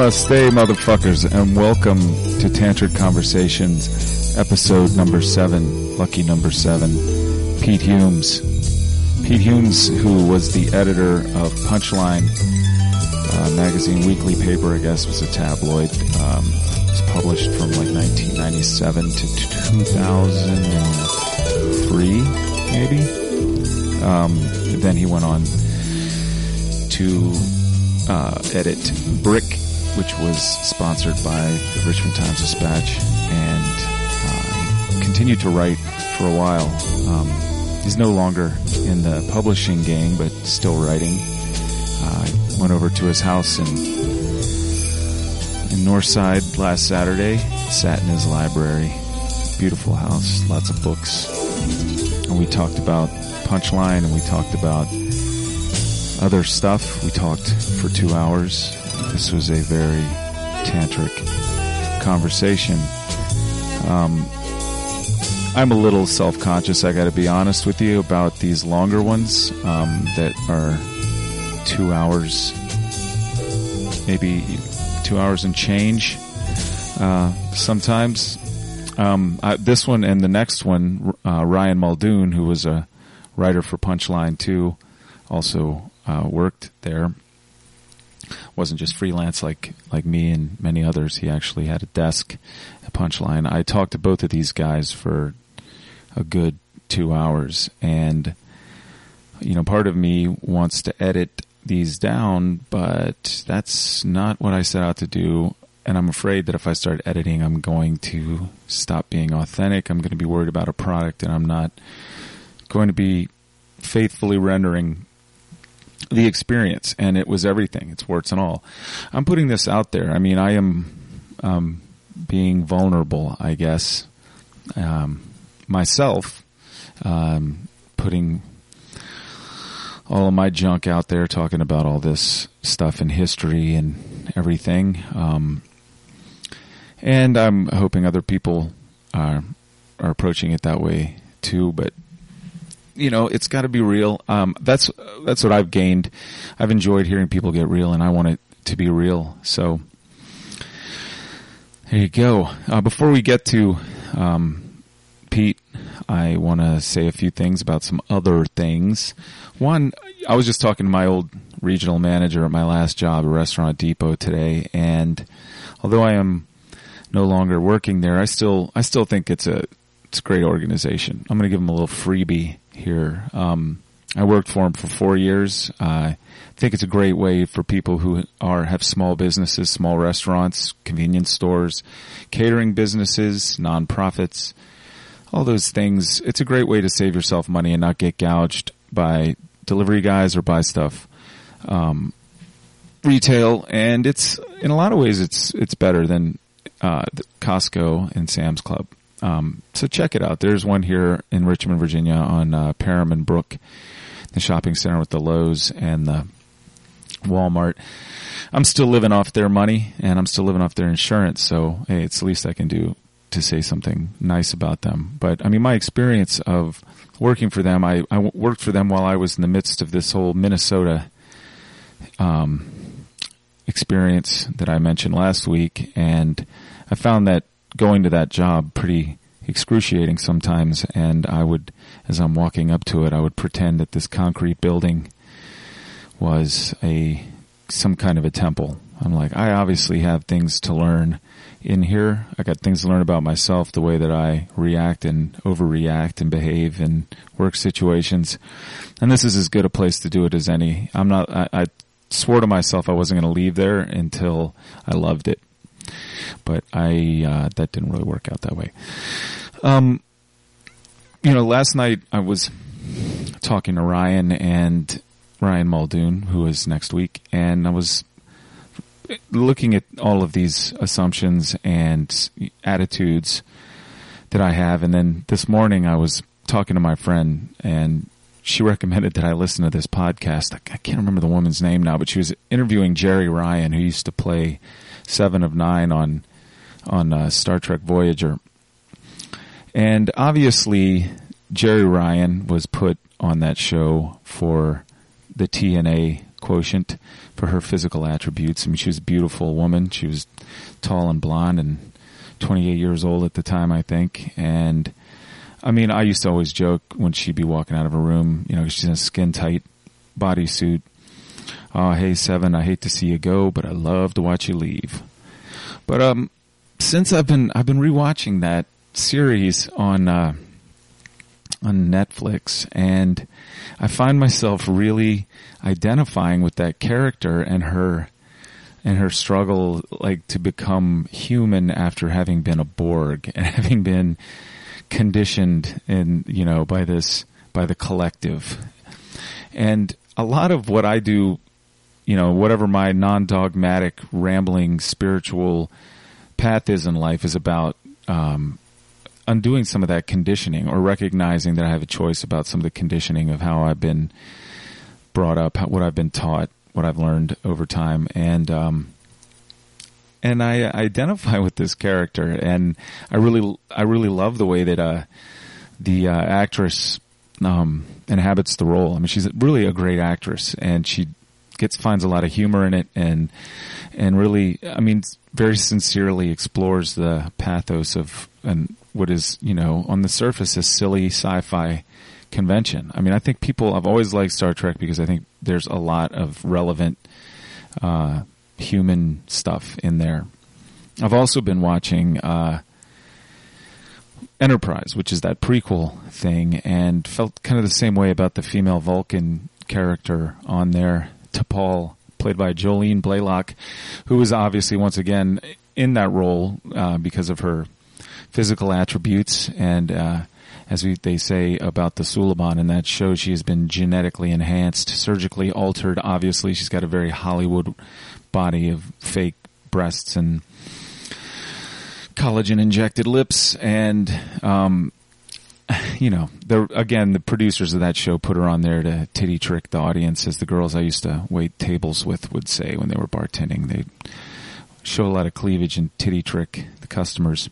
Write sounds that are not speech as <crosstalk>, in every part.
Namaste, motherfuckers, and welcome to Tantric Conversations, episode number seven, lucky number seven. Pete Humes. Pete Humes, who was the editor of Punchline uh, magazine, weekly paper, I guess was a tabloid. Um, it was published from like 1997 to 2003, maybe. Um, then he went on to uh, edit Brick, which was sponsored by the Richmond Times Dispatch, and uh, continued to write for a while. Um, he's no longer in the publishing gang, but still writing. Uh, went over to his house in in Northside last Saturday. Sat in his library. Beautiful house, lots of books, and we talked about Punchline, and we talked about other stuff. We talked for two hours. This was a very tantric conversation. Um, I'm a little self-conscious. I got to be honest with you about these longer ones um, that are two hours, maybe two hours and change. Uh, sometimes um, I, this one and the next one, uh, Ryan Muldoon, who was a writer for Punchline too, also uh, worked there. Wasn't just freelance like like me and many others. He actually had a desk at Punchline. I talked to both of these guys for a good two hours, and you know, part of me wants to edit these down, but that's not what I set out to do. And I'm afraid that if I start editing, I'm going to stop being authentic. I'm going to be worried about a product, and I'm not going to be faithfully rendering the experience. And it was everything. It's warts and all. I'm putting this out there. I mean, I am um, being vulnerable, I guess, um, myself, um, putting all of my junk out there, talking about all this stuff in history and everything. Um, and I'm hoping other people are are approaching it that way too. But you know, it's got to be real. Um, that's that's what I've gained. I've enjoyed hearing people get real, and I want it to be real. So there you go. Uh, before we get to um, Pete, I want to say a few things about some other things. One, I was just talking to my old regional manager at my last job, Restaurant Depot, today, and although I am no longer working there, I still I still think it's a it's a great organization. I'm going to give them a little freebie here. Um, I worked for him for four years. Uh, I think it's a great way for people who are have small businesses, small restaurants, convenience stores, catering businesses, nonprofits, all those things. It's a great way to save yourself money and not get gouged by delivery guys or buy stuff. Um, retail, and it's in a lot of ways it's it's better than uh, Costco and Sam's Club. Um, so check it out. There's one here in Richmond, Virginia, on uh, Parham Brook, the shopping center with the Lowe's and the Walmart. I'm still living off their money, and I'm still living off their insurance. So hey, it's the least I can do to say something nice about them. But I mean, my experience of working for them, I, I worked for them while I was in the midst of this whole Minnesota um, experience that I mentioned last week, and I found that going to that job pretty excruciating sometimes. And I would, as I'm walking up to it, I would pretend that this concrete building was a some kind of a temple. I'm like, I obviously have things to learn in here. I got things to learn about myself, the way that I react and overreact and behave in work situations. And this is as good a place to do it as any. I'm not, I, I swore to myself I wasn't going to leave there until I loved it but I uh, that didn't really work out that way. Um, you know, last night I was talking to Ryan and Ryan Muldoon, who is next week, and I was looking at all of these assumptions and attitudes that I have, and then this morning I was talking to my friend and she <laughs> recommended that I listen to this podcast. I can't remember the woman's name now, but she was interviewing Jeri Ryan, who used to play Seven of Nine on on uh, Star Trek Voyager. And obviously, Jeri Ryan was put on that show for the TNA quotient for her physical attributes. I mean, she was a beautiful woman. She was tall and blonde and 28 years old at the time, I think. And I mean, I used to always joke when she'd be walking out of a room, you know, she's in a skin tight bodysuit. Oh, hey, Seven, I hate to see you go, but I love to watch you leave. But, um, since I've been, I've been rewatching that series on, uh, on Netflix and I find myself really identifying with that character and her and her struggle like to become human after having been a Borg and <laughs> having been conditioned in you know by this by the collective and a lot of what I do you know whatever my non-dogmatic rambling spiritual path is in life is about um, undoing some of that conditioning or recognizing that I have a choice about some of the conditioning of how I've been brought up, what I've been taught, what I've learned over time, and um, and I identify with this character, and I really I really love the way that uh, the uh, actress um, inhabits the role. I mean, she's really a great actress, and she gets finds a lot of humor in it, and and really, I mean, very sincerely explores the pathos of and what is, you know, on the surface a silly sci-fi convention. I mean, I think people, I've always liked Star Trek because I think there's a lot of relevant, uh, human stuff in there. I've also been watching, uh, Enterprise, which is that prequel thing, and felt kind of the same way about the female Vulcan character on there, T'Pol, played by Jolene Blalock, who was obviously once again in that role uh, because of her physical attributes and uh, as we, they say about the Suliban in that show, she has been genetically enhanced, surgically altered. Obviously, she's got a very Hollywood body of fake breasts and collagen injected lips, and um, <sighs> you know, the again, the producers of that show put her on there to titty trick the audience, as the girls I used to wait tables with would say when they were bartending. They show a lot of cleavage and titty trick the customers.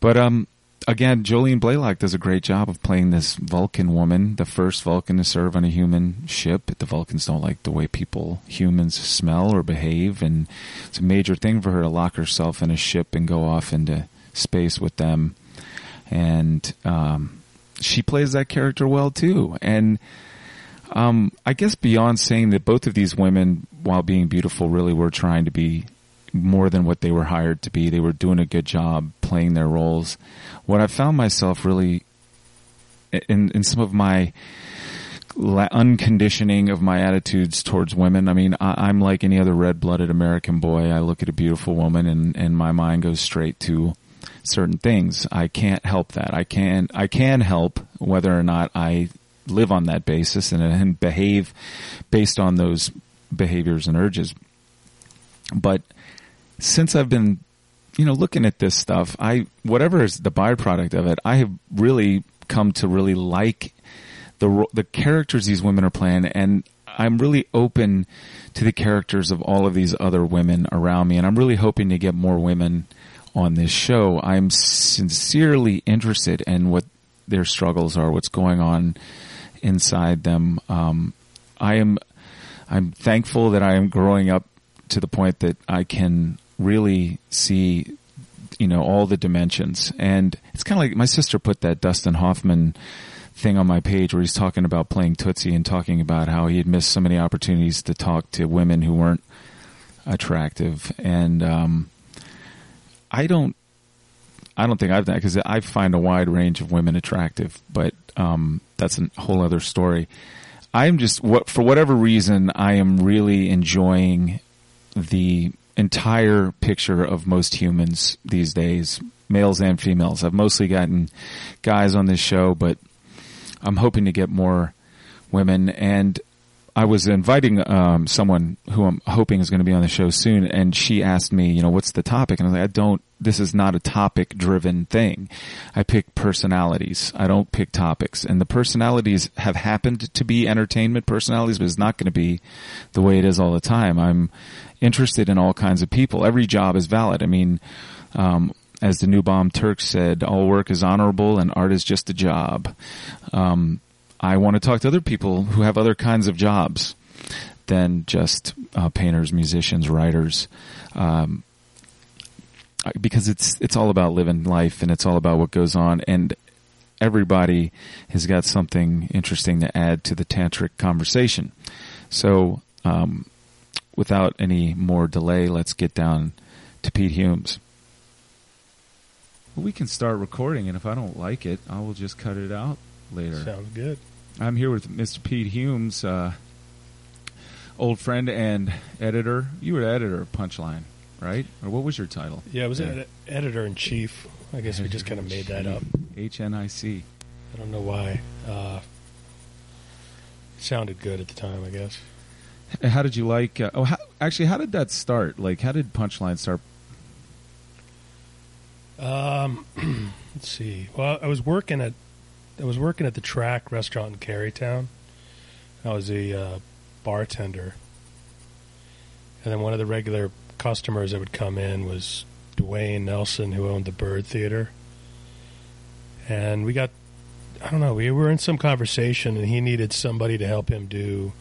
But um, again, Jolene Blalock does a great job of playing this Vulcan woman, the first Vulcan to serve on a human ship. The Vulcans don't like the way people, humans, smell or behave, and it's a major thing for her to lock herself in a ship and go off into space with them. And um, she plays that character well too. And um, I guess beyond saying that both of these women, while being beautiful, really were trying to be more than what they were hired to be. They were doing a good job playing their roles. What I found myself really in in some of my unconditioning of my attitudes towards women. I mean, I, am like any other red-blooded American boy. I look at a beautiful woman and, and my mind goes straight to certain things. I can't help that. I can, I can help whether or not I live on that basis and, and behave based on those behaviors and urges. But since I've been, you know, looking at this stuff, I whatever is the byproduct of it, I have really come to really like the the characters these women are playing, and I'm really open to the characters of all of these other women around me, and I'm really hoping to get more women on this show. I'm sincerely interested in what their struggles are, what's going on inside them. Um, I am I'm thankful that I am growing up to the point that I can really see you know all the dimensions and it's kind of like my sister put that dustin hoffman thing on my page where he's talking about playing tootsie and talking about how he had missed so many opportunities to talk to women who weren't attractive and um, i don't i don't think i've done because i find a wide range of women attractive but um, that's a whole other story i'm just what for whatever reason i am really enjoying the entire picture of most humans these days, males and females. I've mostly gotten guys on this show, but I'm hoping to get more women. And I was inviting um, someone who I'm hoping is going to be on the show soon, and she asked me, you know, what's the topic? And I was like, I don't. This is not a topic-driven thing. I pick personalities. I don't pick topics, and the personalities have happened to be entertainment personalities, but it's not going to be the way it is all the time. I'm interested in all kinds of people. Every job is valid. I mean, um, as the Newbom Turk said, all work is honorable and art is just a job. Um, I want to talk to other people who have other kinds of jobs. than just uh, painters, musicians, writers. Um, because it's it's all about living life and it's all about what goes on and everybody has got something interesting to add to the tantric conversation. So, um, without any more delay, let's get down to Pete Humes. Well, we can start recording, and if I don't like it, I will just cut it out later. Sounds good. I'm here with Mr. Pete Humes, uh, old friend and editor. You were editor of Punchline, right? Or what was your title? Yeah, I was ed- editor in chief. I guess we just kind of made that up. HNIC. I don't know why. Uh, sounded good at the time, I guess. How did you like? Uh, oh, how, actually, how did that start? Like, how did Punchline start? Um, <clears throat> let's see. Well, I was working at I was working at the Track Restaurant in Carytown. I was a uh, bartender, and then one of the regular customers that would come in was Duane Nelson, who owned the Byrd Theater. And we got, I don't know, we were in some conversation, and he needed somebody to help him do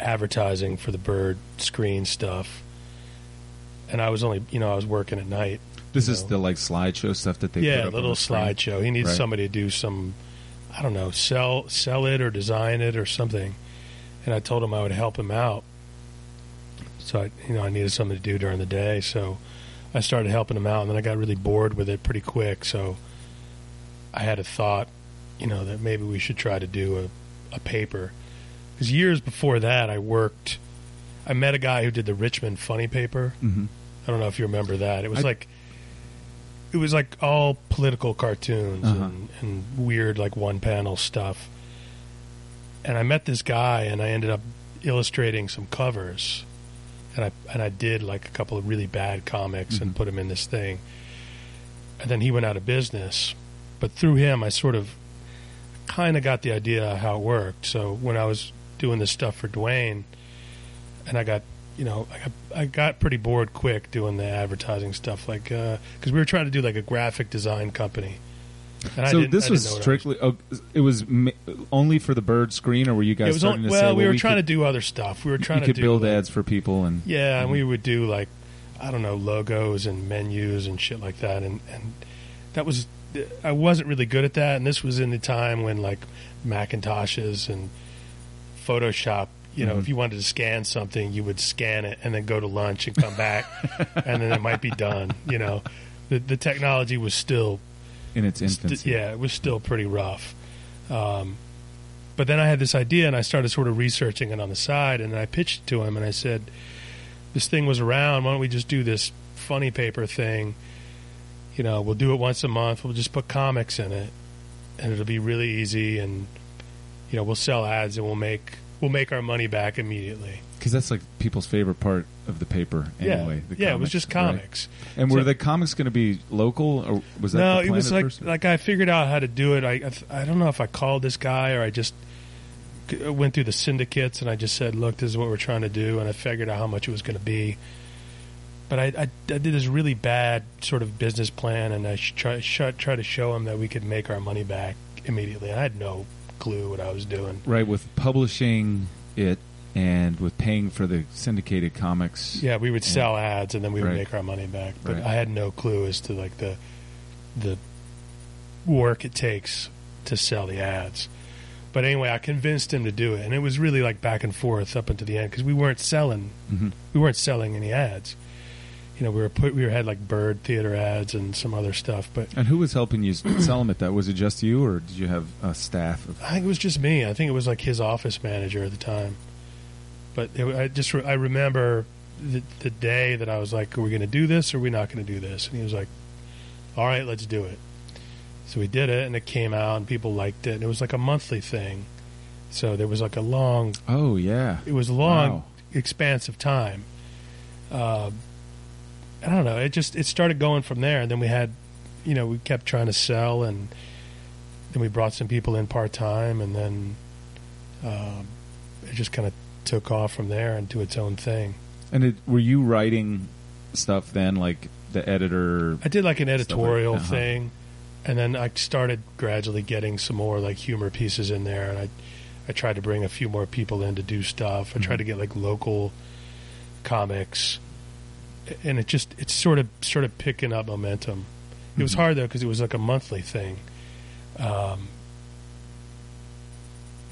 advertising for the Byrd screen stuff. And I was only, you know, I was working at night. This is know. the like slideshow stuff that they yeah, put a little on the screen? slideshow. He needs Right. somebody to do some, I don't know, sell sell it or design it or something. And I told him I would help him out. So I, you know, I needed something to do during the day. So I started helping him out, and then I got really bored with it pretty quick. So I had a thought, you know, that maybe we should try to do a, a paper. Because years before that, I worked. I met a guy who did the Richmond Funny paper. Mhm. I don't know if you remember that. It was I- like it was like all political cartoons Uh-huh. and, and weird like one panel stuff. And I met this guy and I ended up illustrating some covers. And I and I did like a couple of really bad comics and Mhm. put them in this thing. And then he went out of business. But through him I sort of kind of got the idea how it worked. So when I was doing this stuff for Duane and I got you know, I got, I got pretty bored quick doing the advertising stuff, like because we were trying to do like a graphic design company. And I So this was didn't know what I strictly. oh, it was ma- only for the Byrd screen, or were you guys It was starting on, to well, say, we were trying could, to do other stuff. We were trying to build like- ads for people, and Yeah, and Mhm. we would do like I don't know logos and menus and shit like that, and and that was I wasn't really good at that. And this was in the time when like Macintoshes and Photoshop. You know, Mhm. if you wanted to scan something, you would scan it and then go to lunch and come back, <laughs> and then it might be done. You know, the the technology was still in its St- infancy. yeah, it was still pretty rough. Um, but then I had this idea, and I started sort of researching it on the side, and I pitched it to him, and I said, "This thing was around. Why don't we just do this funny paper thing? You know, we'll do it once a month. We'll just put comics in it, and it'll be really easy, and you know, we'll sell ads, and we'll make we'll make our money back immediately. because that's like people's favorite part of the paper. Anyway, yeah, yeah, it was comics, just right? comics. And were the comics going to be local, or was that no, it was like like I figured out how to do it. I I, I don't know if I called this guy or I just uh, went through the syndicates and I just said, "Look, this is what we're trying to do," and I figured out how much it was going to be. But I, I, I did this really bad sort of business plan, and I sh- try sh- try to show him that we could make our money back immediately. I had no clue what I was doing. right with publishing it and with paying for the syndicated comics. Yeah, we would sell ads and then we would Right. make our money back. But Right. I had no clue as to like the the work it takes to sell the ads. But anyway, I convinced him to do it, and it was really like back and forth up until the end because we weren't selling Mhm. we weren't selling any ads. You know, we were put we were, had like Byrd theater ads and some other stuff, but And who was helping you sell them at that? Was it just you, or did you have a staff of? I think it was just me. I think it was like his office manager at the time. But it, I just re- I remember the, the day that I was like, "Are we going to do this or are we not going to do this?" And he was like, "All right, let's do it." So we did it, and it came out, and people liked it. And it was like a monthly thing, so there was like a long. Oh yeah, It was a long, Wow. expansive time. Um, I don't know. It just it started going from there, and then we had, you know, we kept trying to sell, and then we brought some people in part time, and then um, it just kind of took off from there and do its own thing. And it, were you writing stuff then, like the editor? I did like an Stuff like- editorial uh-huh. thing, and then I started gradually getting some more like humor pieces in there, and I I tried to bring a few more people in to do stuff. I tried Mhm. to get like local comics, and it just it's sort of sort of picking up momentum. It was Mhm. hard though because it was like a monthly thing, um,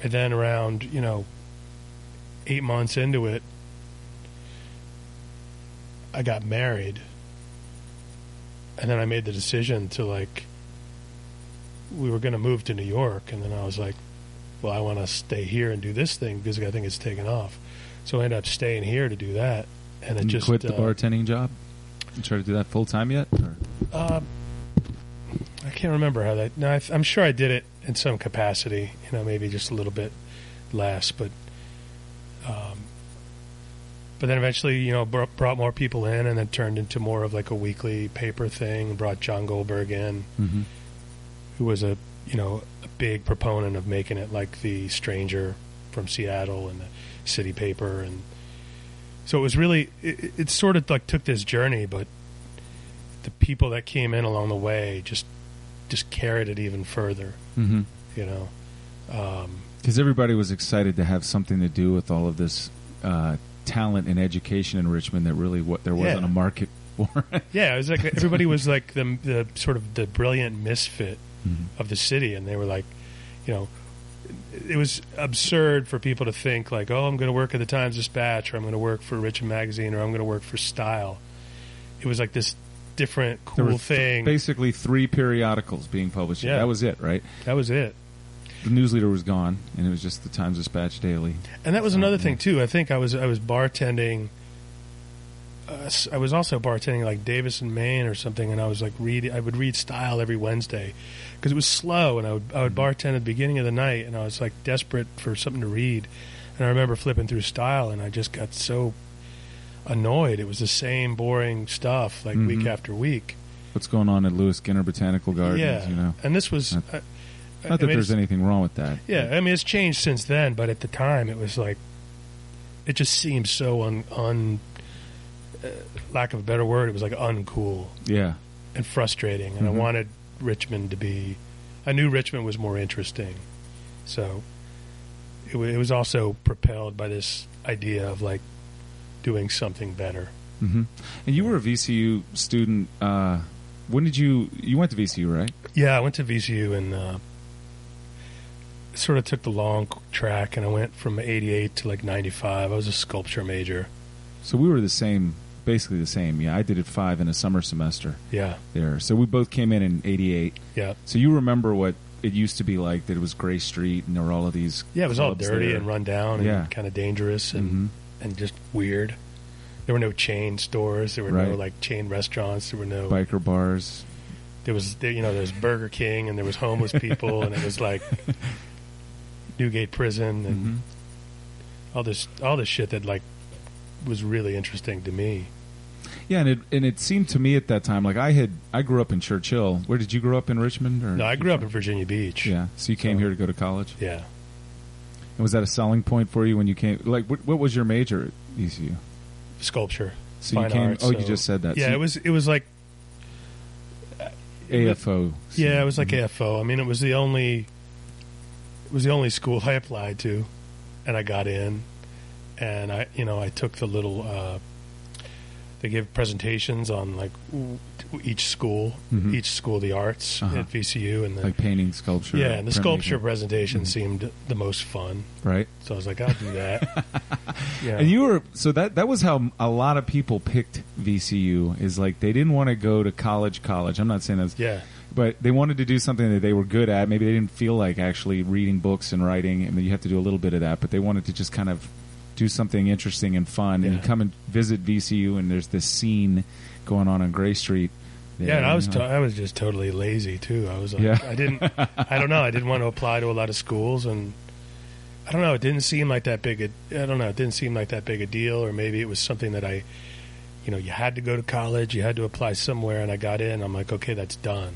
and then around you know eight months into it, I got married, and then I made the decision to like we were going to move to New York, and then I was like, well, I want to stay here and do this thing because I think it's taken off. So I ended up staying here to do that, and it And you just quit the uh, bartending job. You try to do that full time yet? Or? Uh, I can't remember how that. No, I, I'm sure I did it in some capacity. You know, maybe just a little bit less, but um, but then eventually, you know, br- brought more people in, and then turned into more of like a weekly paper thing. Brought John Goldberg in, Mm-hmm. who was a you know a big proponent of making it like the Stranger from Seattle and the City Paper, and so it was really it, it sort of like took this journey, but the people that came in along the way just just carried it even further, Mm-hmm. you know. Um, Because everybody was excited to have something to do with all of this uh, talent and education in Richmond that really what there wasn't Yeah. a market <laughs> for. yeah, it was like everybody was like the the sort of the brilliant misfit Mhm. of the city, and they were like, you know, it was absurd for people to think like, oh, I'm going to work at the Times Dispatch, or I'm going to work for Richmond Magazine, or I'm going to work for Style. It was like this different cool th- thing. basically three periodicals being published. Yeah. That was it, right? that was it. The newsleader was gone, and it was just the Times Dispatch Daily. And that was So, another yeah. thing too. I think I was I was bartending. Uh, I was also bartending like Davis and Main or something, and I was like read. I would read Style every Wednesday because it was slow, and I would I would bartend at the beginning of the night, and I was like desperate for something to read. And I remember flipping through Style, and I just got so annoyed. It was the same boring stuff like week Mhm. after week. What's going on at Lewis Ginter Botanical Gardens? yeah, You know, and this was. Not- I- I not that mean, there's anything wrong with that. Yeah, I mean it's changed since then, but at the time it was like it just seemed so un, un uh, lack of a better word, it was like uncool Yeah. and frustrating. And Mhm. I wanted Richmond to be. I knew Richmond was more interesting, so it, wa- it was also propelled by this idea of like doing something better. hmm And you were a VCU student. Uh, when did you? You went to VCU, right? Yeah, I went to VCU and uh, sort of took the long track, and I went from '88 to like '95. I was a sculpture major. So we were the same, basically the same. Yeah, I did it five in a summer semester Yeah, there. So we both came in in '88. yeah. So you remember what it used to be like? That it was Grace Street, and there were all of these. Yeah, it was all dirty there. and run down and Yeah. kind of dangerous and Mhm. and just weird. There were no chain stores. There were no like chain restaurants. There were no. biker bars. There was there, you know there was Burger King and there was homeless people and it was like <laughs> Newgate Prison and Mhm. all this all this shit that like was really interesting to me. Yeah, and it and it seemed to me at that time like I had I grew up in Church Hill. Where did you grow up in Richmond? Or No, I grew up in Virginia Beach. Yeah, so you came So- here to go to college. yeah. And was that a selling point for you when you came? Like, what, what was your major at VCU? Sculpture. So you came. arts, oh, you just said that. Yeah, So it was it was like AFO. Yeah, it was like. AFO. I mean, it was the only it was the only school I applied to, and I got in, and I you know I took the little uh, they give presentations on like each school, Mhm. each school of the arts Uh-huh. at VCU, and the, like painting, sculpture. yeah, and the sculpture presentation Mhm. seemed the most fun. right? So I was like, I'll do that. <laughs> yeah, And you were so that that was how a lot of people picked VCU is like they didn't want to go to college. College. I'm not saying that's yeah, but they wanted to do something that they were good at. Maybe they didn't feel like actually reading books and writing. I mean, you have to do a little bit of that, but they wanted to just kind of do something interesting and fun. And come and visit VCU, and there's this scene going on on Grace Street. yeah. And I was to- I was just totally lazy too. I was like, Yeah. I didn't. I don't know. I didn't want to apply to a lot of schools, and I don't know. It didn't seem like that big. A, I don't know. It didn't seem like that big a deal, or maybe it was something that I, you know, you had to go to college, you had to apply somewhere, and I got in. I'm like, okay, that's done.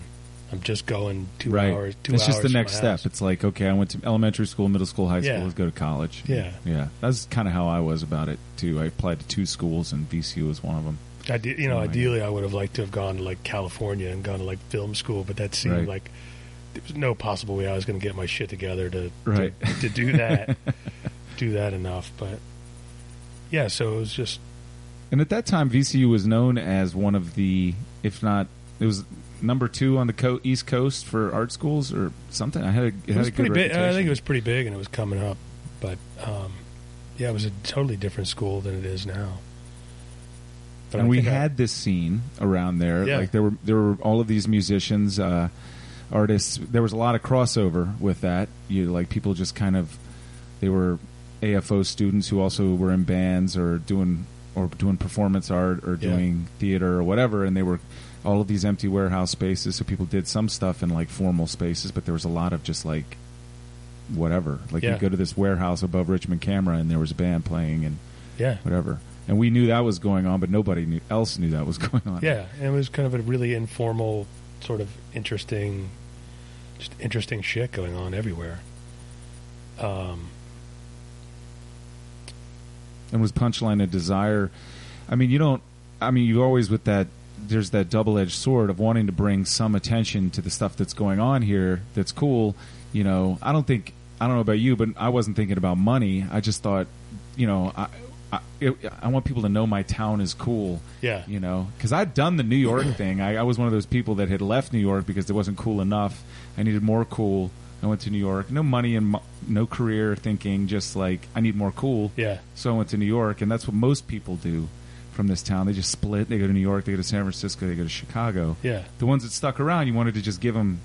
I'm just going two right. hours. Two it's just the next step. house. It's like okay, I went to elementary school, middle school, high school. Yeah. Let's go to college. Yeah. yeah. That's kind of how I was about it too. I applied to two schools, and VCU was one of them. I did, you know, Oh, ideally, I would have liked to have gone to like California and gone to like film school, but that seemed Right. like there was no possible way I was going to get my shit together to Right. to, to do that, <laughs> do that enough. But yeah, so it was just And at that time, VCU was known as one of the, if not, it was number two on the co- East Coast for art schools or something. I had a, it it had was a good pretty big. I think it was pretty big, and it was coming up. But um, yeah, it was a totally different school than it is now. But and we think I- had this scene around there. Yeah. Like there were there were all of these musicians, uh, artists. There was a lot of crossover with that. You like people just kind of they were AFO students who also were in bands or doing or doing performance art or Yeah. doing theater or whatever, and they were all of these empty warehouse spaces. So people did some stuff in like formal spaces, but there was a lot of just like whatever. Like Yeah. you go to this warehouse above Richmond Camera, and there was a band playing and yeah, whatever. And we knew that was going on, but nobody knew, else knew that was <laughs> going on. yeah, and it was kind of a really informal, sort of interesting, just interesting shit going on everywhere. Um, And was Punchline a desire? I mean, you don't. I mean, you always with that. There's that double-edged sword of wanting to bring some attention to the stuff that's going on here. That's cool. You know, I don't think. I don't know about you, but I wasn't thinking about money. I just thought, you know, I. I, it, I want people to know my town is cool. yeah, you know because i'd done the new york <clears throat> thing I, I was one of those people that had left new york because it wasn't cool enough i needed more cool i went to new york no money and mo- no career thinking just like i need more cool yeah, so i went to new york and that's what most people do from this town they just split they go to new york they go to san francisco they go to chicago yeah. the ones that stuck around you wanted to just give them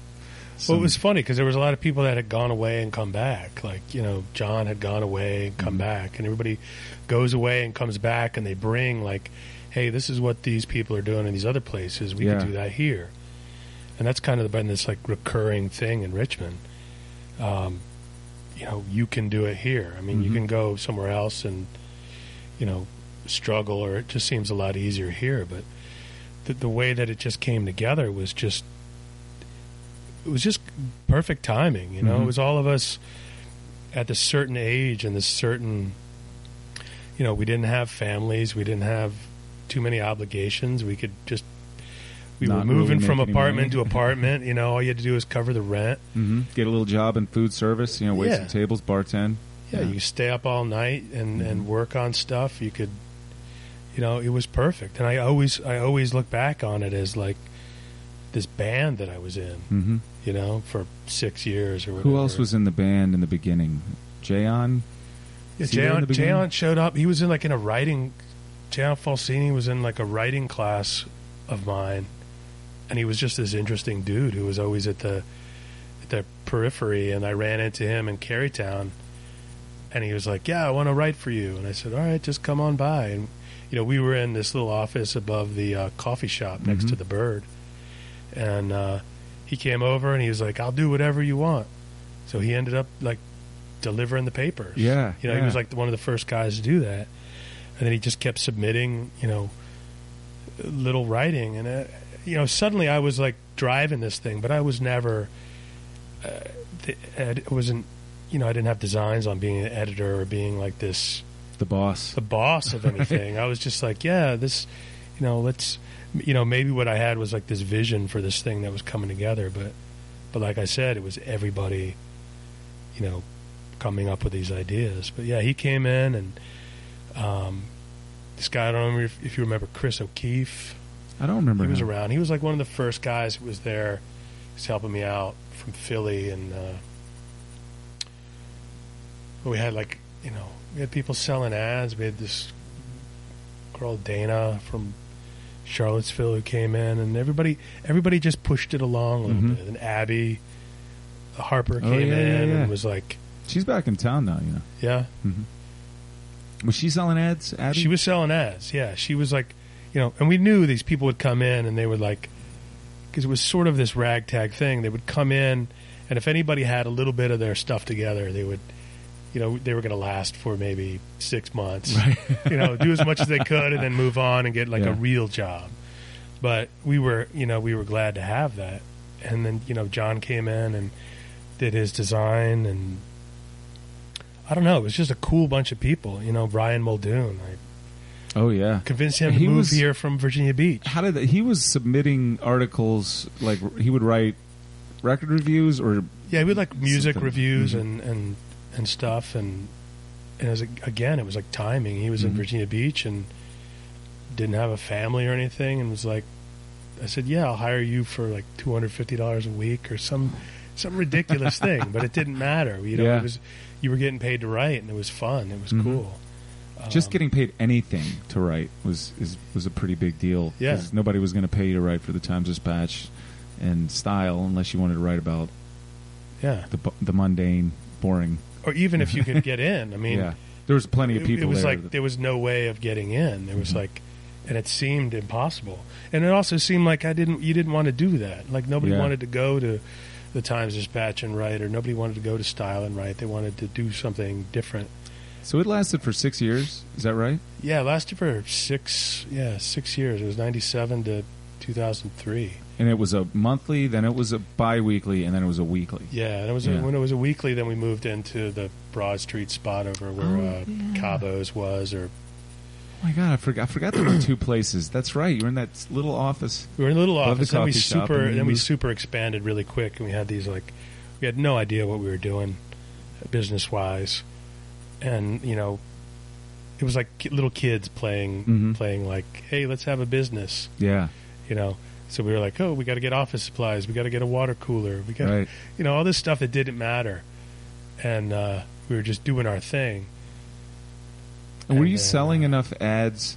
Well, it was funny because there was a lot of people that had gone away and come back. Like you know, John had gone away and come Mm-hmm. back, and everybody goes away and comes back, and they bring like, "Hey, this is what these people are doing in these other places. We Yeah. could do that here." And that's kind of been this like recurring thing in Richmond. Um, you know, you can do it here. I mean, you Mhm. can go somewhere else and you know struggle, or it just seems a lot easier here. But the, the way that it just came together was just it was just perfect timing. You know, Mhm. it was all of us at this certain age and this certain, you know, we didn't have families, we didn't have too many obligations. We could just we Not were moving really from apartment to <laughs> apartment. You know, all you had to do was cover the rent. hmm get a little job in food service you know wait Yeah. some tables bartend Yeah, Yeah. you stay up all night and Mhm. and work on stuff. You could, you know, it was perfect. And I always I always look back on it as like this band that I was in. hmm You know, for six years or whatever. who else was in the band in the beginning jayon Yeah, Was he there in Jayon. Jayon showed up. He was in like in a writing. Jayon Falsini was in like a writing class of mine, and he was just this interesting dude who was always at the at the periphery. And I ran into him in Carytown, and he was like, "Yeah, I want to write for you." And I said, "All right, just come on by." And you know, we were in this little office above the uh, coffee shop next Mhm. to the Byrd, and uh, he came over and he was like, "I'll do whatever you want." So he ended up like delivering the papers. Yeah, you know, he was like one of the first guys to do that, and then he just kept submitting, you know, little writing, and uh, you know, suddenly I was like driving this thing, but I was never, uh, wasn't, you know, I didn't have designs on being an editor or being like this the boss the boss of anything. I was just like, yeah, this, you know, let's, you know, maybe what I had was like this vision for this thing that was coming together, but, but like I said, it was everybody, you know, coming up with these ideas. But yeah, he came in and, um, this guy, I don't remember if, if you remember Chris O'Keefe. i don't remember He was him. around. He was like one of the first guys who was there. He's helping me out from Philly, and uh, we had like you know we had people selling ads. We had this girl Dana from Charlottesville who came in, and everybody everybody just pushed it along a little Mhm. bit. And Abby Harper Oh, came yeah, yeah, in yeah. and was like, she's back in town now you know yeah, hmm Was she selling ads? Abby? She was selling ads. Yeah, she was like, you know, and we knew these people would come in and they would like, because it was sort of this ragtag thing. They would come in, and if anybody had a little bit of their stuff together, they would, you know, they were going to last for maybe six months. Right. <laughs> you know, do as much as they could and then move on and get like Yeah. a real job. But we were, you know, we were glad to have that. And then, you know, John came in and did his design and I don't know, it was just a cool bunch of people. You know, Brian Muldoon. I Oh yeah. convinced him to He move was- here from Virginia Beach. How did he was submitting articles like he would write record reviews or Yeah, we had like music Something. reviews Mhm. and, and and stuff, and and was, again, it was like timing. He was in Mhm. Virginia Beach and didn't have a family or anything, and was like, I said, "Yeah, I'll hire you for like two hundred fifty dollars a week or some some ridiculous thing." <laughs> But it didn't matter. You know, Yeah. it was you were getting paid to write, and it was fun. It was Mhm. cool. just Um, getting paid anything to write was is, was a pretty big deal. Yeah. nobody was going to pay you to write for the Times Dispatch and Style unless you wanted to write about yeah, the the mundane, boring. Or even if you could get in. I mean, <laughs> yeah, there was plenty of people. it was there like there was no way of getting in. There was Mhm. like, and it seemed impossible. And it also seemed like I didn't. You didn't want to do that. Like nobody Yeah. wanted to go to the Times Dispatch and write, or nobody wanted to go to Style and write. They wanted to do something different. so it lasted for six years. Is that right? Yeah, it lasted for six. Yeah, six years. It was ninety seven to two thousand three. And it was a monthly, then it was a bi-weekly, and then it was a weekly. Yeah, and it was Yeah. A, when it was a weekly. Then we moved into the Broad Street spot over where Oh, uh, yeah. Cabo's was, or Oh my god, I forgot. I forgot there were two places. That's right. You were in that little office. We were in a little Above the office, then we coffee shop, super, and then then we moved- super expanded really quick, and we had these like, we had no idea what we were doing, business wise, and you know, it was like ki- little kids playing, Mhm. playing like, hey, let's have a business, Yeah, you know. So we were like, oh, we got to get office supplies, we got to get a water cooler, we got, right. you know, all this stuff that didn't matter, and uh, we were just doing our thing. And were you then, selling uh, enough ads?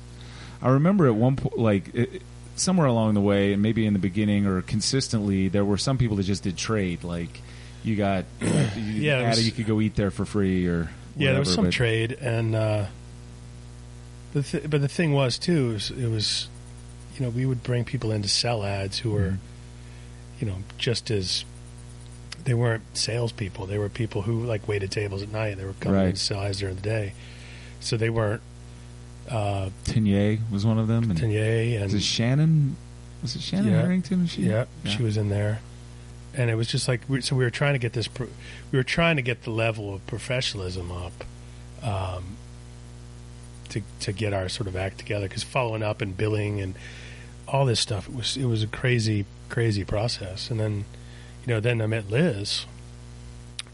I remember at one point, like it, somewhere along the way, and maybe in the beginning or consistently, there were some people that just did trade. Like you got, <coughs> you, Yeah, was- you could go eat there for free or Yeah, there was some but- trade, and uh, the th- but the thing was too, is it was, you know, we would bring people in to sell ads who were, Mhm. you know, just as they weren't salespeople. They were people who like waited tables at night. They were coming in Right. to sell ads during the day, so they weren't uh, Tenier was one of them. And Tenier and was it Shannon? Was it Shannon Yeah. Harrington? She? yeah, she was in there, and it was just like we, so we were trying to get this. Pro- we were trying to get the level of professionalism up, um, to to get our sort of act together. Because following up and billing and all this stuff, it was it was a crazy crazy process. And then, you know, then I met Liz,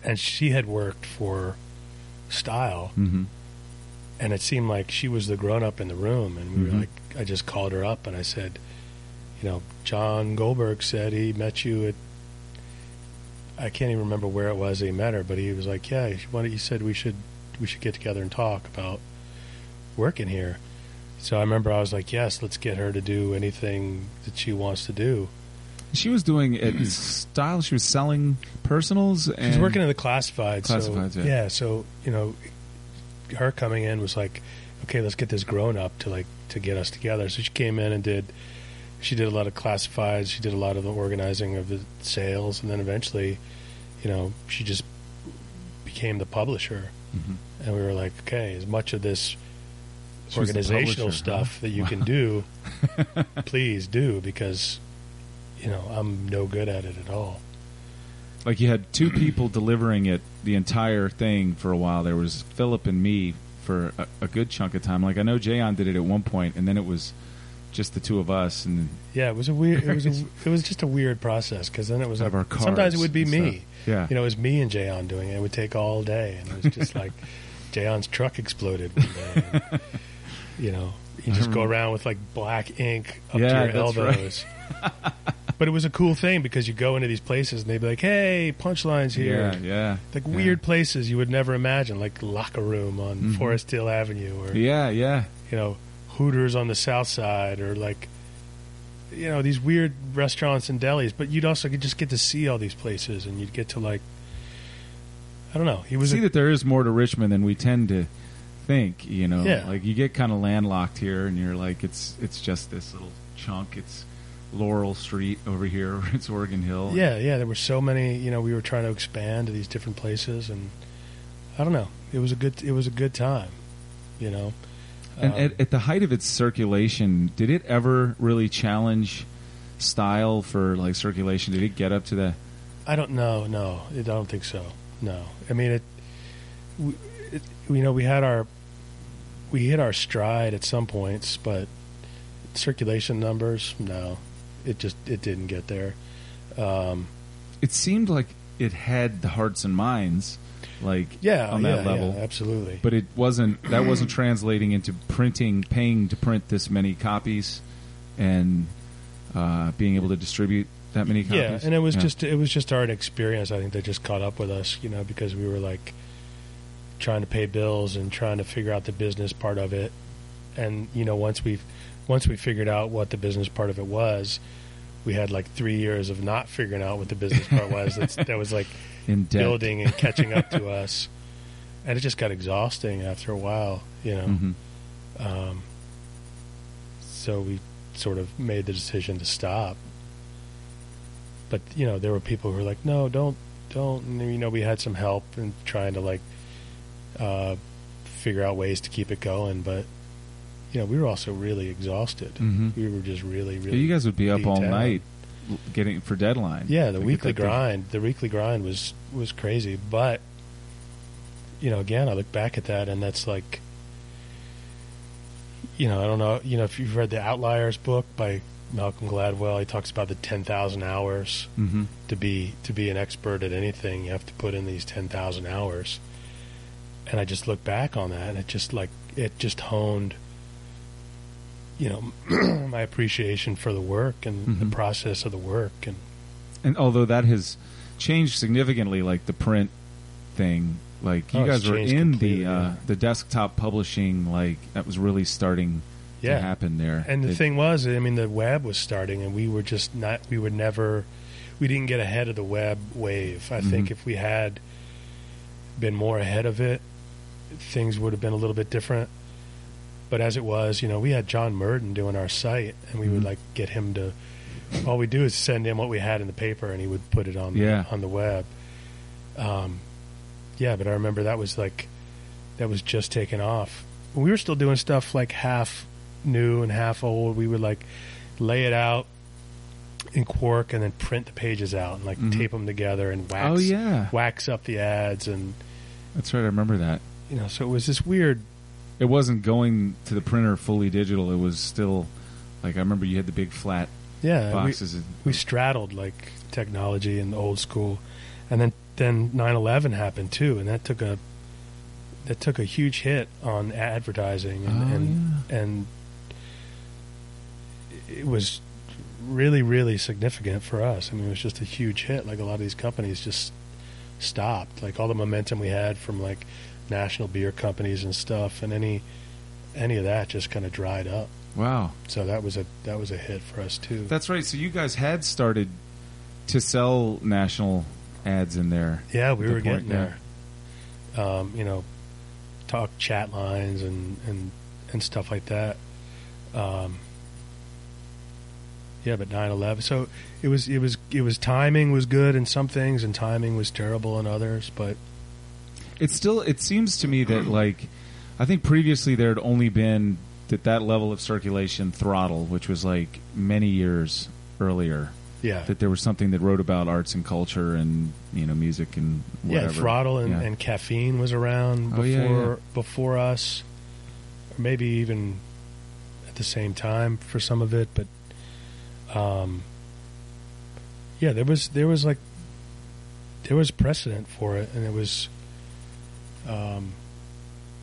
and she had worked for Style, hmm and it seemed like she was the grown up in the room and we Mhm. were like I just called her up and I said you know John Goldberg said he met you at I can't even remember where it was he met her but he was like yeah he he said we should we should get together and talk about working here so I remember I was like yes let's get her to do anything that she wants to do She was doing at Style. She was selling personals. And She's working in the classifieds. Classifieds, so, yeah. So you know, her coming in was like, okay, let's get this grown up to like to get us together. So she came in and did. She did a lot of classifieds. She did a lot of the organizing of the sales, and then eventually, you know, she just became the publisher. Mhm. And we were like, okay, as much of this Organizational publisher, stuff huh? that you can do, <laughs> please do because, you know, I'm no good at it at all. Like you had two <clears throat> people delivering it the entire thing for a while. There was Philip and me for a, a good chunk of time. Like I know Jayon did it at one point, and then it was just the two of us. And Yeah, it was a weird. It was a, it was just a weird process because then it was <laughs> like sometimes it would be me. stuff. Yeah. you know, it was me and Jayon doing it. It would take all day, and it was just <laughs> like Jayon's truck exploded one day. and, you know, you just go around with like black ink up Yeah, to your that's right. elbows. <laughs> but it was a cool thing because you go into these places and they'd be like, "Hey, punchlines here." yeah, yeah, Like yeah. weird places you would never imagine, like locker room on Mhm. Forest Hill Avenue, or Yeah, yeah. you know, Hooters on the South Side, or like, you know, these weird restaurants and delis. But you'd also just get to see all these places, and you'd get to like, I don't know. He was See a, that there is more to Richmond than we tend to think. You know, Yeah. like you get kind of landlocked here, and you're like, it's it's just this little chunk. It's Laurel Street over here. <laughs> It's Oregon Hill. yeah, yeah. There were so many. You know, we were trying to expand to these different places, and I don't know. It was a good. It was a good time. You know. And Um, at, at the height of its circulation, did it ever really challenge style for like circulation? Did it get up to the? I don't know. No, I don't think so. No, I mean it. You know, we had our we hit our stride at some points, but circulation numbers, no, it just it didn't get there. Um, it seemed like it had the hearts and minds, like Yeah, on that yeah, level. yeah, absolutely. But it wasn't. That wasn't translating into printing, paying to print this many copies, and uh, being able to distribute that many copies. Yeah, and it was Yeah. just it was just our experience. I think that just caught up with us, you know, because we were like trying to pay bills and trying to figure out the business part of it. And you know, once we've once we figured out what the business part of it was, we had like three years of not figuring out what the business part was. <laughs> That's, that was like in building and catching up to <laughs> us, and it just got exhausting after a while, you know. Mhm. Um, so we sort of made the decision to stop. But you know, there were people who were like, "No, don't, don't." And, you know, we had some help in trying to like uh, figure out ways to keep it going, but you know, we were also really exhausted. Mhm. We were just really, really. you guys would be up all down. night getting for deadline. Yeah, the weekly thing- grind. The weekly grind was was crazy, but you know, again, I look back at that, and that's like, you know, I don't know, you know, if you've read the Outliers book by Malcolm Gladwell, he talks about the ten thousand hours Mhm. to be to be an expert at anything. You have to put in these ten thousand hours, and I just look back on that, and it just like it just honed. You know, <clears throat> my appreciation for the work and the Mhm. process of the work, and And although that has changed significantly, like the print thing, like you Oh, guys were in the uh, yeah. the desktop publishing, like that was really starting Yeah. to happen there. And the It- thing was, I mean, the web was starting, and we were just not. We were never. We didn't get ahead of the web wave. I think Mhm. if we had been more ahead of it, things would have been a little bit different. But as it was, you know, we had John Murden doing our site, and we would Mhm. like get him to. All we do is send him what we had in the paper, and he would put it on Yeah. on the web. Um, yeah, but I remember that was like that was just taking off. We were still doing stuff like half new and half old. We would like lay it out in Quark and then print the pages out and like Mhm. tape them together and wax oh yeah, wax up the ads and that's right. I remember that. You know so it was this weird. It wasn't going to the printer fully digital. It was still like I remember you had the big flat yeah we, boxes. we straddled like technology and the old school. And then then 9/11 happened too and that took a that took a huge hit on advertising and Oh, and, and it was really really significant for us. I mean it was just a huge hit. Like a lot of these companies just stopped. Like all the momentum we had from like national beer companies and stuff and any any of that just kind of dried up wow, so that was a that was a hit for us too that's right. So you guys had started to sell national ads in there. Yeah, we were getting there. Um, you know, talk chat lines and, and, and stuff like that. Um, yeah, but 9/11. So it was it was it was timing was good in some things and timing was terrible in others. But It's still. It seems to me that like, I think previously there had only been that that level of circulation throttle, which was like many years earlier. yeah, That there was something that wrote about arts and culture and you know music and whatever. yeah, throttle and, Yeah. and caffeine was around Oh, before yeah, yeah. before us, or maybe even at the same time for some of it. But um, yeah, there was there was like there was precedent for it, and it was um,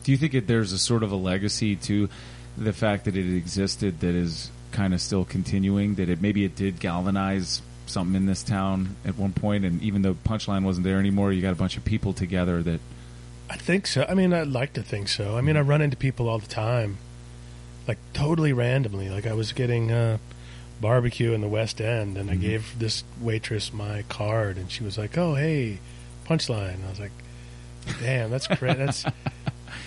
Do you think that there's a sort of a legacy to the fact that it existed that is kind of still continuing? That it maybe it did galvanize something in this town at one point, and even though Punchline wasn't there anymore, you got a bunch of people together that. I think so. I mean, I'd like to think so. I mean, I run into people all the time, like totally randomly. Like I was getting uh, barbecue in the West End, and I Mhm. gave this waitress my card, and she was like, "Oh, hey, punchline." I was like, "Damn, that's cra- <laughs> that's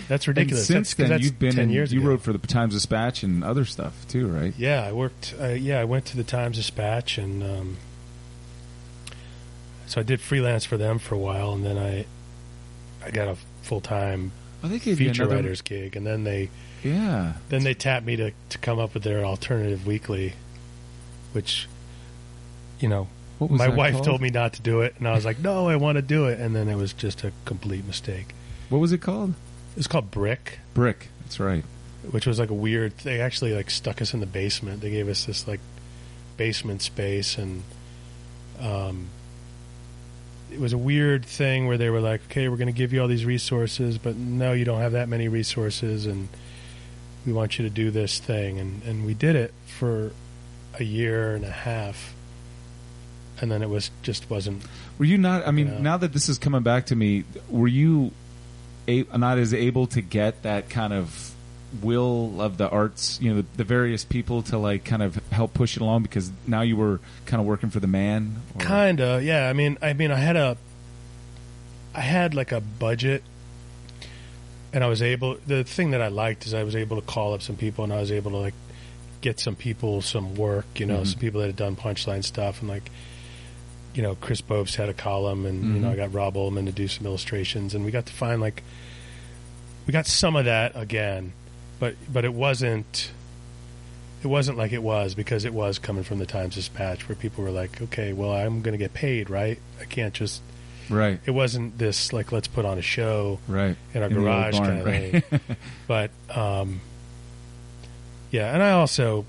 that's ridiculous." And since that's, then, you've been ten in, years you ago. wrote for the Times Dispatch and other stuff too, right? Yeah, I worked. Uh, yeah, I went to the Times Dispatch, and um, so I did freelance for them for a while, and then I I got a full time I think gave you feature another- writers gig, and then they Yeah, then they tapped me to to come up with their alternative weekly, which you know my wife called? told me not to do it, and I was like, no, I want to do it, and then it was just a complete mistake. What was it called? It's called Brick. Brick. That's right. which was like a weird. They actually like stuck us in the basement. They gave us this like basement space, and um, it was a weird thing where they were like, okay, we're going to give you all these resources, but no, you don't have that many resources, and we want you to do this thing, and and we did it for a year and a half, and then it was just wasn't. Were you not? I mean, Yeah. now that this is coming back to me, were you a, not as able to get that kind of will of the arts? You know, the, the various people to like kind of help push it along because now you were kind of working for the man. or- Kinda, yeah. I mean, I mean, I had a, I had like a budget, and I was able. The thing that I liked is I was able to call up some people, and I was able to like get some people some work. You know, Mhm. some people that had done punchline stuff, and like, you know, Chris Bopes had a column, and you know, Mhm. I got Rob Ullman to do some illustrations, and we got to find like, we got some of that again, but but it wasn't. It wasn't like it was because it was coming from the Times Dispatch, where people were like, "Okay, well, I'm going to get paid, right? I can't just." right, It wasn't this like, "Let's put on a show right in our In garage" barn, kind of right. thing. <laughs> But um, yeah, and I also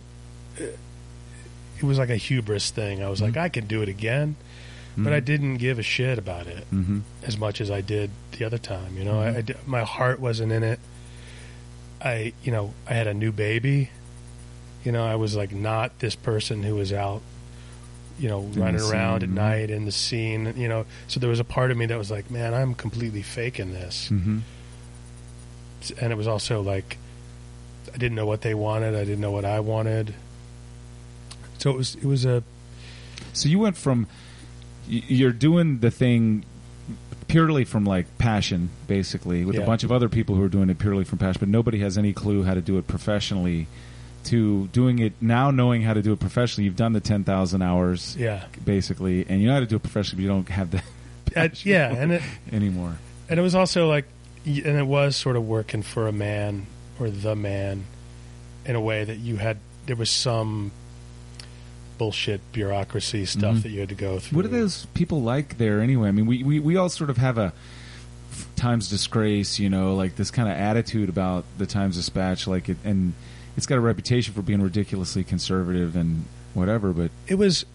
it was like a hubris thing. I was like, Mhm. I can do it again, but I didn't give a shit about it hmm as much as I did the other time. You know, Mhm. I, I my heart wasn't in it. I, you know, I had a new baby. You know, I was like not this person who was out, you know, the running around at mhm. night in the scene. You know, so there was a part of me that was like, man, I'm completely faking this. hmm And it was also like, I didn't know what they wanted. I didn't know what I wanted. So it was, it was a, So you went from you're doing the thing purely from like passion, basically, with a bunch of other people who are doing it purely from passion, but nobody has any clue how to do it professionally. To doing it now, knowing how to do it professionally, you've done the ten thousand hours, yeah, basically, and you know how to do it professionally, but you don't have the <laughs> Uh, yeah, and it, anymore. and it was also like and it was sort of working for a man or the man in a way that you had there was some bullshit bureaucracy stuff Mhm. that you had to go through What are those people like there anyway? I mean, we, we, we all sort of have a Times Disgrace, you know, like this kind of attitude about the Times Dispatch, like it, and it's got a reputation for being ridiculously conservative and whatever. But it was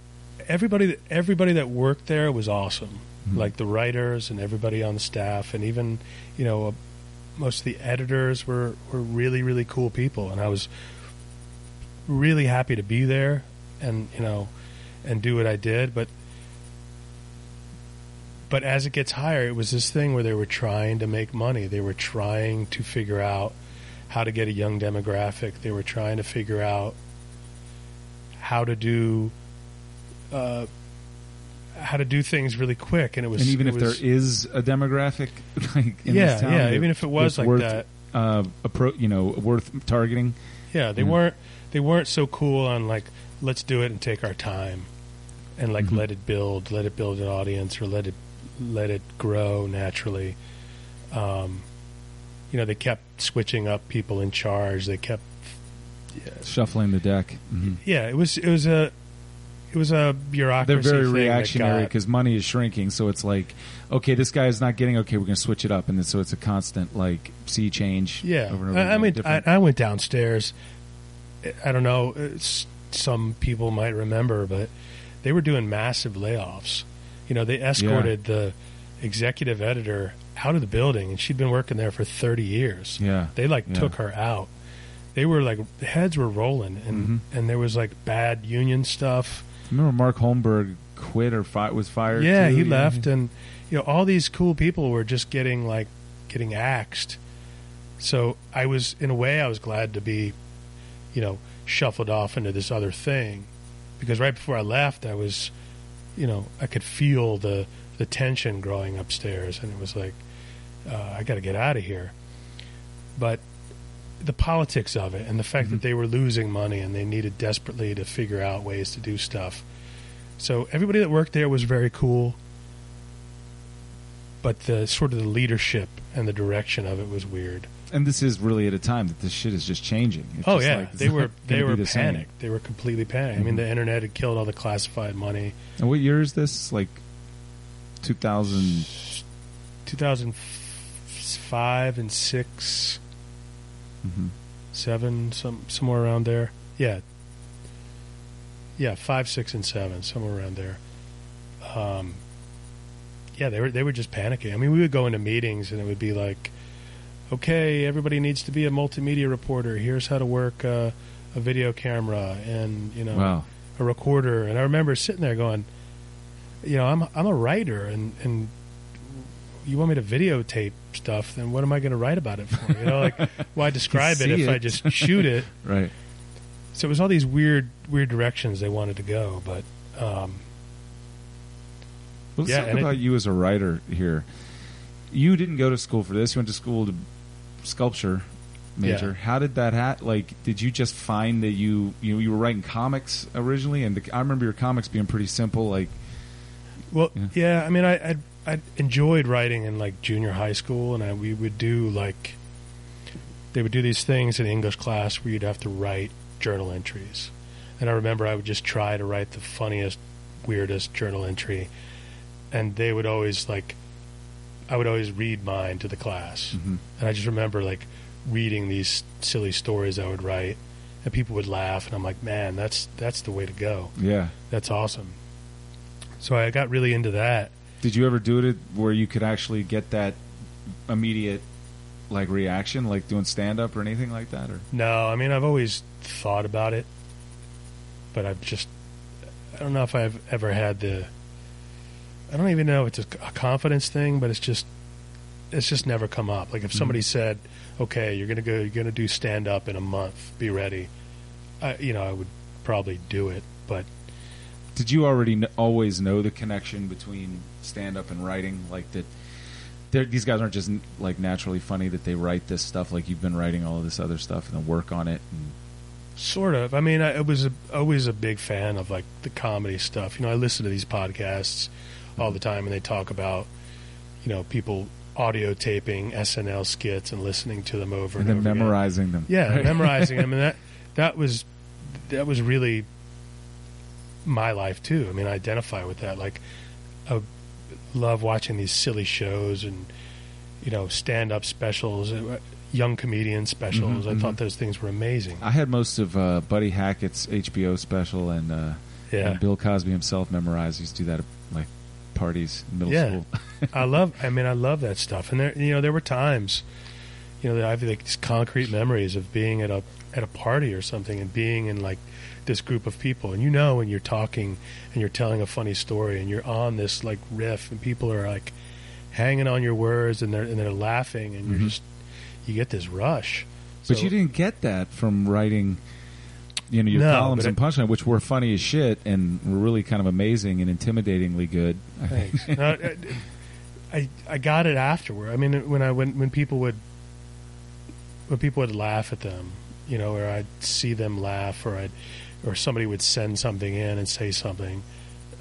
everybody that everybody that worked there was awesome Mhm. like the writers and everybody on the staff and even you know uh, most of the editors were were really really cool people and I was really happy to be there and you know and do what I did. But but as it gets higher it was this thing where they were trying to make money. They were trying to figure out how to get a young demographic. They were trying to figure out how to do uh, how to do things really quick. And it was and even if was- there is a demographic, <laughs> like in yeah this town, yeah that- even if it was like worth, that. uh, appro- you know, worth targeting. Yeah, they Yeah. weren't they weren't so cool on like let's do it and take our time and like Mhm. let it build, let it build an audience or let it let it grow naturally. Um, you know, they kept switching up people in charge. They kept yeah, Shuffling the deck. hmm yeah it was it was a it was a bureaucracy. They're very reactionary because money is shrinking. So it's like, okay, this guy is not getting. Okay, we're going to switch it up, and then, so it's a constant like sea change. Yeah, over and over I, I mean, I, I went downstairs. I don't know. Some people might remember, but they were doing massive layoffs. You know, they escorted the executive editor out of the building, and she'd been working there for thirty years. yeah, They like Yeah. took her out. They were like the heads were rolling, and Mhm. and there was like bad union stuff. Remember Mark Holmberg quit or fi- was fired? Yeah, too? he left, and you know all these cool people were just getting like getting axed. So I was, in a way, I was glad to be, you know, shuffled off into this other thing, because right before I left, I was, you know, I could feel the the tension growing upstairs, and it was like, uh, I got to get out of here. But the politics of it, and the fact Mhm. that they were losing money and they needed desperately to figure out ways to do stuff. So everybody that worked there was very cool, but the sort of the leadership and the direction of it was weird. And this is really at a time that this shit is just changing. It's oh just yeah, like, they were they were the same. panicked. They were completely panicked. I mean, the internet had killed all the classified money. And what year is this? Like two thousand. 2005 and six, Mm-hmm. seven, some somewhere around there. Yeah, yeah, five, six, and seven, somewhere around there. Um, yeah, they were they were just panicking. I mean, we would go into meetings and it would be like, okay, everybody needs to be a multimedia reporter. Here's how to work uh, a video camera and you know Wow. a recorder. And I remember sitting there going, you know, I'm I'm a writer and and you want me to videotape stuff, then what am I going to write about it for? You know, like <laughs> why describe it if I just shoot it? <laughs> Right. So it was all these weird weird directions they wanted to go, but. Um, Let's Yeah, talk and it- about you as a writer here. You didn't go to school for this. You went to school to sculpture major. Yeah. How did that ha- like did you just find that you you know, you were writing comics originally and the, I remember your comics being pretty simple like Well, Yeah. yeah. I mean, I, I I enjoyed writing in like junior high school, and I, we would do like they would do these things in English class where you'd have to write journal entries, and I remember I would just try to write the funniest, weirdest journal entry, and they would always like I would always read mine to the class, Mhm. and I just remember like reading these silly stories I would write, and people would laugh, and I'm like, man, that's that's the way to go. yeah. That's awesome. So I got really into that. Did you ever do it where you could actually get that immediate like reaction like doing stand up or anything like that or No, I mean I've always thought about it, but I've just I don't know if I've ever had the I don't even know if it's a, confidence thing, but it's just it's just never come up. Like if mm-hmm. somebody said, "Okay, you're gonna go, you're gonna do stand up in a month, be ready," I, you know, I would probably do it. But did you already kn- always know the connection between stand up and writing like that these guys aren't just like naturally funny that they write this stuff like you've been writing all of this other stuff and then work on it and Sort of. I mean, I, I was a, always a big fan of like the comedy stuff. You know, I listen to these podcasts all the time, and they talk about you know people audio taping SNL skits and listening to them over and and, then over again. memorizing them Yeah, right? memorizing them, <laughs> and that that was that was really my life too. I mean, I identify with that. Like, I love watching these silly shows and you know stand up specials, uh, young comedian specials. Mhm, I thought mhm. those things were amazing. I had most of uh, Buddy Hackett's HBO special and, uh, Yeah. and Bill Cosby himself memorized. He used to do that like parties in middle Yeah. school. <laughs> I love. I mean, I love that stuff. And there, you know, there were times, you know, that I have like these concrete memories of being at a at a party or something and being in like this group of people. And you know, when you're talking and you're telling a funny story and you're on this like riff and people are like hanging on your words and they're and they're laughing and Mhm. you're just you get this rush. But you didn't get that from writing, you know, your No, columns and punchline, which were funny as shit and were really kind of amazing and intimidatingly good. I. Thanks. No, I- I got it afterward. I mean, when I when when people would when people would laugh at them, you know, or I'd see them laugh, or I'd or somebody would send something in and say something,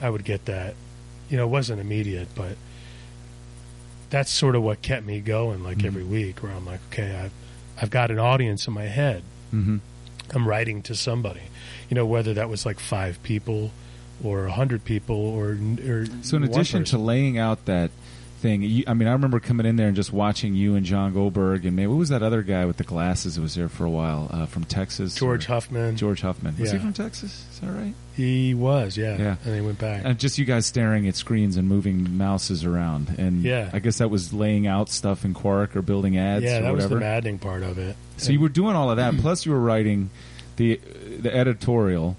I would get that. You know, it wasn't immediate, but that's sort of what kept me going. Like Mhm. every week, where I'm like, okay, I've I've got an audience in my head. hmm I'm writing to somebody. You know, whether that was like five people or a hundred people or or So in addition to laying out that thing, you, I mean, I remember coming in there and just watching you and John Goldberg and maybe what was that other guy with the glasses that was there for a while uh, from Texas? George or- Huffman, George Huffman. Was he from Texas? Is that right? He was, yeah, Yeah. and he went back. And just you guys staring at screens and moving mouses around, and Yeah. I guess that was laying out stuff in Quark or building ads yeah, that was whatever. the maddening part of it. So you were doing all of that, <clears throat> plus you were writing the the editorial.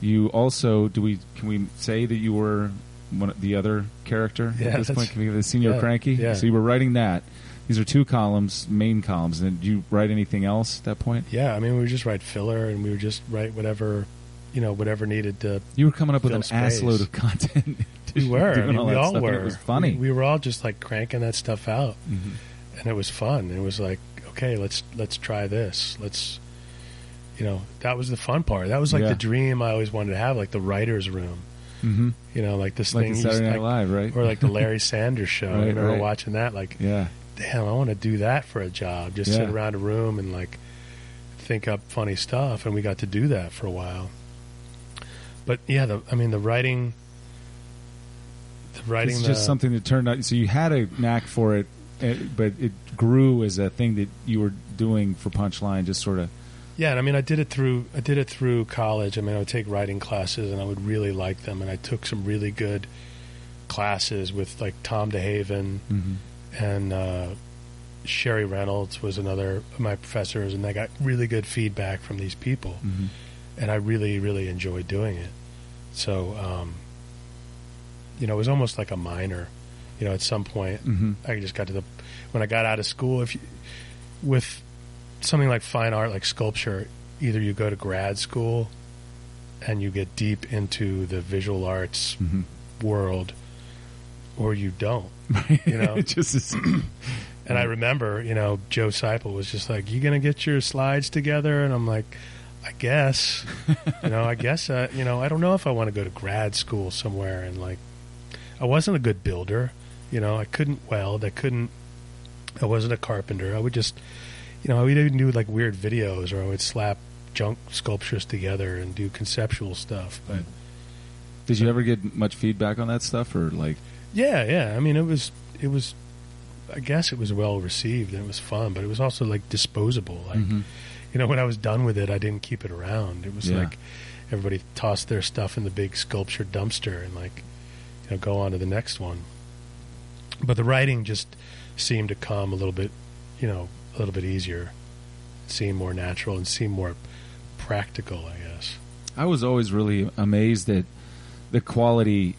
You also do we can we say that you were one of the other character Yeah, at this point? Can we give the senior yeah, cranky? yeah. So you were writing that. These are two columns, main columns. And did you write anything else at that point? Yeah, I mean, we would just write filler, and we would just write whatever, you know, whatever needed to. You were coming up with an ass space. load of content. <laughs> We were. I mean, all we all stuff, were. It was funny. We, we were all just like cranking that stuff out, Mhm. and it was fun. It was like, okay, let's let's try this. Let's, you know, that was the fun part. That was like Yeah. the dream I always wanted to have, like the writers' room. Mhm. You know, like this Like thing, the Saturday Night like- Live, right? or like the Larry <laughs> Sanders show. I remember right. watching that. Like, yeah. damn, I want to do that for a job. Just sit around a room and like think up funny stuff, and we got to do that for a while. But yeah, the, I mean, the writing, the writing, It's the, just something that turned out. So you had a knack for it, eh, but it grew as a thing that you were doing for Punchline. Just sort of. yeah. And I mean, I did it through, I did it through college. I mean, I would take writing classes, and I would really like them, and I took some really good classes with like Tom DeHaven hmm and uh, Sheri Reynolds was another of my professors, and I got really good feedback from these people, hmm and I really, really enjoyed doing it. So, um, you know, it was almost like a minor. You know, at some point, hmm I just got to the when I got out of school. If you, with something like fine art, like sculpture, either you go to grad school and you get deep into the visual arts hmm world, or you don't. <laughs> You know? it just is. And I remember, you know, Joe Seipel was just like, "You gonna get your slides together?" And I'm like, "I guess." you know, I guess. Uh, you know, I don't know if I want to go to grad school somewhere. And like, I wasn't a good builder. You know, I couldn't weld. I couldn't. I wasn't a carpenter. I would just, you know, I would even do like weird videos, or I would slap junk sculptures together and do conceptual stuff. But Did you ever get much feedback on that stuff, or like? Yeah, yeah. I mean, it was it was. I guess it was well received and it was fun, but it was also like disposable. Like Mhm. You know, when I was done with it, I didn't keep it around. It was Yeah. like everybody tossed their stuff in the big sculpture dumpster and like you know go on to the next one. But the writing just seemed to come a little bit, you know, a little bit easier, seemed more natural and seemed more practical. I guess. I was always really amazed at the quality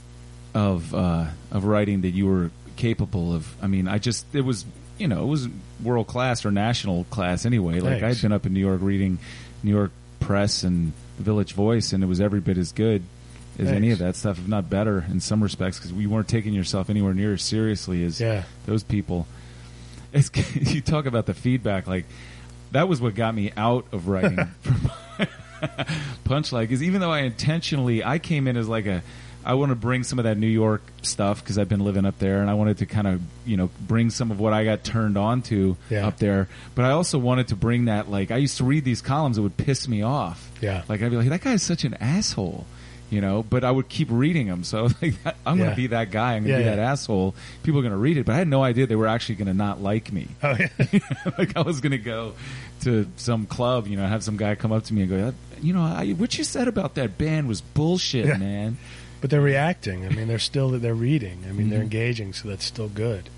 of uh, of writing that you were capable of. I mean, I just it was you know it was world class or national class anyway. Like Thanks. I'd been up in New York reading New York Press and the Village Voice, and it was every bit as good as any of that stuff, if not better in some respects, because we weren't taking yourself anywhere near as seriously as Yeah. those people. <laughs> It's, you talk about the feedback, like that was what got me out of writing Punch like is even though I intentionally, I came in as like a, I want to bring some of that New York stuff because I've been living up there, and I wanted to kind of you know bring some of what I got turned on to Yeah. up there. But I also wanted to bring that like I used to read these columns it would piss me off. Yeah. like I'd be like, that guy's such an asshole. You know, but I would keep reading them. So <laughs> I was like, I'm going to be that guy. I'm going to Yeah, be yeah. that asshole. People are going to read it, but I had no idea they were actually going to not like me. Oh yeah. <laughs> like I was going to go to some club, you know, have some guy come up to me and go, you know, I, what you said about that band was bullshit, Yeah. man. But they're reacting. I mean, they're still they're reading. I mean, they're Mhm. engaging, so that's still good.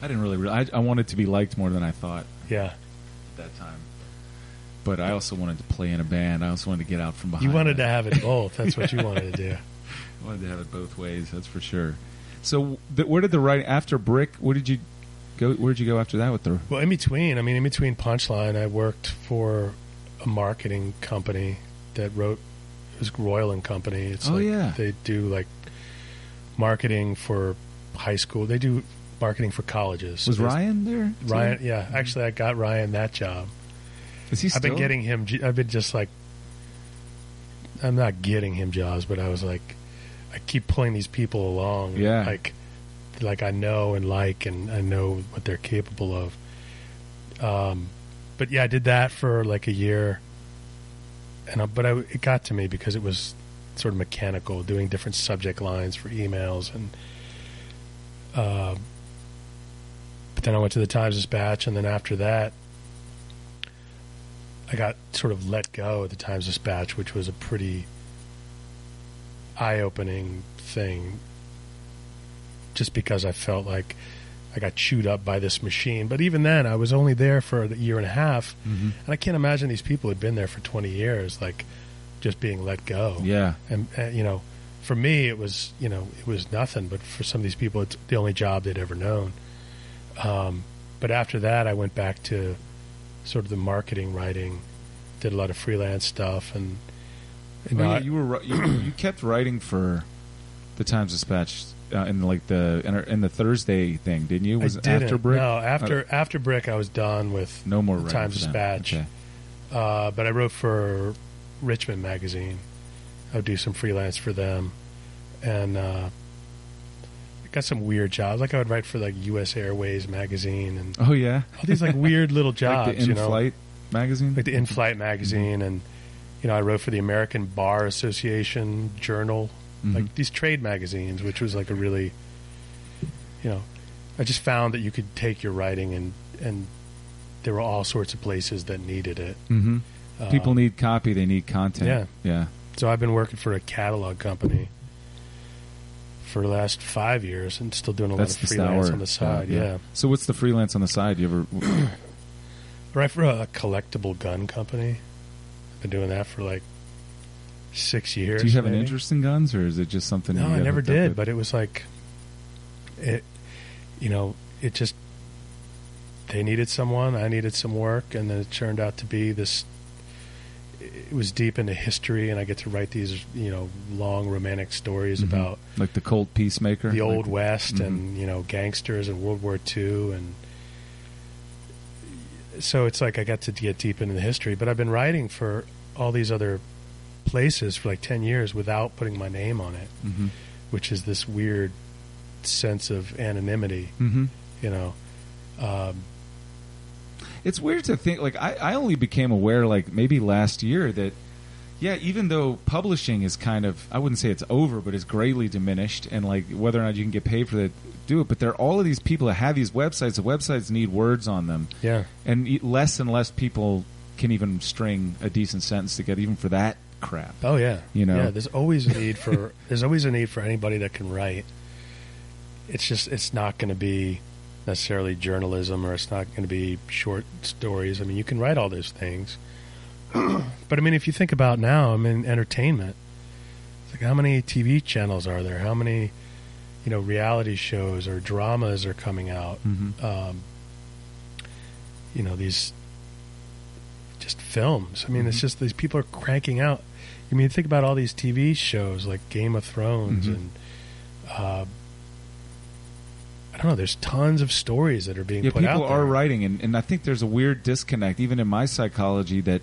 I didn't really, re- I, I wanted to be liked more than I thought Yeah, at that time. But I also wanted to play in a band. I also wanted to get out from behind. you wanted that. to have it <laughs> both. That's what you wanted to do. I <laughs> wanted to have it both ways. That's for sure. So, the, where did the writing after Brick? Where did you go? Where did you go after that with the? Well, in between, I mean, in between Punchline, I worked for a marketing company that wrote. Was Royall and Company. It's Oh, like yeah. they do like marketing for high school. They do marketing for colleges. Was there's- Ryan there? too? Ryan? Yeah, actually, I got Ryan that job. Is he still? I've been getting him. I've been just like, I'm not getting him jobs, but I was like, I keep pulling these people along. Yeah. like, like I know and like, and I know what they're capable of. Um, but yeah, I did that for like a year, and I, but I, it got to me because it was sort of mechanical, doing different subject lines for emails, and uh, but then I went to the Times Dispatch, and then after that, I got sort of let go at the Times Dispatch, which was a pretty eye-opening thing. Just because I felt like I got chewed up by this machine, but even then, I was only there for a year and a half, Mhm. and I can't imagine these people had been there for twenty years, like just being let go. Yeah. and uh, you know, for me, it was you know it was nothing, but for some of these people, it's the only job they'd ever known. Um, but after that, I went back to sort of the marketing writing, did a lot of freelance stuff, and you Oh, know, yeah, I- you were you, you kept writing for the Times Dispatch uh, in like the in, in the Thursday thing, didn't you? Was I didn't. after Brick? No, after after Brick, I was done with no more Times. Dispatch. Okay. Uh, but I wrote for Richmond Magazine. I would do some freelance for them, and uh, I got some weird jobs. Like I would write for like U.S. Airways magazine and Oh yeah, all these like weird little jobs. <laughs> like the you know, in-flight magazine, like the In-Flight magazine, and you know I wrote for the American Bar Association Journal, Mhm. like these trade magazines, which was like a really, you know, I just found that you could take your writing and and there were all sorts of places that needed it. hmm Uh, People need copy. They need content. Yeah. Yeah. So I've been working for a catalog company for the last five years and still doing a That's lot of freelance on the side. job, yeah. So what's the freelance on the side? You ever? <clears throat> Right for a collectible gun company. I've been doing that for like six years. Do you have an interest in guns, or is it just something? No, I never did, with? but it was like, it, you know, it just, they needed someone, I needed some work, and then it turned out to be this, it was deep into history, and I get to write these, you know, long romantic stories Mhm. about like the Colt Peacemaker, the Old Like- West Mhm. and, you know, gangsters and World War II, and so it's like I got to get deep into the history, but I've been writing for all these other places for like 10 years without putting my name on it Mhm. which is this weird sense of anonymity, Mhm. you know. Um, It's weird to think like I, I only became aware like maybe last year that yeah, even though publishing is kind of I wouldn't say it's over, but it's greatly diminished and like whether or not you can get paid for that do it, but there are all of these people that have these websites, the websites need words on them. yeah, And less and less people can even string a decent sentence together even for that crap. oh yeah, You know. yeah. There's always a need for <laughs> there's always a need for anybody that can write. It's just it's not going to be necessarily journalism or it's not going to be short stories. I mean, you can write all those things, <clears throat> but I mean, if you think about now, I mean, entertainment. It's like how many TV channels are there? How many, you know, reality shows or dramas are coming out? Mhm. um, you know these just films. I mean, it's Mhm. just these people are cranking out. I mean, think about all these TV shows like Game of Thrones Mhm. and uh, I don't know. There's tons of stories that are being Yeah, put people out are writing, and, and I think there's a weird disconnect, even in my psychology, that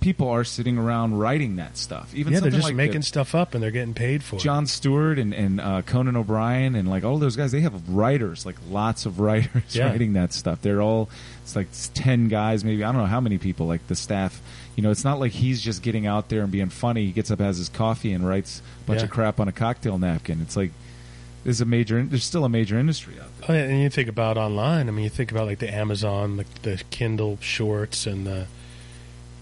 people are sitting around writing that stuff. Even Yeah, they're just like making the- stuff up and they're getting paid for it. Jon Stewart and, and uh, Conan O'Brien and like all those guys, they have writers, like lots of <laughs> writers Yeah. writing that stuff. They're all it's like ten guys, maybe I don't know how many people, like the staff. You know, it's not like he's just getting out there and being funny. He gets up, has his coffee, and writes a bunch Yeah. of crap on a cocktail napkin. It's like there's a major, there's still a major industry out there. Oh, yeah, and you think about online. I mean, you think about like the Amazon, like the Kindle shorts, and the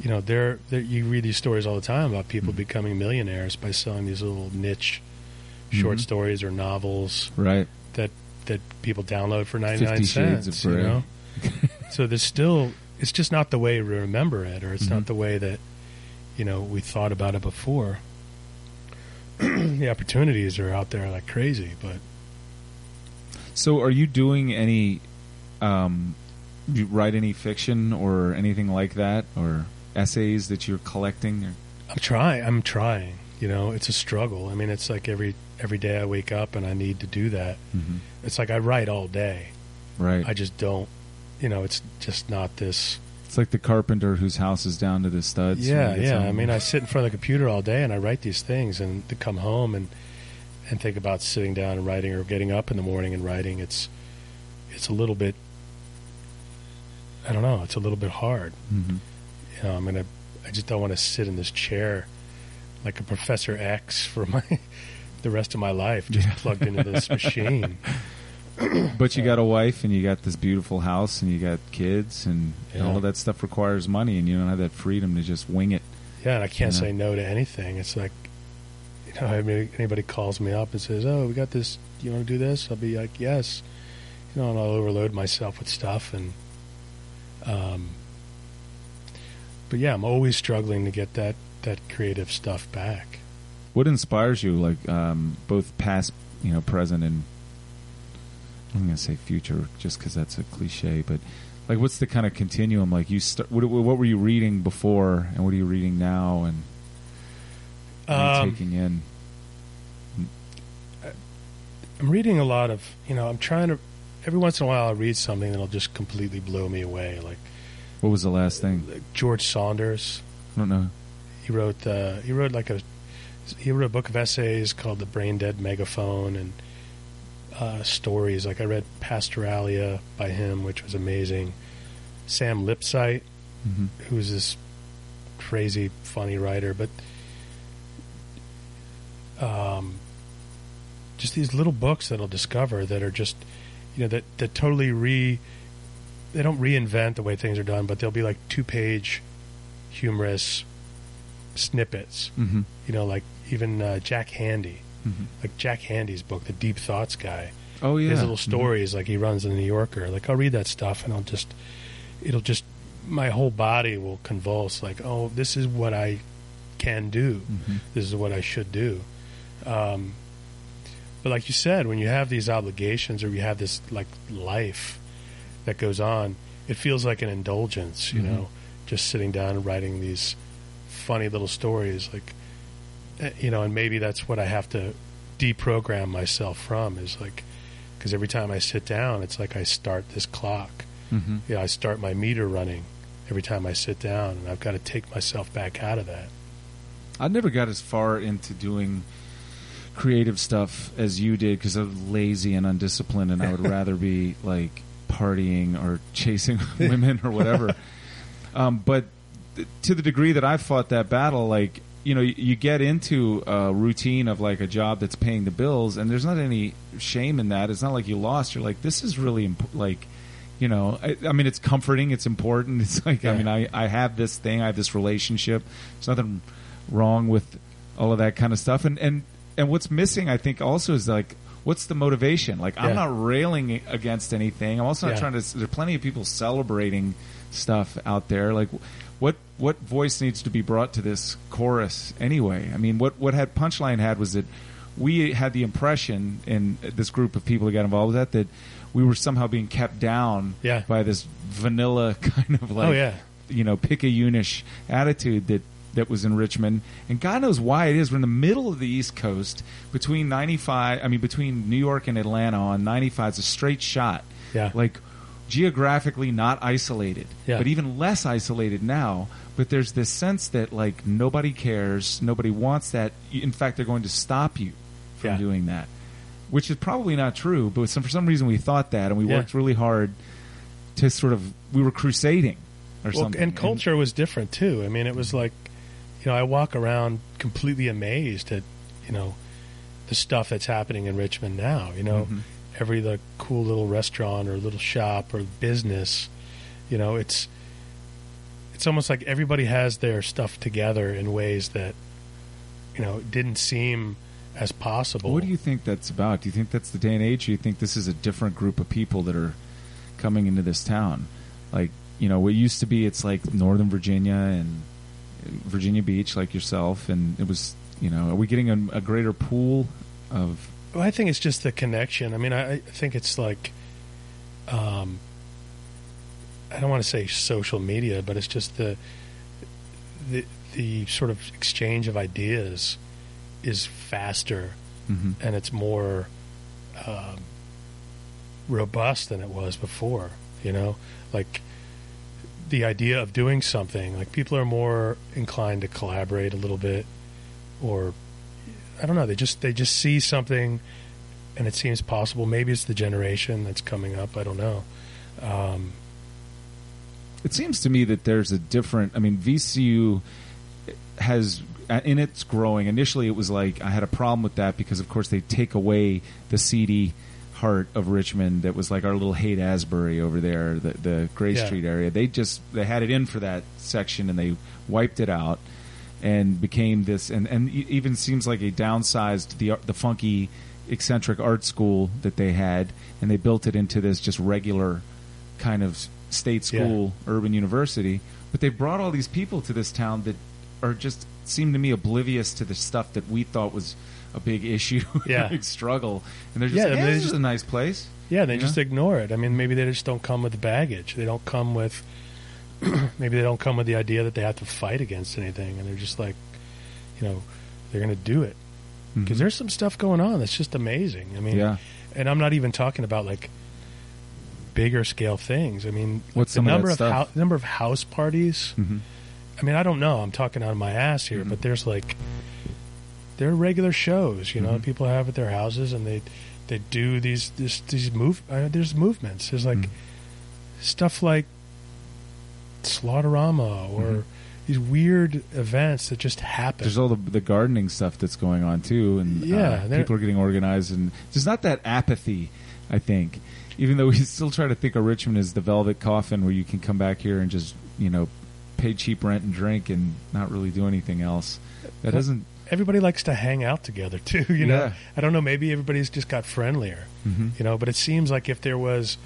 you know, they're you read these stories all the time about people Mhm. becoming millionaires by selling these little niche short Mhm. stories or novels Right. that that people download for ninety nine cents. You know, <laughs> so there's still it's just not the way we remember it, or it's Mhm. not the way that you know we thought about it before. <clears throat> the opportunities are out there like crazy, but So, are you doing any? Um, do you write any fiction or anything like that, or essays that you're collecting? Or, I'm trying. I'm trying. You know, it's a struggle. I mean, it's like every every day I wake up and I need to do that. It's like I write all day. Right. I just don't. You know, it's just not this. it's like the carpenter whose house is down to the studs. Yeah, yeah. home. I mean, I sit in front of the computer all day and I write these things, and to come home and and think about sitting down and writing or getting up in the morning and writing, it's it's a little bit. I don't know. It's a little bit hard. Mhm. You know, I'm gonna. I just don't want to sit in this chair like a Professor X for my <laughs> the rest of my life, just plugged into this machine. <laughs> <clears throat> But you got a wife and you got this beautiful house and you got kids and, Yeah. all of that stuff requires money and you don't have that freedom to just wing it. Yeah, and I can't Yeah. say no to anything. It's like, you know, I mean, anybody calls me up and says, "Oh, we got this. Do you want to do this?" I'll be like, "Yes." You know, and I'll overload myself with stuff, and um, but yeah, I'm always struggling to get that that creative stuff back. What inspires you, like um, both past, you know, present, and I'm going to say future, just because that's a cliche. But like, what's the kind of continuum? Like, you start. What, what were you reading before, and what are you reading now, and what are you Um, taking in? I'm reading a lot of, you know, I'm trying to. Every once in a while, I read something that'll just completely blow me away. Like, What was the last thing? like George Saunders, I don't know. he wrote uh, he wrote like a he wrote a book of essays called the brain dead megaphone and uh, stories. Like i read pastoralia by him which was amazing. Sam Lipsyte hmm who's this crazy funny writer but um, just these little books that i'll discover that are just you know that, that totally re they don't reinvent the way things are done but they'll be like two page humorous snippets. Hmm you know, like even uh, Jack Handey. Mhm. Like Jack Handey's book, the Deep Thoughts guy. Oh yeah, His little stories, like he runs in the New Yorker. Like I'll read that stuff and I'll just, it'll just, my whole body will convulse. Like, oh, this is what I can do. Mhm. This is what I should do. Um, but like you said, when you have these obligations or you have this like life that goes on, it feels like an indulgence. You Mhm. know, just sitting down and writing these funny little stories. Like, you know, and maybe that's what I have to deprogram myself from is like because every time I sit down, it's like I start this clock. Mhm. Yeah, I start my meter running every time I sit down, and I've got to take myself back out of that. I never got as far into doing creative stuff as you did because I'm lazy and undisciplined, and I would <laughs> rather be like partying or <laughs> chasing <laughs> women or whatever. Um, but to the degree that I fought that battle, like you know, you, you get into a routine of like a job that's paying the bills, and there's not any shame in that. It's not like you lost. You're like, this is really imp- like. You know, I, I mean, it's comforting. It's important. <laughs> It's like, I mean, I, I have this thing. I have this relationship. There's nothing wrong with all of that kind of stuff. And and and what's missing, I think, also is like, what's the motivation? Like, I'm not railing against anything. I'm also not Yeah. trying to. There are plenty of people celebrating stuff out there. Like, what what voice needs to be brought to this chorus anyway? I mean, what what had Punchline had was that we had the impression in this group of people who got involved with that that we were somehow being kept down Yeah. by this vanilla <laughs> kind of like oh yeah, you know, picayunish attitude that that was in Richmond, and God knows why it is. We're in the middle of the East Coast, between ninety five. I mean, between New York and Atlanta on ninety five. It's a straight shot. Yeah. like geographically not isolated, Yeah. but even less isolated now. But there's this sense that like nobody cares, nobody wants that. In fact, they're going to stop you from Yeah. doing that, which is probably not true. But some, for some reason, we thought that, and we Yeah. worked really hard to sort of we were crusading or well, something. and culture was different too. I mean, it was like, you know, I walk around completely amazed at, you know, the stuff that's happening in Richmond now. You know, Mhm. Every the cool little restaurant or little shop or business, you know, it's it's almost like everybody has their stuff together in ways that, you know, didn't seem as possible. What do you think that's about? Do you think that's the day and age? Or do you think this is a different group of people that are coming into this town? Like, you know, what used to be, it's like Northern Virginia and Virginia Beach, like yourself, and it was, you know, are we getting a, a greater pool of? Well, I think it's just the connection. I mean, I, I think it's like, um, I don't want to say social media, but it's just the the the sort of exchange of ideas is faster Mhm. and it's more um, robust than it was before. You know, like the idea of doing something. Like people are more inclined to collaborate a little bit, or I don't know. They just they just see something, and it seems possible. Maybe it's the generation that's coming up. I don't know. Um, It seems to me that there's a different. I mean, VCU has in its growing. Initially, it was like I had a problem with that because, of course, they take away the seedy heart of Richmond that was like our little Haight Ashbury over there, the the Grace Yeah. Street area. They just they had it in for that section and they wiped it out and became this and and even seems like a downsized the the funky eccentric art school that they had and they built it into this just regular kind of state Yeah. school urban university but they brought all these people to this town that are just seem to me oblivious to the stuff that we thought was a big issue <laughs> Yeah. a big struggle and they're just Yeah, like, I mean, "Eh, this just- is a nice place yeah, they just know? ignore it. I mean, maybe they just don't come with the baggage. They don't come with. <clears throat> maybe they don't come with the idea that they have to fight against anything, and they're just like, you know, they're going to do it because Mhm. there's some stuff going on that's just amazing. I mean, yeah and I'm not even talking about like bigger scale things. I mean, What's the of number of hou- number of house parties. Mhm. I mean, I don't know. I'm talking out of my ass here, Mhm. but there's like there are regular shows, you know, Mhm. people have at their houses, and they they do these this, these move. Uh, there's movements. There's like Mhm. stuff like Slaughterama or Mhm. these weird events that just happen. There's all the, the gardening stuff that's going on too, and uh, Yeah, they're- people are getting organized, and there's not that apathy. I think, even though we <laughs> still try to think of Richmond as the velvet coffin, where you can come back here and just you know pay cheap rent and drink and not really do anything else. That doesn't. everybody likes to hang out together <laughs> too. You know, Yeah. I don't know. Maybe everybody's just got friendlier. Mhm. You know, but it seems like if there was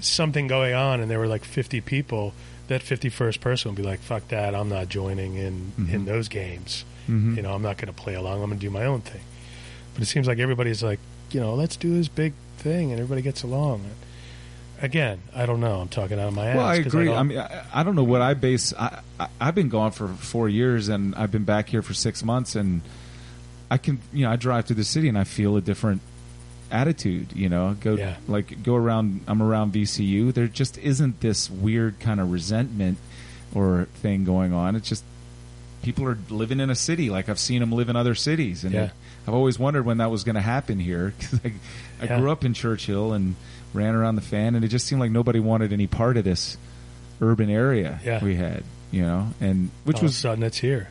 something going on and there were like 50 people, that 51st person would be like, "Fuck that! I'm not joining in in Mhm. those games. Mhm. You know, I'm not going to play along. I'm going to do my own thing." But it seems like everybody's like, you know, let's do this big thing, and everybody gets along. Again, I don't know. I'm talking out of my ass. Well, I agree. don't- I, mean, I, I don't know what I base. I, I, I've been gone for four years, and I've been back here for six months, and I can, you know, I drive through the city and I feel a different attitude. You know, go Yeah. like go around. I'm around VCU. There just isn't this weird kind of resentment or thing going on. It's just people are living in a city like I've seen them live in other cities, and Yeah. I've always wondered when that was going to happen here. <laughs> 'Cause I, I Yeah. grew up in Church Hill and ran around the fan, and it just seemed like nobody wanted any part of this urban area Yeah. we had, you know, and which all of a was sudden it's here.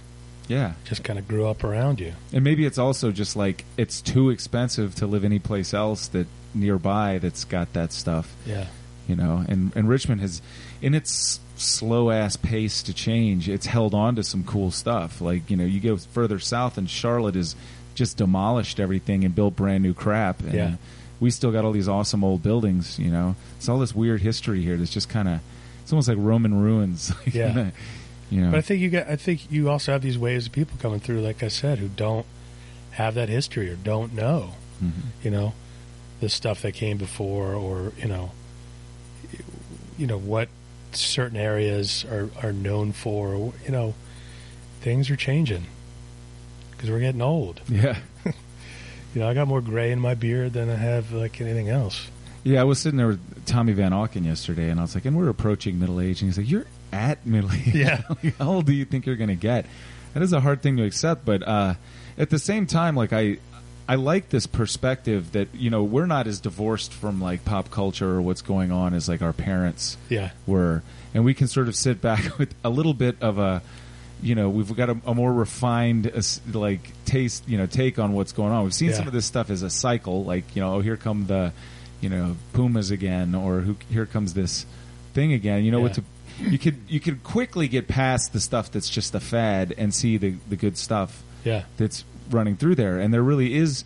Yeah, Just kind of grew up around you. and maybe it's also just like it's too expensive to live any place else that nearby that's got that stuff, Yeah. you know, and and Richmond has in its slow ass pace to change, it's held on to some cool stuff. Like you know, you go further south, and Charlotte has just demolished everything and built brand new crap. And Yeah. we still got all these awesome old buildings. You know, it's all this weird history here. That's just kind of it's almost like Roman ruins. <laughs> Yeah. You know. But I think you get. I think you also have these waves of people coming through, like I said, who don't have that history or don't know. Mhm. You know, the stuff that came before, or you know, you know what certain areas are are known for. You know, things are changing because we're getting old. Yeah. <laughs> You know, I got more gray in my beard than I have like anything else. Yeah, I was sitting there with Tommy Van Auken yesterday, and I was like, and we're approaching middle age. And he's like, you're at middle age. <laughs> Yeah. Like, How old do you think you're going to get? That is a hard thing to accept, but uh, at the same time, like I, I like this perspective that you know we're not as divorced from like pop culture or what's going on as like our parents Yeah, were, and we can sort of sit back <laughs> with a little bit of a, you know, we've got a, a more refined uh, like taste, you know, take on what's going on. We've seen Yeah. some of this stuff as a cycle, like you know, oh here come the, you know, Pumas again, or who, here comes this thing again. You know Yeah. to. You could you could quickly get past the stuff that's just a fad and see the the good stuff yeah, that's running through there. And there really is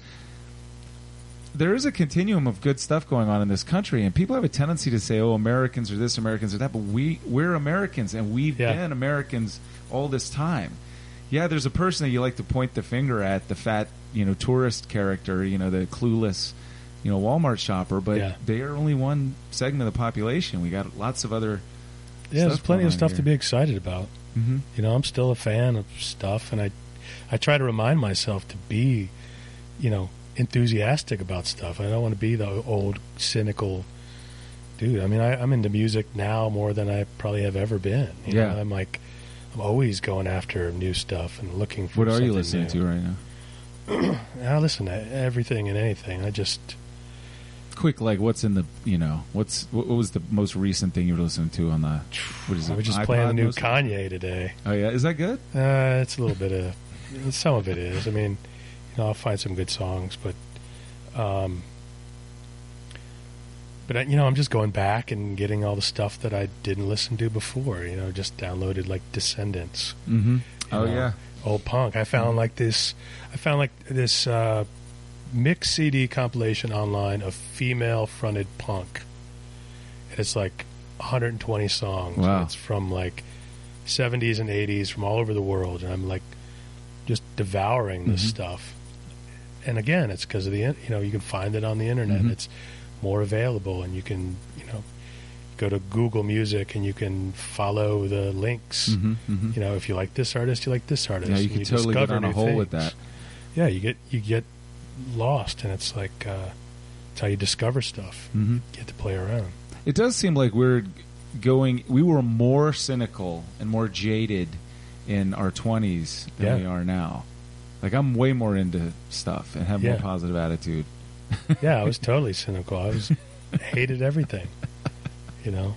there is a continuum of good stuff going on in this country. And people have a tendency to say oh americans are this americans are that. But we we're americans and we've Yeah. been americans all this time. Yeah there's a person that you like to point the finger at the fat you know tourist character you know the clueless you know walmart shopper. But Yeah. they are only one segment of the population. We got lots of other yeah. There's plenty of stuff here. to be excited about. mm-hmm. You know, I'm still a fan of stuff, and I, I try to remind myself to be, you know, enthusiastic about stuff. I don't want to be the old cynical dude. I mean, I, I'm into music now more than I probably have ever been. You Yeah. know, I'm like, I'm always going after new stuff and looking for. what are you listening new. to right now <clears throat> I listen to everything and anything. I just, quick like what's in the you know what's what, what was the most recent thing you were listening to on the what is it I was just iPod playing the new? Kanye today. oh yeah is that good Uh, it's a little bit of <laughs> some of it is. I mean, you know, I'll find some good songs, but um, but I, you know, I'm just going back and getting all the stuff that I didn't listen to before. You know, just downloaded like Descendents, mm-hmm oh know, yeah old punk. I found like this. I found like this uh, mix CD compilation online of female fronted punk. And it's like 120 songs. Wow. It's from like 70s and 80s from all over the world, and I'm like just devouring this Mhm. stuff. And again, it's because of the you know you can find it on the internet. Mhm. It's more available, and you can you know go to Google Music and you can follow the links. mm-hmm, mm-hmm. You know, if you like this artist, you like this artist. yeah you can totally get on a hole with that Yeah, you get you get lost, and it's like uh, it's how you discover stuff. mm-hmm. You get to play around. it does seem like we're going we were more cynical and more jaded in our 20s than Yeah. we are now like i'm way more into stuff and have more positive attitude <laughs> Yeah, I was <laughs> totally cynical. I was hated everything. You know,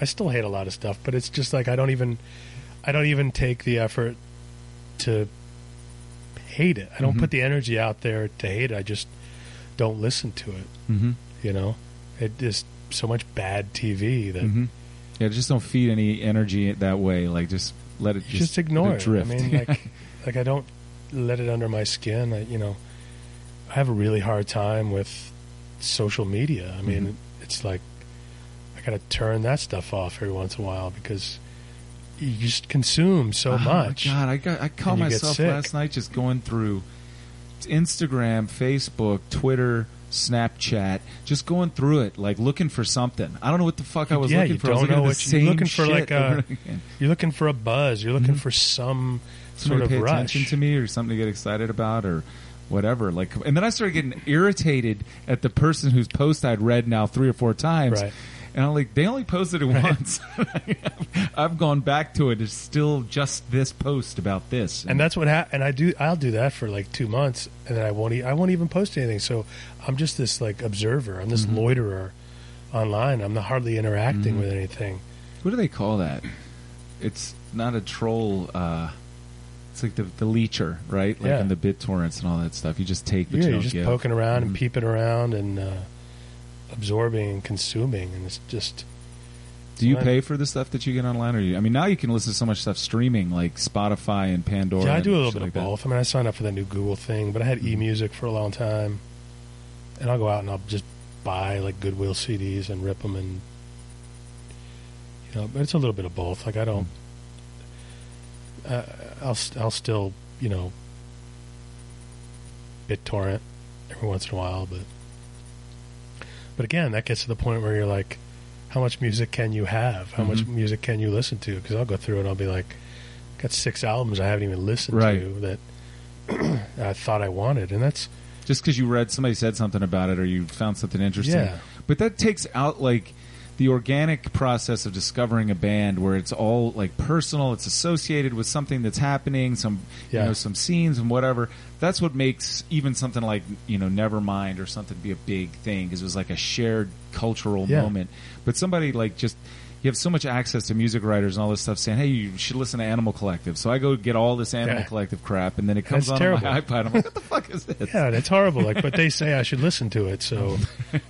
I still hate a lot of stuff, but it's just like I don't even I don't even take the effort to hate it. I don't Mhm. put the energy out there to hate it. I just don't listen to it. mm-hmm. You know, it is so much bad TV that Mm-hmm. yeah just don't feed any energy that way like just let it just, just, ignore it. drift I mean, like, <laughs> like I don't let it under my skin. I, you know, I have a really hard time with social media. I mean, Mhm. it's like I got to turn that stuff off every once in a while because you just consume so oh much. god, I got I caught And you get myself last night just going through Instagram, Facebook, Twitter, Snapchat, just going through it, like looking for something. I don't know what the fuck I was Yeah, looking for. I was don't looking know at the what you- you're looking for, like, over a-. You're looking for a buzz. You're looking Mhm. for some something sort of rush. attention to me or something to get excited about or whatever. Like, and then I started getting irritated at the person whose post I'd read now three or four times. Right. And I'm like, they only posted it once. <laughs> I've gone back to it. It's still just this post about this. and that's what happened. and I do I'll do that for like 2 months and then I won't e- I won't even post anything. So I'm just this like observer. I'm this Mhm. loiterer online. I'm not hardly interacting Mhm. with anything. what do they call that? It's not a troll. Uh, it's like the, the leecher, right? Like Yeah. in the BitTorrents and all that stuff. You just take, but yeah, you you're just give. poking around Mhm. and peeping around and uh, absorbing and consuming and it's just Do you pay for the stuff that you get online, or you? I mean, now you can listen to so much stuff streaming, like Spotify and Pandora. Yeah, I do a little bit like of that. both. I mean, I signed up for that new Google thing, but I had Mhm. e-music for a long time, and I'll go out and I'll just buy like Goodwill CDs and rip them, and you know, but it's a little bit of both. Like I don't, uh, I'll I'll still you know, BitTorrent every once in a while, but but again, that gets to the point where you're like, how much music can you have? How much Mhm. music can you listen to? Because I'll go through and I'll be like, got six albums I haven't even listened Right. to that <clears throat> I thought I wanted, and that's Just because you read somebody said something about it, or you found something interesting. Yeah. But that takes out like the organic process of discovering a band where it's all like personal. It's associated with something that's happening, some Yeah. you know some scenes and whatever. That's what makes even something like you know Nevermind or something be a big thing because it was like a shared cultural Yeah. moment. But somebody like just you have so much access to music writers and all this stuff saying, "Hey, you should listen to Animal Collective." So I go get all this Animal Yeah. Collective crap, and then it comes That's on, terrible. my iPad. I'm like, "What the fuck is this?" yeah, that's horrible. Like, but they say I should listen to it, so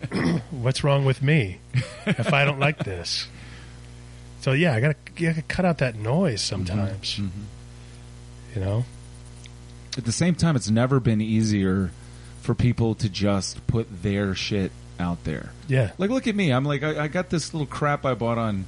<laughs> what's wrong with me if I don't like this? So yeah, I gotta, gotta cut out that noise sometimes. Mhm. You know, At the same time, it's never been easier for people to just put their shit out there. yeah, Like, look at me. I'm like, I, I got this little crap I bought on,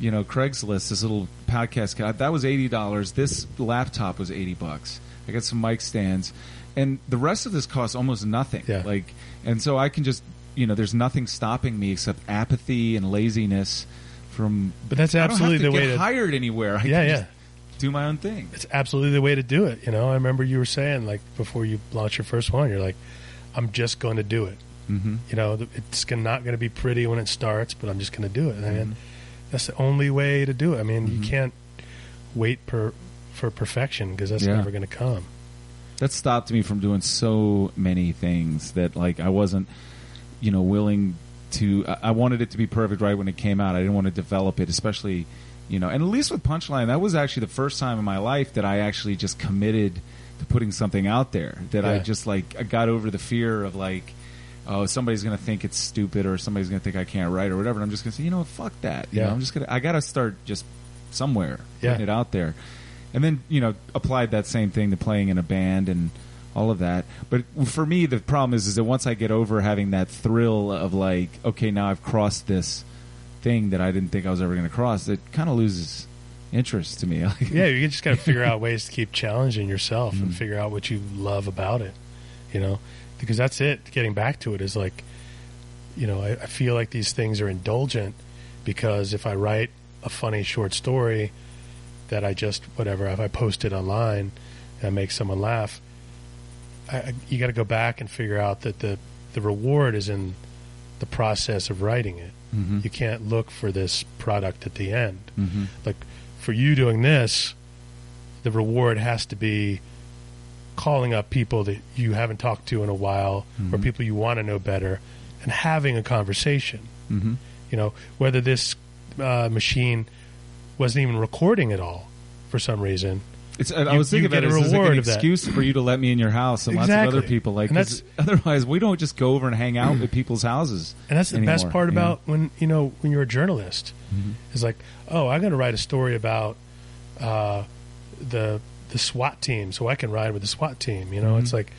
you know, Craigslist. This little podcast. ca- That was eighty dollars. This laptop was eighty bucks. I got some mic stands, and the rest of this costs almost nothing. Yeah. Like, and so I can just, you know, there's nothing stopping me except apathy and laziness from. But that's absolutely the way get to- hired anywhere. I yeah, can yeah. just do my own thing. It's absolutely the way to do it. You know, I remember you were saying like before you launch your first one, you're like, I'm just going to do it. Mm-hmm. You know, it's not going to be pretty when it starts, but I'm just going to do it. And Mhm. that's the only way to do it. I mean, Mhm. you can't wait per for perfection because that's Yeah. never going to come. that stopped me from doing so many things that like I wasn't, you know, willing to. I, I wanted it to be perfect right when it came out. I didn't want to develop it, especially, you know. And at least with Punchline, that was actually the first time in my life that I actually just committed to putting something out there. That I just like I got over the fear of like. Oh, somebody's gonna think it's stupid, or somebody's gonna think I can't write, or whatever. And I'm just gonna say, you know, what, fuck that. You Yeah. know, I'm just gonna. I gotta start just somewhere Yeah. putting it out there and then you know applied that same thing to playing in a band and all of that but for me the problem is is that once i get over having that thrill of like okay now i've crossed this thing that i didn't think i was ever going to cross it kind of loses interest to me <laughs> Yeah, you just got to figure <laughs> out ways to keep challenging yourself and Mhm. figure out what you love about it. You know, because that's it. Getting back to it is like, you know, I, I feel like these things are indulgent because if I write a funny short story that I just whatever if I post it online and I make someone laugh, I, I, you got to go back and figure out that the the reward is in the process of writing it. Mhm. You can't look for this product at the end Mhm. like for you doing this, the reward has to be calling up people that you haven't talked to in a while or Mhm. people you want to know better and having a conversation. Mhm. You know, whether this uh, machine wasn't even recording at all for some reason. It's, I You- was thinking about it a as like reward an excuse for you to let me in your house and lots of Exactly. other people. Like, otherwise, we don't just go over and hang out at people's houses. And that's the best part you know? about when you know when you're a journalist. Mhm. It's like, oh, I'm going to write a story about uh, the the SWAT team, so I can ride with the SWAT team. You know, Mhm. it's like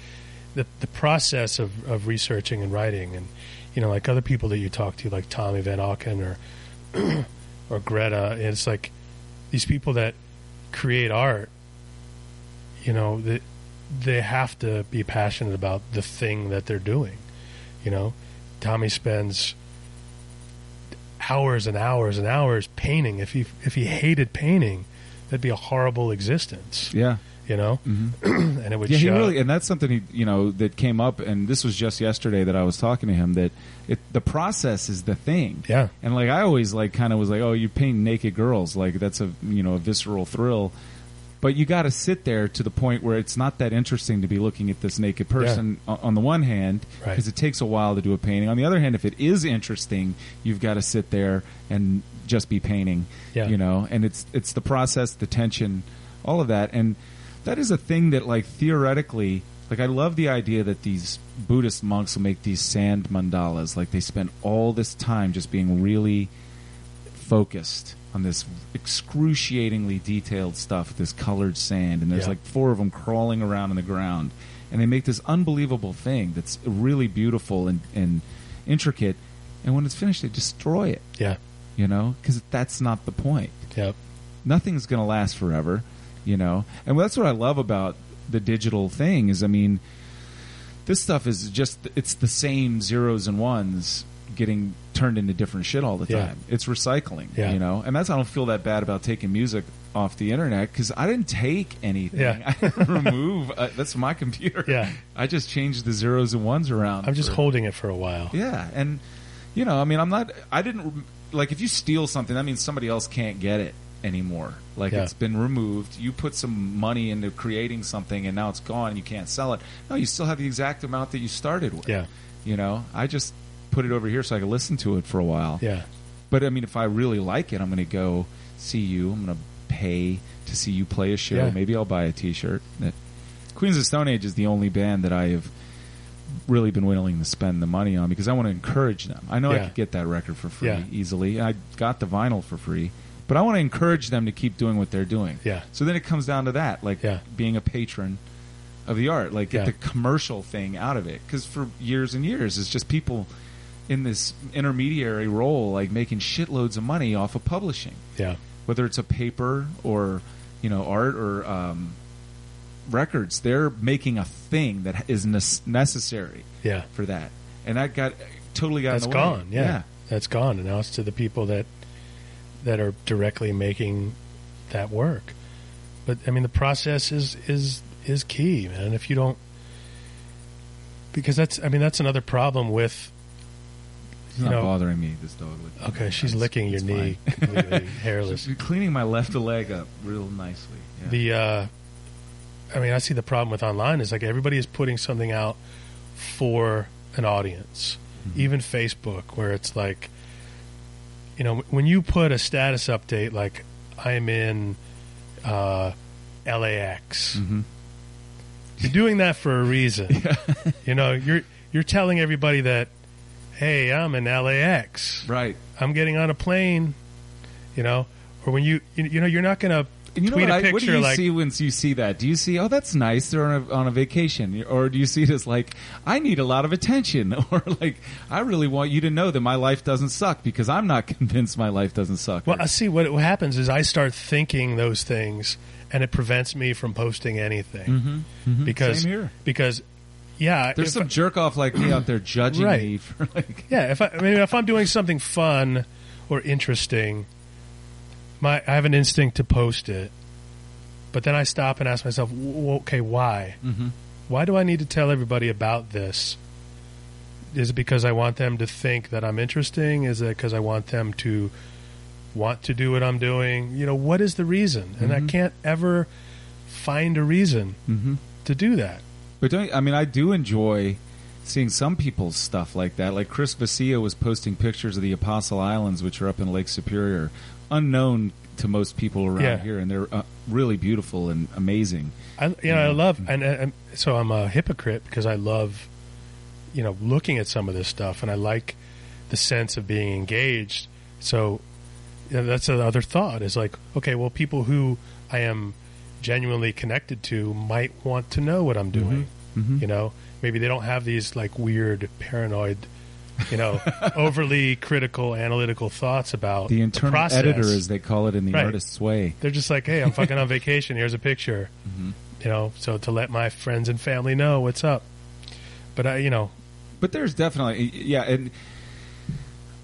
the the process of, of researching and writing, and you know, like other people that you talk to, like Tommy Van Auken or <clears throat> or Greta. And it's like these people that create art. You know, they, they have to be passionate about the thing that they're doing. You know, Tommy spends hours and hours and hours painting. If he if he hated painting, that'd be a horrible existence. Yeah. You know, hmm <clears throat> and it would Yeah, he really, and that's something he, you know, that came up, and this was just yesterday that I was talking to him that it, the process is the thing. yeah, And like I always like kind of was like, oh, you paint naked girls, like that's a you know a visceral thrill, but you got to sit there to the point where it's not that interesting to be looking at this naked person on, on the one hand Right. because it takes a while to do a painting. On the other hand, if it is interesting, you've got to sit there and just be painting. Yeah. You know, and it's it's the process, the tension, all of that, and that is a thing that like theoretically. Like I love the idea that these Buddhist monks will make these sand mandalas. Like they spend all this time just being really focused on this excruciatingly detailed stuff, this colored sand, and there's Yeah. like four of them crawling around on the ground, and they make this unbelievable thing that's really beautiful and, and intricate. And when it's finished, they destroy it. yeah, You know, because that's not the point yeah, nothing's going to last forever, you know. And that's what I love about the digital thing is, I mean, this stuff is just it's the same zeros and ones getting turned into different shit all the Yeah. time. It's recycling, Yeah. you know. And that's I don't feel that bad about taking music off the internet because I didn't take anything. Yeah. <laughs> I didn't remove. Uh, that's my computer. Yeah. I just changed the zeros and ones around. I'm just for- holding it for a while. yeah, and you know, I mean, I'm not. I didn't like if you steal something, that means somebody else can't get it anymore. Like Yeah. it's been removed. You put some money into creating something, and now it's gone. and You can't sell it. No, you still have the exact amount that you started with. Yeah, You know, I just put it over here so I can listen to it for a while. yeah, But I mean, if I really like it, I'm going to go see you. I'm going to pay to see you play a show. Yeah. Maybe I'll buy a T-shirt. Queens of Stone Age is the only band that I have really been willing to spend the money on because I want to encourage them. I know I could get that record for free Yeah. easily. I got the vinyl for free, but I want to encourage them to keep doing what they're doing. Yeah. So then it comes down to that, like Yeah. being a patron of the art, like get Yeah. the commercial thing out of it. Because for years and years, it's just people in this intermediary role, like making shitloads of money off of publishing, yeah, whether it's a paper or you know art or um, records. They're making a thing that is nes- necessary yeah. for that, and that got totally got That's in the way. gone. Yeah. that's gone, and now it's to the people that that are directly making that work. But I mean, the process is is is key, man. If you don't, because that's I mean that's another problem with. It's not know- bothering me. This dog. Okay, she's It's- licking your it's knee, <laughs> hairless. She's <laughs> cleaning my left leg up real nicely. Yeah. The, uh, I mean, I see the problem with online is like everybody is putting something out for an audience, Mm-hmm. even Facebook, where it's like, you know, when you put a status update like I'm in uh, LAX, Mhm. you're doing that for a reason. <laughs> You know, you're you're telling everybody that, hey, I'm in LAX. Right. I'm getting on a plane. You know, or when you you, you know you're not going to And you know what, I, what do you like see once you see that? Do you see, oh, that's nice, they're on a, on a vacation? Or do you see it as like, I need a lot of attention? <laughs> Or like, I really want you to know that my life doesn't suck because I'm not <laughs> convinced my life doesn't suck. Well, I see what, what happens is I start thinking those things, and it prevents me from posting anything Mhm, mhm. because because yeah, There's some I- jerk off like me out there judging Right. me for like, yeah. If I, I mean if I'm doing something fun or interesting, my I have an instinct to post it, but then I stop and ask myself, w- okay, why? Mhm. Why do I need to tell everybody about this? Is it because I want them to think that I'm interesting? Is it because I want them to want to do what I'm doing? You know, what is the reason? And I Mhm. can't ever find a reason Mhm. to do that. But don't I mean I do enjoy seeing some people's stuff like that. Like Chris Vecchia was posting pictures of the Apostle Islands, which are up in Lake Superior, unknown to most people around Yeah. here, and they're uh, really beautiful and amazing. I, you know, I love, and, and so I'm a hypocrite because I love, you know, looking at some of this stuff, and I like the sense of being engaged. So you know, that's another thought is like, okay, well, people who I am genuinely connected to might want to know what I'm doing. Mhm. You know, maybe they don't have these like weird paranoid, you know, <laughs> overly critical analytical thoughts about The internal process. editor, as they call it in the Right. artist's way. They're just like, hey, I'm fucking on vacation. Here's a picture. Mm-hmm. You know, so to let my friends and family know what's up. But I, you know, But there's definitely yeah, and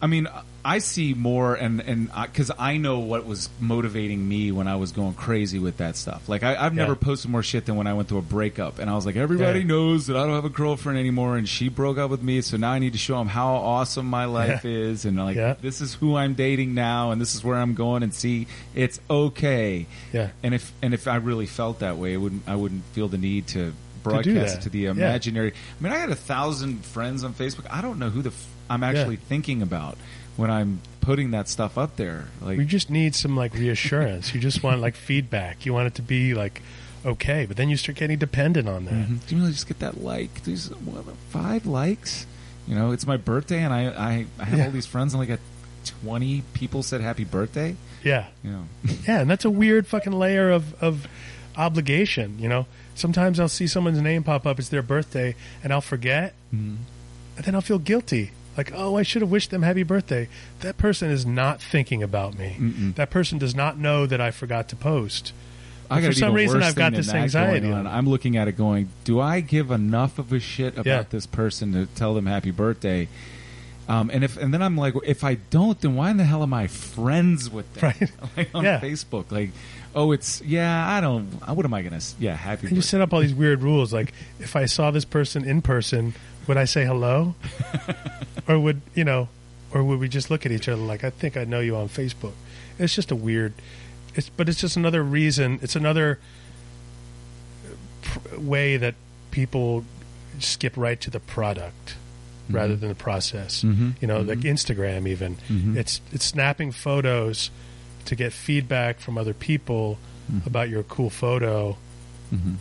I mean I see more and and because I know what was motivating me when I was going crazy with that stuff. Like I, I've Yeah. never posted more shit than when I went through a breakup, and I was like, everybody Yeah. knows that I don't have a girlfriend anymore, and she broke up with me, so now I need to show them how awesome my life is, and like Yeah. this is who I'm dating now, and this is where I'm going, and see it's okay. yeah, And if and if I really felt that way, I wouldn't I wouldn't feel the need to broadcast it to the Yeah. imaginary. I mean, I had a thousand friends on Facebook. I don't know who the f- I'm actually thinking about when I'm putting that stuff up there. Like, we just need some like reassurance. you just want like feedback. You want it to be like okay, but then you start getting dependent on that. Mhm. do you really just get that like? These what, five likes? You know, it's my birthday, and I I, I have Yeah. all these friends, and like a twenty people said happy birthday. Yeah, You know, <laughs> yeah, and that's a weird fucking layer of of obligation. You know, sometimes I'll see someone's name pop up. It's their birthday, and I'll forget, Mhm. and then I'll feel guilty. Like, oh, I should have wished them happy birthday. That person is not thinking about me. Mm-mm. That person does not know that I forgot to post. I For some reason, I've got this anxiety on. I'm looking at it going, do I give enough of a shit about Yeah. this person to tell them happy birthday? Um, and if and then I'm like, if I don't, then why in the hell am I friends with them? Right. <laughs> like on Yeah. Facebook, like, oh, it's yeah, I don't. What am I gonna? Yeah, happy. And you set up all these weird rules. Like, if I saw this person in person, would I say hello? <laughs> or would, you know, or would we just look at each other like, I think I know you on Facebook? It's just a weird, it's, but it's just another reason. It's another pr- way that people skip right to the product rather than the process. Mhm. You know, Mhm. like Instagram even. Mhm. It's, it's snapping photos to get feedback from other people Mhm. about your cool photo. Mhm.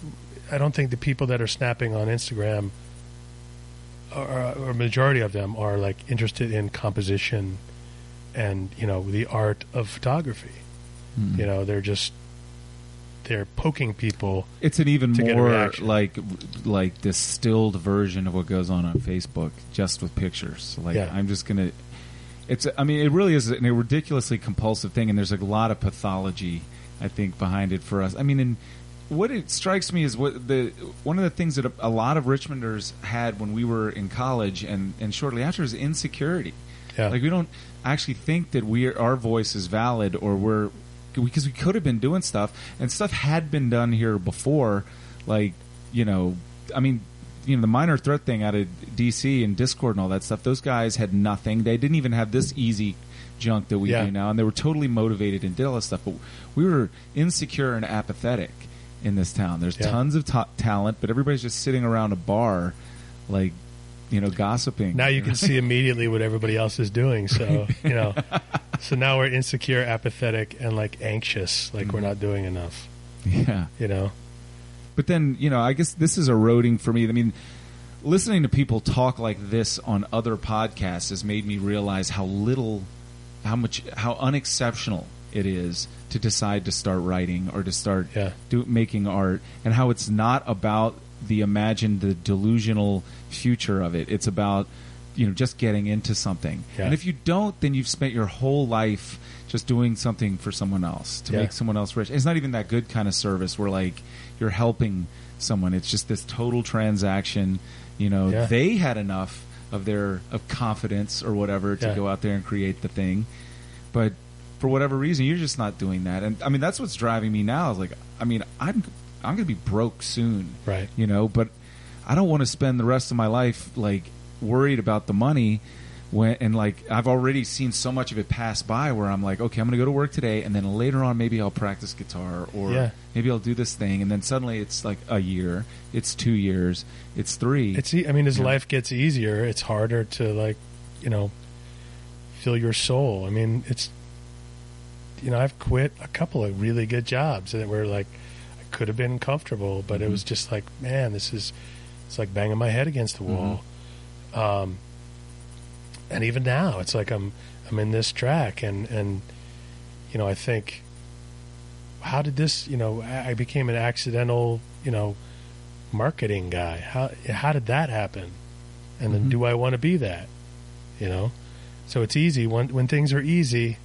I don't think the people that are snapping on Instagram, or, or a majority of them, are like interested in composition and you know the art of photography. Mhm. You know, they're just they're poking people. It's an even to get a more like like distilled version of what goes on on Facebook, just with pictures. Like Yeah. I'm just gonna. It's. I mean, it really is a ridiculously compulsive thing, and there's a lot of pathology, I think, behind it for us. I mean, and what it strikes me is what the one of the things that a, a lot of Richmonders had when we were in college and and shortly after is insecurity. Yeah, Like we don't actually think that we are, our voice is valid or we're because we could have been doing stuff and stuff had been done here before. Like you know, I mean, you know, the minor threat thing out of DC and Dischord and all that stuff. Those guys had nothing. They didn't even have this easy junk that we Yeah. do now, and they were totally motivated and did all this stuff. But we were insecure and apathetic in this town. There's Yeah. tons of ta- talent, but everybody's just sitting around a bar, like you know, gossiping. now you can see immediately what everybody else is doing. So <laughs> you know, so now we're insecure, apathetic, and like anxious, like we're mm-hmm. not doing enough. yeah. You know, But then, you know, I guess this is eroding for me. I mean, listening to people talk like this on other podcasts has made me realize how little, how much, how unexceptional it is to decide to start writing or to start Yeah. do, making art, and how it's not about the imagined, the delusional future of it. It's about you know just getting into something. Yeah. And if you don't, then you've spent your whole life just doing something for someone else to Yeah. make someone else rich. It's not even that good kind of service where like you're helping someone. It's just this total transaction. You know, Yeah. they had enough of their of confidence or whatever to go out there and create the thing, but for whatever reason, you're just not doing that. And I mean, that's what's driving me now. Is like, I mean, I'm I'm going to be broke soon, Right. You know, but I don't want to spend the rest of my life like worried about the money. When, and like I've already seen so much of it pass by where I'm like, okay, I'm going to go to work today, and then later on maybe I'll practice guitar, or Yeah. maybe I'll do this thing, and then suddenly it's like a year, it's two years, it's three. It's. I mean, as Yeah. life gets easier, it's harder to like, you know, fill your soul. I mean, it's. You know, I've quit a couple of really good jobs that were like, I could have been comfortable, but it Mhm. was just like, man, this is. It's like banging my head against the wall. Um, and even now, it's like I'm I'm in this track, and and you know, I think how did this? You know, I became an accidental, you know, marketing guy. How how did that happen? And then, Mhm. do I want to be that? You know, so it's easy when when things are easy.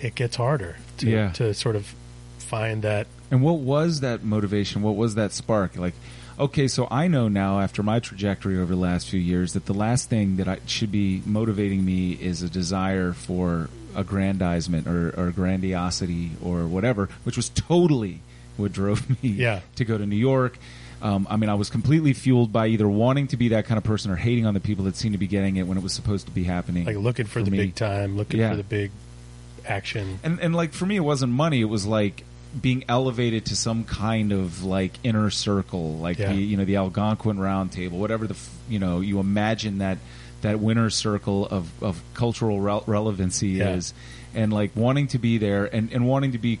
It gets harder to Yeah. to sort of find that. And what was that motivation? What was that spark? Like, okay, so I know now after my trajectory over the last few years that the last thing that I should be motivating me is a desire for aggrandizement or, or grandiosity or whatever, which was totally what drove <laughs> me Yeah. to go to New York. Um, I mean, I was completely fueled by either wanting to be that kind of person or hating on the people that seemed to be getting it when it was supposed to be happening. like looking for, For the me. big time, looking Yeah. for the big action. and and like for me it wasn't money it was like being elevated to some kind of like inner circle like Yeah. the you know the algonquin round table whatever the f- you know you imagine that that winner circle of of cultural rel- relevancy Yeah. is and like wanting to be there and and wanting to be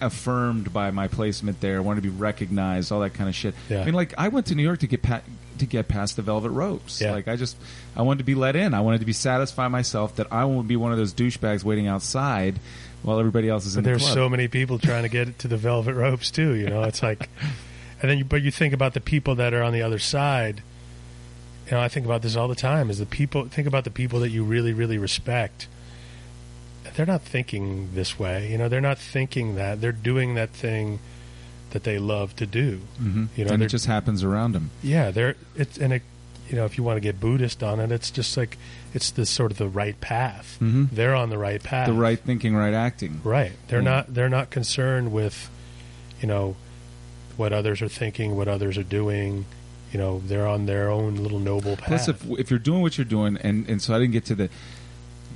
affirmed by my placement there wanting to be recognized all that kind of shit Yeah. i mean like i went to new york to get pa- to get past the velvet ropes Yeah. like i just i wanted to be let in i wanted to be satisfy myself that i won't be one of those douchebags waiting outside while everybody else is in But the there's club. so many people trying to get to the velvet ropes too. You know, it's like, and then you, but you think about the people that are on the other side. You know, I think about this all the time. Is the people think about the people that you really, really respect. They're not thinking this way. You know, they're not thinking that. They're doing that thing that they love to do. Mhm. You know, and it just happens around them Yeah, they're it's and it, you know, if you want to get Buddhist on it, it's just like it's the sort of the right path. Mhm. They're on the right path. the right thinking right acting Right. They're Yeah. not they're not concerned with, you know, what others are thinking, what others are doing. You know, they're on their own little noble path. Plus, if if you're doing what you're doing, and and so I didn't get to the,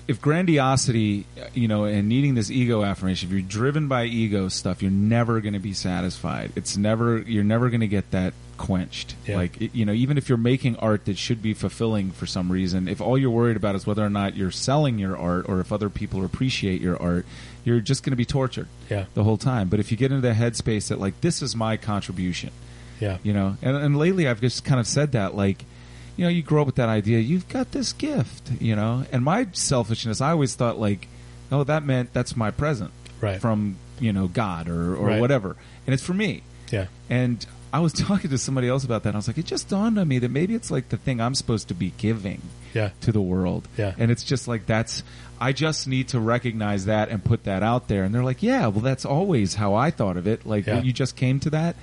if grandiosity, you know, and needing this ego affirmation, if you're driven by ego stuff, you're never going to be satisfied. It's never you're never going to get that quenched. Yeah. Like you know, even if you're making art that should be fulfilling for some reason, if all you're worried about is whether or not you're selling your art or if other people appreciate your art, you're just going to be tortured yeah. the whole time. But if you get into the headspace that like this is my contribution, Yeah. you know and, and lately i've just kind of said that like you know you grow up with that idea you've got this gift you know and my selfishness i always thought like oh that meant that's my present Right. from you know god or, or Right. whatever and it's for me Yeah. and i was <laughs> talking to somebody else about that and i was like it just dawned on me that maybe it's like the thing i'm supposed to be giving Yeah. to the world Yeah. and it's just like that's i just need to recognize that and put that out there and they're like yeah well that's always how i thought of it like Yeah. you just came to that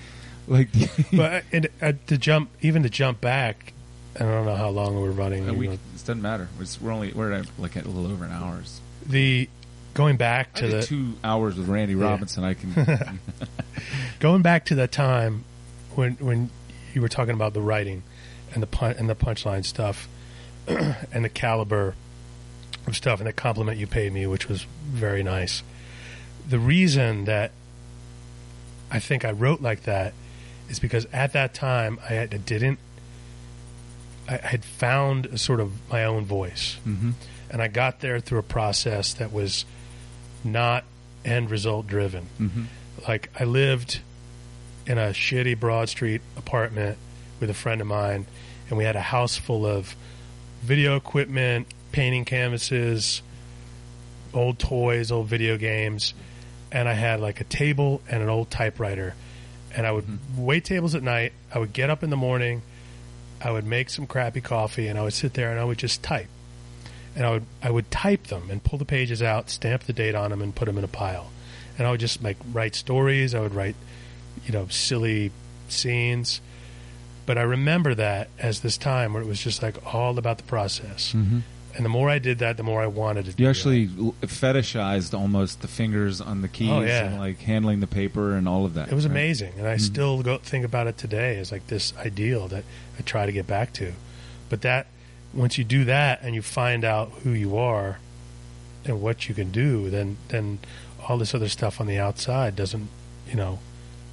like <laughs> But it, uh, to jump even to jump back, I don't know how long we're running. And you we, know, it doesn't matter. It's, we're only we're at like at a little over an hour's. the going back to the two hours with Randy Yeah. Robinson. I can. <laughs> <laughs> going back to that time when when you were talking about the writing and the pun- and the punchline stuff <clears throat> and the caliber of stuff and the compliment you paid me, which was very nice. The reason that I think I wrote like that is because at that time I had, I didn't. I had found a sort of my own voice, hmm and I got there through a process that was not end result driven hmm like I lived in a shitty Broad Street apartment with a friend of mine, and we had a house full of video equipment, painting canvases, old toys, old video games, and I had like a table and an old typewriter. And I would wait tables at night. I would get up in the morning. I would make some crappy coffee, and I would sit there and I would just type. And I would I would type them and pull the pages out, stamp the date on them, and put them in a pile and I would just like write stories. I would write, you know, silly scenes. But I remember that as this time where it was just like all about the process. hmm And the more I did that, the more I wanted to do You actually l- fetishized almost the fingers on the keys Oh, yeah. and like handling the paper and all of that. that. It was right? amazing. And I Mhm. still go think about it today as like this ideal that I try to get back to. But that, once you do that and you find out who you are and what you can do, then, then all this other stuff on the outside doesn't, you know,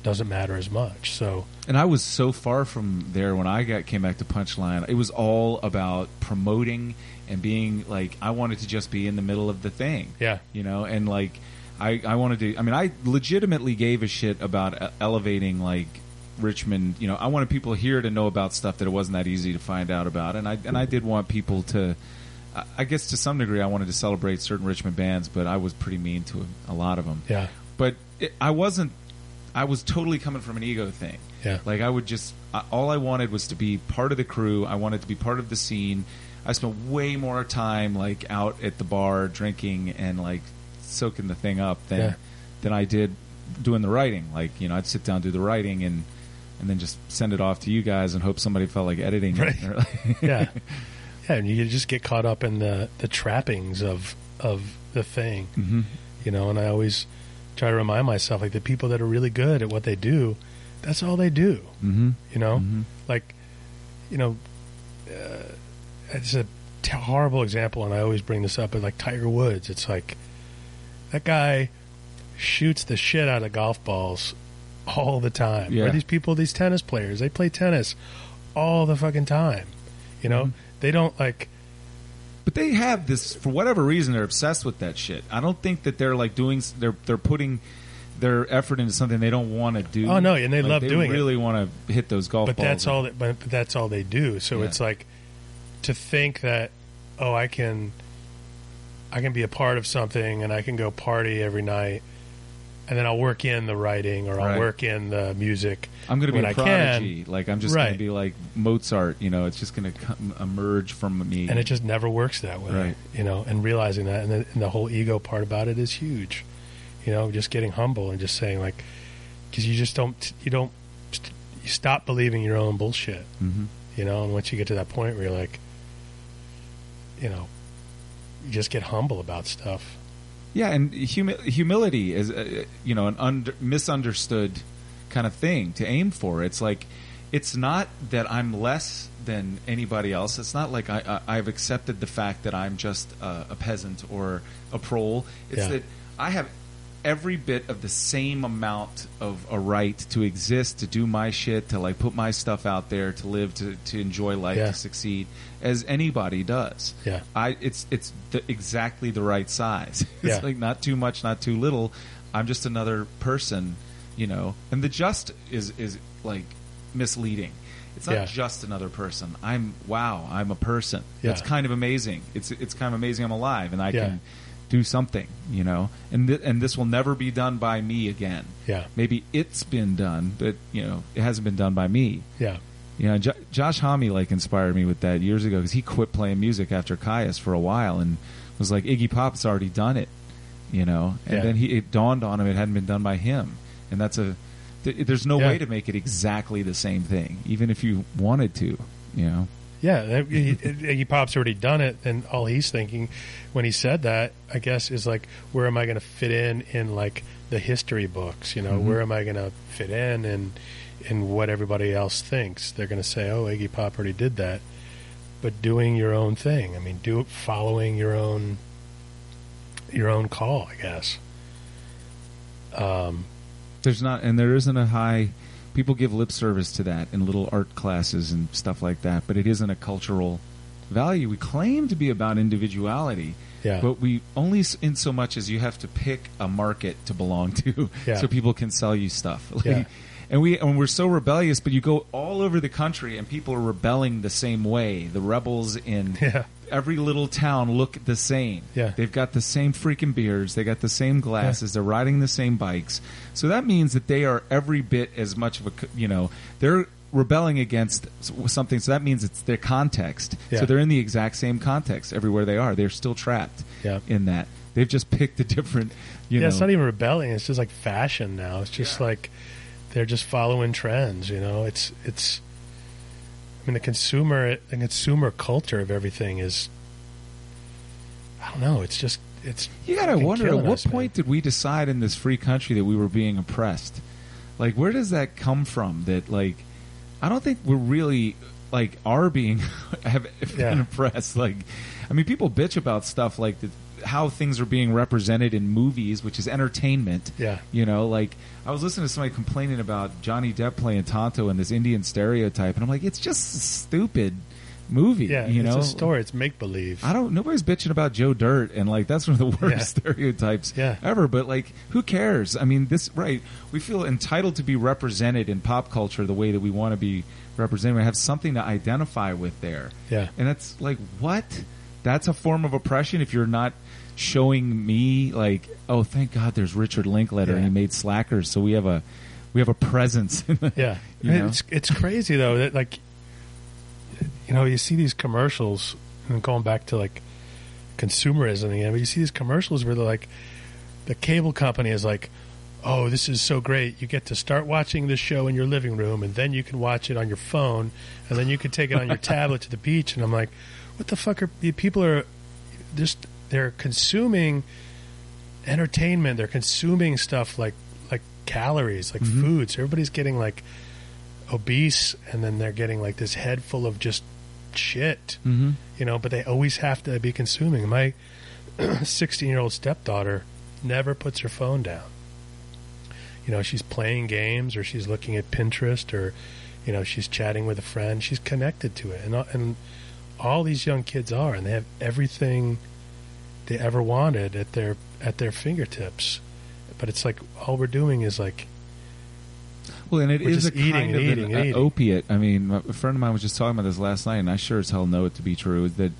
doesn't matter as much. So, And I was so far from there when I got came back to Punchline. It was all about promoting and being like I wanted to just be in the middle of the thing. yeah. you know and like i i wanted to i mean i legitimately gave a shit about elevating like richmond you know i wanted people here to know about stuff that it wasn't that easy to find out about and i and i did want people to I- guess to some degree, I wanted to celebrate certain Richmond bands, but I was pretty mean to a, a lot of them. Yeah. But it, I wasn't. I was totally coming from an ego thing. Yeah. Like I would just. I, all I wanted was to be part of the crew. I wanted to be part of the scene. I spent way more time like out at the bar drinking and like soaking the thing up than Yeah. than I did doing the writing. Like you know, I'd sit down do the writing and and then just send it off to you guys and hope somebody felt like editing Right. it. <laughs> Yeah, <laughs> yeah, and you just get caught up in the the trappings of of the thing, Mhm. you know. And I always try to remind myself, like the people that are really good at what they do, that's all they do, Mhm. you know. Mhm. Like, you know, uh, it's a t- horrible example, and I always bring this up. But like Tiger Woods, it's like that guy shoots the shit out of golf balls all the time. Yeah. Or these people, these tennis players, they play tennis all the fucking time. You know, Mhm. they don't like. But they have this for whatever reason. They're obsessed with that shit. I don't think that they're like doing. They're they're putting their effort into something they don't want to do. Oh, no, and they Like, love doing it. Really want to hit those golf But balls. that's all. That, but, but that's all they do. So Yeah. it's like to think that oh, I can, I can be a part of something, and I can go party every night, and then I'll work in the writing or I'll Right. work in the music. I'm going to be when a I can. prodigy. Like I'm just going Right. to be like Mozart. You know, it's just going to come, emerge from me. and it just never works that way Right. you know and realizing that and the, and the whole ego part about it is huge you know just getting humble and just saying like because you just don't you don't you stop believing your own bullshit Mhm. you know and once you get to that point where you're like you know you just get humble about stuff Yeah, and humi- humility is, uh, you know, an under- misunderstood kind of thing to aim for. It's like, it's not that I'm less than anybody else. It's not like I, I, I've accepted the fact that I'm just a, a peasant or a prole. It's Yeah. that I have every bit of the same amount of a right to exist, to do my shit, to like put my stuff out there, to live, to, to enjoy life, Yeah. to succeed, as anybody does. Yeah. I it's it's the, exactly the right size. <laughs> It's Yeah. like not too much, not too little. I'm just another person, you know. And the just is is like misleading. It's not Yeah. just another person. I'm wow, I'm a person. That's Yeah. kind of amazing. It's it's kind of amazing I'm alive and I can do something, you know. And th- and this will never be done by me again. yeah Maybe it's been done, but you know, it hasn't been done by me. yeah You know, Jo- Josh Homme like inspired me with that years ago because he quit playing music after Kyuss for a while and was like Iggy Pop's already done it, you know. And Yeah. then he it dawned on him it hadn't been done by him, and that's a th- there's no Yeah. way to make it exactly the same thing, even if you wanted to, you know. Yeah, he- Iggy Pop's already done it, and all he's thinking when he said that, I guess, is like, where am I going to fit in in like the history books? You know, Mhm. where am I going to fit in and in what everybody else thinks? They're going to say, oh, Iggy Pop already did that, but doing your own thing. I mean, do following your own your own call, I guess. Um, There's not, and there isn't a high. People give lip service to that in little art classes and stuff like that, but it isn't a cultural value. We claim to be about individuality, yeah, but we only in so much as you have to pick a market to belong to, <laughs> Yeah. so people can sell you stuff. <laughs> Like, Yeah. And we and we're so rebellious, but you go all over the country and people are rebelling the same way. The rebels in <laughs> every little town look the same. Yeah. They've got the same freaking beards. They got the same glasses. They're riding the same bikes. So that means that they are every bit as much of a, you know, they're rebelling against something. So that means it's their context. Yeah. So they're in the exact same context everywhere they are. They're still trapped Yeah. in that. They've just picked a different, you yeah. know. It's not even rebelling; it's just like fashion now. It's just like they're just following trends. You know, it's it's. I mean, the consumer the consumer culture of everything is. I don't know. It's just it's. You gotta wonder at what us, man. point did we decide in this free country that we were being oppressed? Like, where does that come from? That like, I don't think we're really like are being <laughs> have been Yeah. oppressed. Like, I mean, people bitch about stuff like the, how things are being represented in movies, which is entertainment. Yeah. You know, like I was listening to somebody complaining about Johnny Depp playing Tonto and this Indian stereotype, and I'm like, it's just a stupid movie. Yeah, you it's know, a story. It's make believe. I don't. Nobody's bitching about Joe Dirt, and like that's one of the <laughs> worst Yeah. stereotypes Yeah. ever. But like, who cares? I mean, this right? We feel entitled to be represented in pop culture the way that we want to be represented. We have something to identify with there, Yeah. and that's like what. that's a form of oppression if you're not showing me like, oh, thank God, there's Richard Linklater and Yeah. he made Slackers, so we have a we have a presence. <laughs> the- Yeah, You know? it's it's crazy though that like, you know, you see these commercials and going back to like consumerism again, but you see these commercials where they're like, the cable company is like, oh, this is so great. You get to start watching this show in your living room, and then you can watch it on your phone, and then you can take it on your <laughs> tablet to the beach. And I'm like, what the fuck are people are just they're consuming entertainment. They're consuming stuff like like calories, like Mhm. foods. Everybody's getting like obese, and then they're getting like this head full of just shit, Mhm. you know. But they always have to be consuming. My <clears throat> 16 year old stepdaughter never puts her phone down. You know, she's playing games or she's looking at Pinterest or, you know, she's chatting with a friend. She's connected to it, and and all these young kids are, and they have everything they ever wanted at their at their fingertips. But it's like all we're doing is like Well, and it is a eating kind of eating an eating. opiate. I mean, a friend of mine was just talking about this last night, and I sure as hell know it to be true. Is that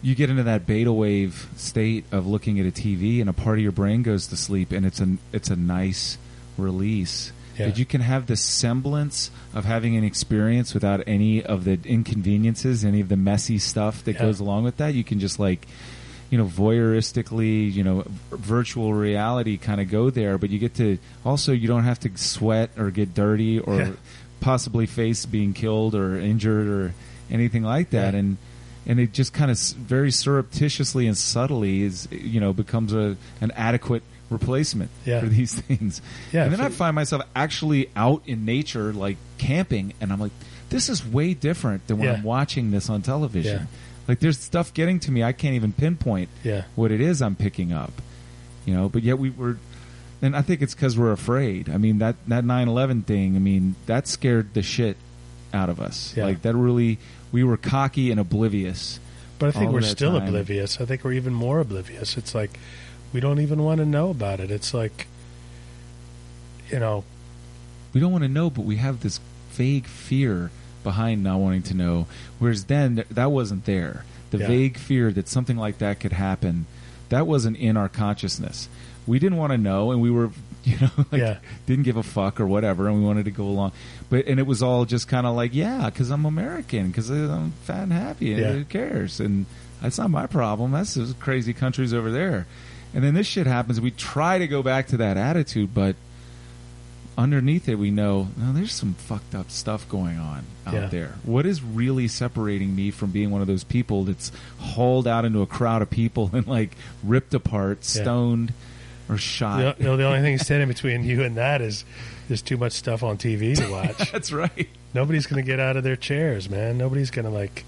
you get into that beta wave state of looking at a TV, and a part of your brain goes to sleep, and it's a it's a nice release. Yeah. That you can have the semblance of having an experience without any of the inconveniences, any of the messy stuff that Yeah. goes along with that. You can just like you know, voyeuristically, you know, virtual reality kind of go there, but you get to also you don't have to sweat or get dirty or Yeah. possibly face being killed or injured or anything like that, Yeah. and and it just kind of very surreptitiously and subtly is you know becomes a an adequate replacement Yeah. for these <laughs> things. Yeah, and then I find myself actually out in nature, like camping, and I'm like, this is way different than when Yeah. I'm watching this on television. Like there's stuff getting to me I can't even pinpoint yeah what it is I'm picking up. You know, but yet we were and I think it's cuz we're afraid. I mean that that 9/11 thing, I mean, that scared the shit out of us. Yeah. Like that really we were cocky and oblivious. But I think we're still time. oblivious. I think we're even more oblivious. It's like we don't even want to know about it. It's like you know, We don't want to know, but we have this vague fear behind not wanting to know. Whereas then th- that wasn't there. The Yeah. vague fear that something like that could happen, that wasn't in our consciousness. We didn't want to know, and we were, <laughs> you know, like Yeah. didn't give a fuck or whatever, and we wanted to go along. But and it was all just kind of like, yeah, because I'm American, because I'm fat and happy, and Yeah. who cares? And that's not my problem. That's those crazy countries over there. And then this shit happens. We try to go back to that attitude, but underneath it, we know no, there's some fucked up stuff going on out Yeah. there. What is really separating me from being one of those people that's hauled out into a crowd of people and like ripped apart, Yeah. stoned, or shot? you know, the only thing <laughs> standing between you and that is there's too much stuff on TV to watch. <laughs> That's right. Nobody's going to get out of their chairs, man. Nobody's going to like.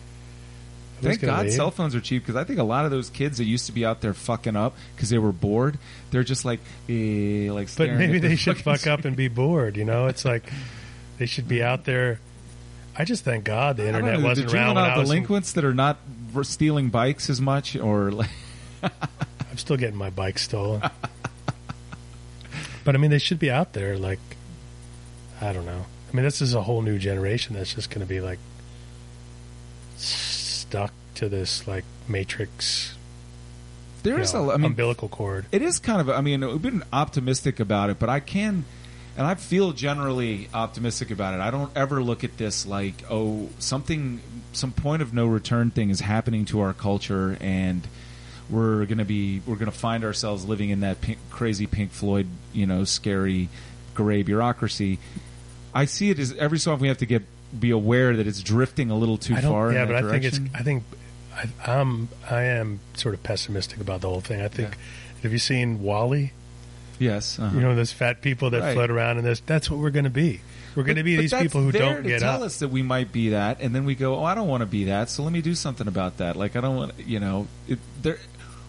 Thank God leave? cell phones are cheap because I think a lot of those kids that used to be out there fucking up because they were bored, they're just like, eh, like. But maybe they should fuck up and be bored. You know, it's like they should be out there. I just thank God the internet know, wasn't the around when I was. in- delinquents that are not stealing bikes as much, or <laughs> like, I'm still getting my bike stolen. but I mean, they should be out there. Like, I don't know. I mean, this is a whole new generation that's just going to be like stuck to this like matrix. There is know, a. I mean, umbilical cord. it is kind of. I mean, we've been optimistic about it, but I can, and I feel generally optimistic about it. I don't ever look at this like, oh, something, some point of no return thing is happening to our culture, and we're gonna be, we're gonna find ourselves living in that pink, crazy Pink Floyd, you know, scary gray bureaucracy. I see it as every so often we have to get be aware that it's drifting a little too far. yeah, but I think it's. I think I, I'm. I am sort of pessimistic about the whole thing. I think. Yeah. Have you seen WALL-E? yes, uh-huh. You know, those fat people that Right. float around in this. That's what we're going to be. We're going to be these people who don't get tell up. us that we might be that, and then we go, "Oh, I don't want to be that." So let me do something about that. Like I don't want, you know, it, there.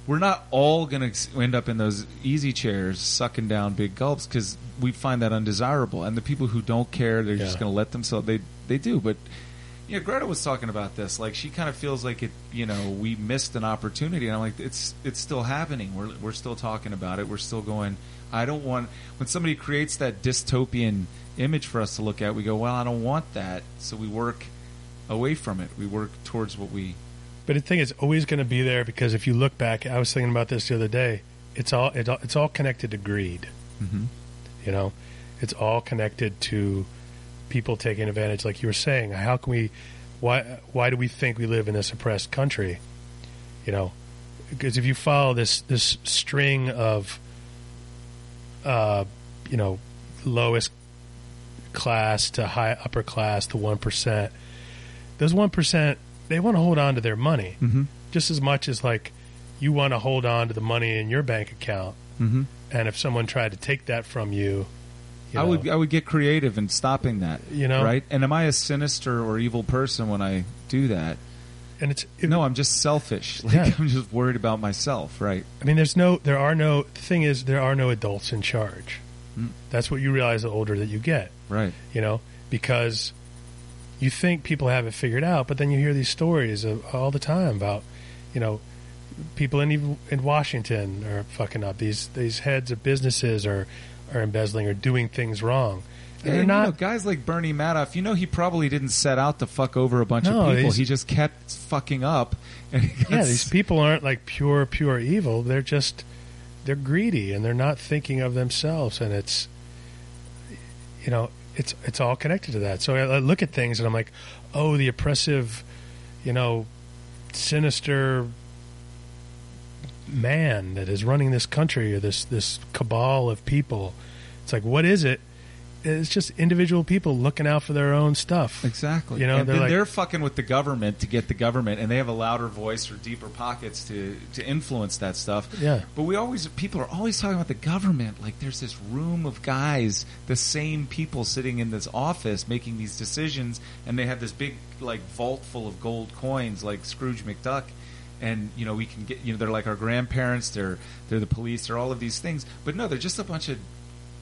We're not all going to end up in those easy chairs sucking down big gulps because we find that undesirable. And the people who don't care, they're just going to let themselves. They they do, but yeah, Greta was talking about this. Like she kind of feels like it. You know, we missed an opportunity, and I'm like, it's it's still happening. We're we're still talking about it. We're still going. I don't want when somebody creates that dystopian image for us to look at. We go, well, I don't want that. So we work away from it. We work towards what we But the thing is always going to be there because if you look back, I was thinking about this the other day. It's all it, it's all connected to greed. Mhm. You know, it's all connected to people taking advantage. Like you were saying, how can we? Why why do we think we live in this oppressed country? You know, because if you follow this this string of, uh, you know, lowest class to high upper class to one percent, those one percent they want to hold on to their money Mm-hmm. just as much as like you want to hold on to the money in your bank account. Mm-hmm. And if someone tried to take that from you, you I would I would get creative in stopping that. You know? right? And am I a sinister or evil person when I do that? and it's it, No, I'm just selfish. <laughs> Like Yeah. I'm just worried about myself, right? I mean, there's no, there are no. The thing is, there are no adults in charge. Mm. That's what you realize the older that you get. Right. You know, because you think people have it figured out, but then you hear these stories of, all the time about, you know, people in in Washington are fucking up. These these heads of businesses are are embezzling or doing things wrong. And And they're you not. know, guys like Bernie Madoff, you know, he probably didn't set out to fuck over a bunch No, of people. He just kept fucking up. <laughs> Yeah, these people aren't like pure, pure evil. They're just they're greedy and they're not thinking of themselves. And it's you know it's it's all connected to that. So I, I look at things and I'm like, oh, the oppressive, you know, sinister man that is running this country or this this cabal of people. It's like, what is it? It's just individual people looking out for their own stuff. Exactly. You know, and they're like- they're fucking with the government to get the government, and they have a louder voice or deeper pockets to to influence that stuff. Yeah. But we always people are always talking about the government. Like there's this room of guys, the same people sitting in this office making these decisions, and they have this big like vault full of gold coins, like Scrooge McDuck. And you know we can get you know they're like our grandparents, they're they're the police, they're all of these things. But no, they're just a bunch of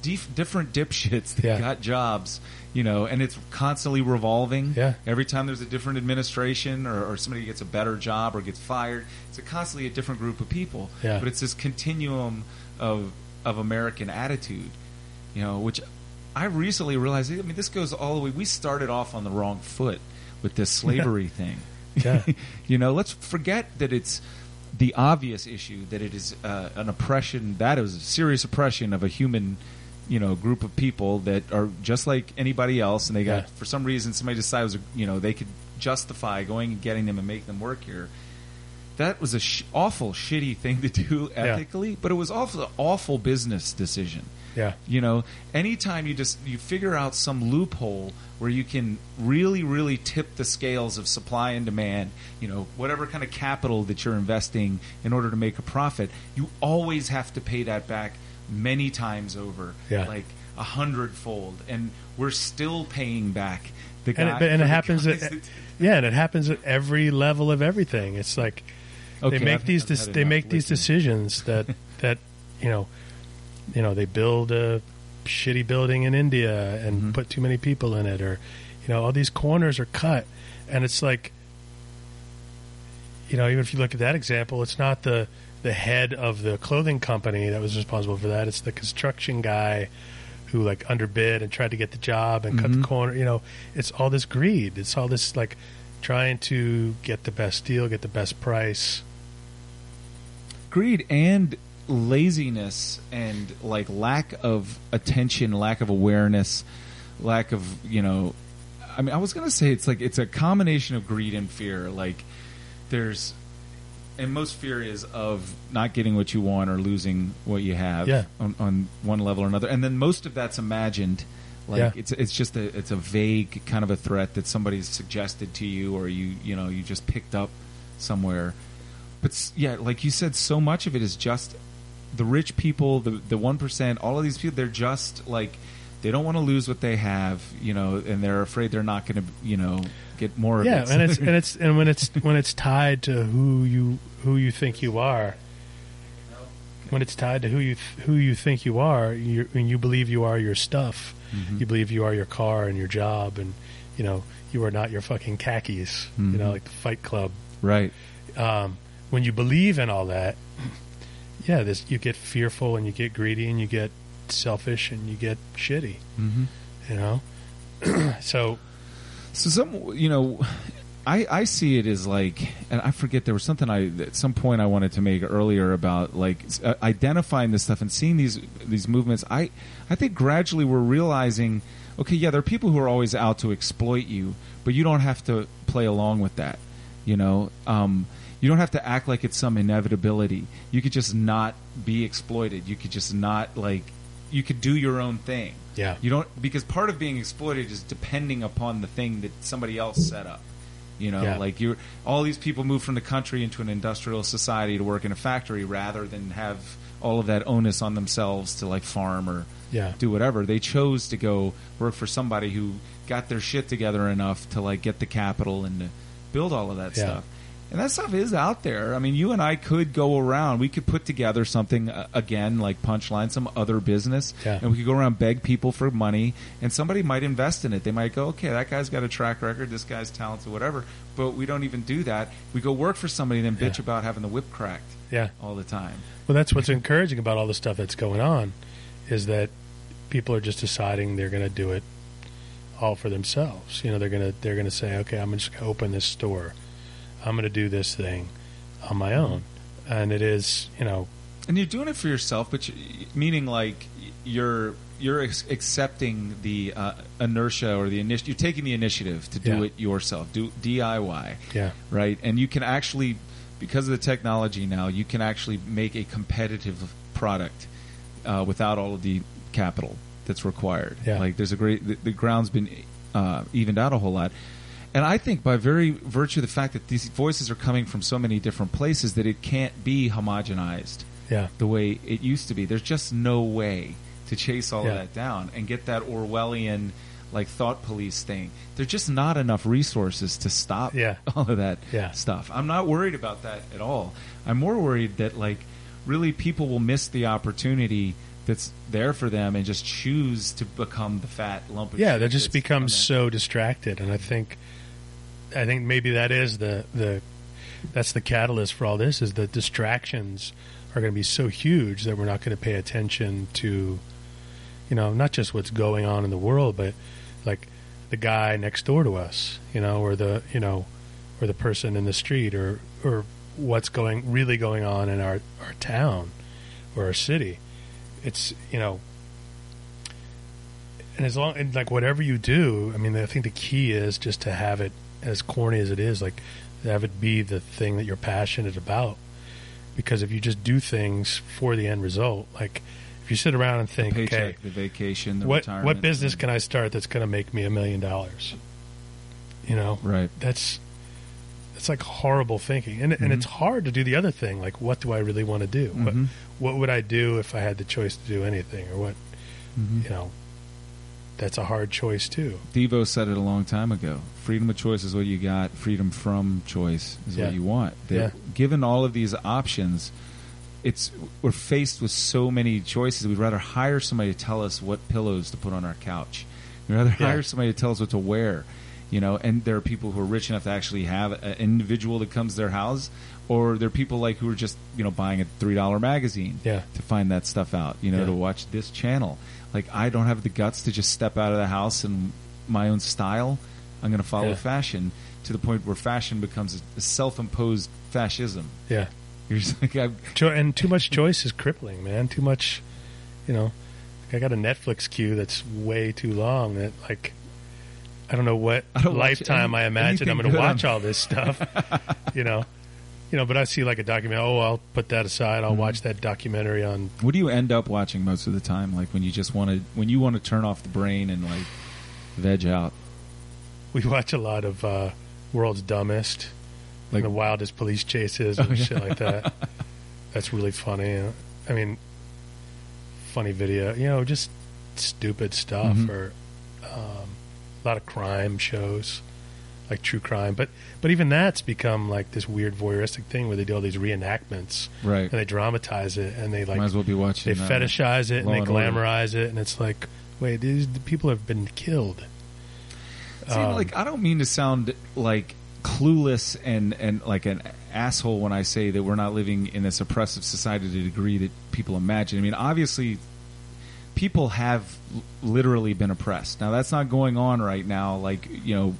dif- different dipshits that Yeah. got jobs, you know, and it's constantly revolving. Yeah. Every time there's a different administration or, or somebody gets a better job or gets fired, it's a constantly a different group of people. Yeah. But it's this continuum of of American attitude, you know, which I recently realized. I mean, this goes all the way. We started off on the wrong foot with this slavery thing. Yeah. <laughs> you know, let's forget that it's the obvious issue that it is uh, an oppression. That is a serious oppression of a human, you know, group of people that are just like anybody else, and they got Yeah. for some reason somebody decided was, you know they could justify going and getting them and make them work here. That was a sh- awful, shitty thing to do <laughs> Yeah. ethically, but it was an awful business decision. Yeah. You know, anytime you just you figure out some loophole where you can really, really tip the scales of supply and demand, you know, whatever kind of capital that you're investing in order to make a profit, you always have to pay that back many times over, Yeah. like a hundredfold, and we're still paying back the and it, and it happens at that- yeah, and it happens at every level of everything. It's like Okay, they make I've- these I've had they make these decisions <laughs> that that you know you know they build a shitty building in India and Mhm. put too many people in it or you know all these corners are cut and it's like you know even if you look at that example it's not the the head of the clothing company that was responsible for that it's the construction guy who like underbid and tried to get the job and cut Mhm. the corner you know it's all this greed it's all this like trying to get the best deal get the best price greed and laziness and like lack of attention, lack of awareness, lack of you know. I mean, I was gonna say it's like it's a combination of greed and fear. Like there's, and most fear is of not getting what you want or losing what you have. Yeah. On, on one level or another, and then most of that's imagined. Like Yeah. it's it's just a it's a vague kind of a threat that somebody's suggested to you or you you know you just picked up somewhere but yeah, like you said, so much of it is just the rich people, the the one percent, all of these people. They're just like they don't want to lose what they have, you know, and they're afraid they're not going to, you know, get more of yeah it. and it's <laughs> and it's and when it's when it's tied to who you who you think you are when it's tied to who you th- who you think you are you and you believe you are your stuff Mhm. you believe you are your car and your job and you know you are not your fucking khakis you Mhm. know like the fight club right. um, when you believe in all that yeah this you get fearful and you get greedy and you get selfish and you get shitty Mm-hmm. you know <clears throat> so So some, you know, I, I see it as like, and I forget there was something I at some point I wanted to make earlier about like uh, identifying this stuff and seeing these these movements. I I think gradually we're realizing, okay, yeah, there are people who are always out to exploit you, but you don't have to play along with that. You know, um, you don't have to act like it's some inevitability. You could just not be exploited. You could just not like you could do your own thing. Yeah. You don't because part of being exploited is depending upon the thing that somebody else set up. You know, Yeah. like you all these people move from the country into an industrial society to work in a factory rather than have all of that onus on themselves to like farm or Yeah. do whatever. They chose to go work for somebody who got their shit together enough to like get the capital and to build all of that Yeah. stuff. And that stuff is out there. I mean, you and I could go around. We could put together something uh, again, like Punchline, some other business, Yeah. and we could go around beg people for money, and somebody might invest in it. They might go, "Okay, that guy's got a track record. This guy's talented, whatever." But we don't even do that. We go work for somebody, and then bitch Yeah. about having the whip cracked Yeah. all the time. Well, that's what's encouraging about all the stuff that's going on, is that people are just deciding they're going to do it all for themselves. You know, they're going to they're going to say, okay, I'm just going to open this store. I'm going to do this thing on my own, and it is, you know, And you're doing it for yourself, but you, meaning like you're you're ex- accepting the uh, inertia or the initiative. You're taking the initiative to do Yeah. it yourself. Do DIY, yeah, right? And you can actually, because of the technology now, you can actually make a competitive product uh, without all of the capital that's required. Yeah. Like there's a great the, the ground's been uh, evened out a whole lot. And I think by very virtue of the fact that these voices are coming from so many different places that it can't be homogenized yeah, the way it used to be. There's just no way to chase all Yeah. of that down and get that Orwellian like thought police thing. There's just not enough resources to stop Yeah. <laughs> all of that Yeah. stuff. I'm not worried about that at all. I'm more worried that like really people will miss the opportunity that's there for them and just choose to become the fat lump of yeah. They just that's become so distracted, and I think, I think maybe that is the the that's the catalyst for all this is the distractions are going to be so huge that we're not going to pay attention to, you know, not just what's going on in the world, but like the guy next door to us, you know, or the you know, or the person in the street, or or what's going really going on in our our town or our city. It's you know, and as long and like whatever you do, I mean, I think the key is just to have it as corny as it is, like have it be the thing that you're passionate about. Because if you just do things for the end result, like if you sit around and the think, paycheck, okay, the vacation, the what retirement. what business can I start that's going to make me a million dollars? You know, Right. that's that's like horrible thinking, and and Mhm. it's hard to do the other thing. Like, what do I really want to do? What Mhm. what would I do if I had the choice to do anything, or what? Mhm. You know, that's a hard choice too. Devo said it a long time ago. Freedom of choice is what you got. Freedom from choice is Yeah. what you want. Yeah. Given all of these options, it's we're faced with so many choices. We'd rather hire somebody to tell us what pillows to put on our couch. We'd rather Yeah. hire somebody to tell us what to wear. You know, and there are people who are rich enough to actually have an individual that comes to their house, or there are people like who are just you know buying a three dollar magazine Yeah. to find that stuff out. You know, to watch this channel. Like I don't have the guts to just step out of the house in my own style. I'm going to follow Yeah. fashion to the point where fashion becomes a self-imposed fascism. Yeah, You're just like, and too much choice is crippling, man. Too much, you know. I got a Netflix queue that's way too long. That like, I don't know what I don't lifetime any- I imagine I'm going to watch on- all this stuff. <laughs> you know, you know. But I see like a documentary. Oh, I'll put that aside. I'll Mm-hmm. watch that documentary on. what do you end up watching most of the time? Like when you just want to, when you want to turn off the brain and like veg out. We watch a lot of uh, World's Dumbest, Like- the wildest police chases and Oh, yeah. shit like that. <laughs> That's really funny. I mean, funny video. You know, just stupid stuff Mhm. or um, a lot of crime shows, like true crime. But but even that's become like this weird voyeuristic thing where they do all these reenactments Right. and they dramatize it and they like Might as well be watching. they uh, fetishize it and they and Order. glamorize it and it's like wait these the people have been killed. See, Um, like I don't mean to sound like clueless and and like an asshole when I say that we're not living in this oppressive society to the degree that people imagine. I mean, obviously, people have literally been oppressed. Now that's not going on right now. Like you know,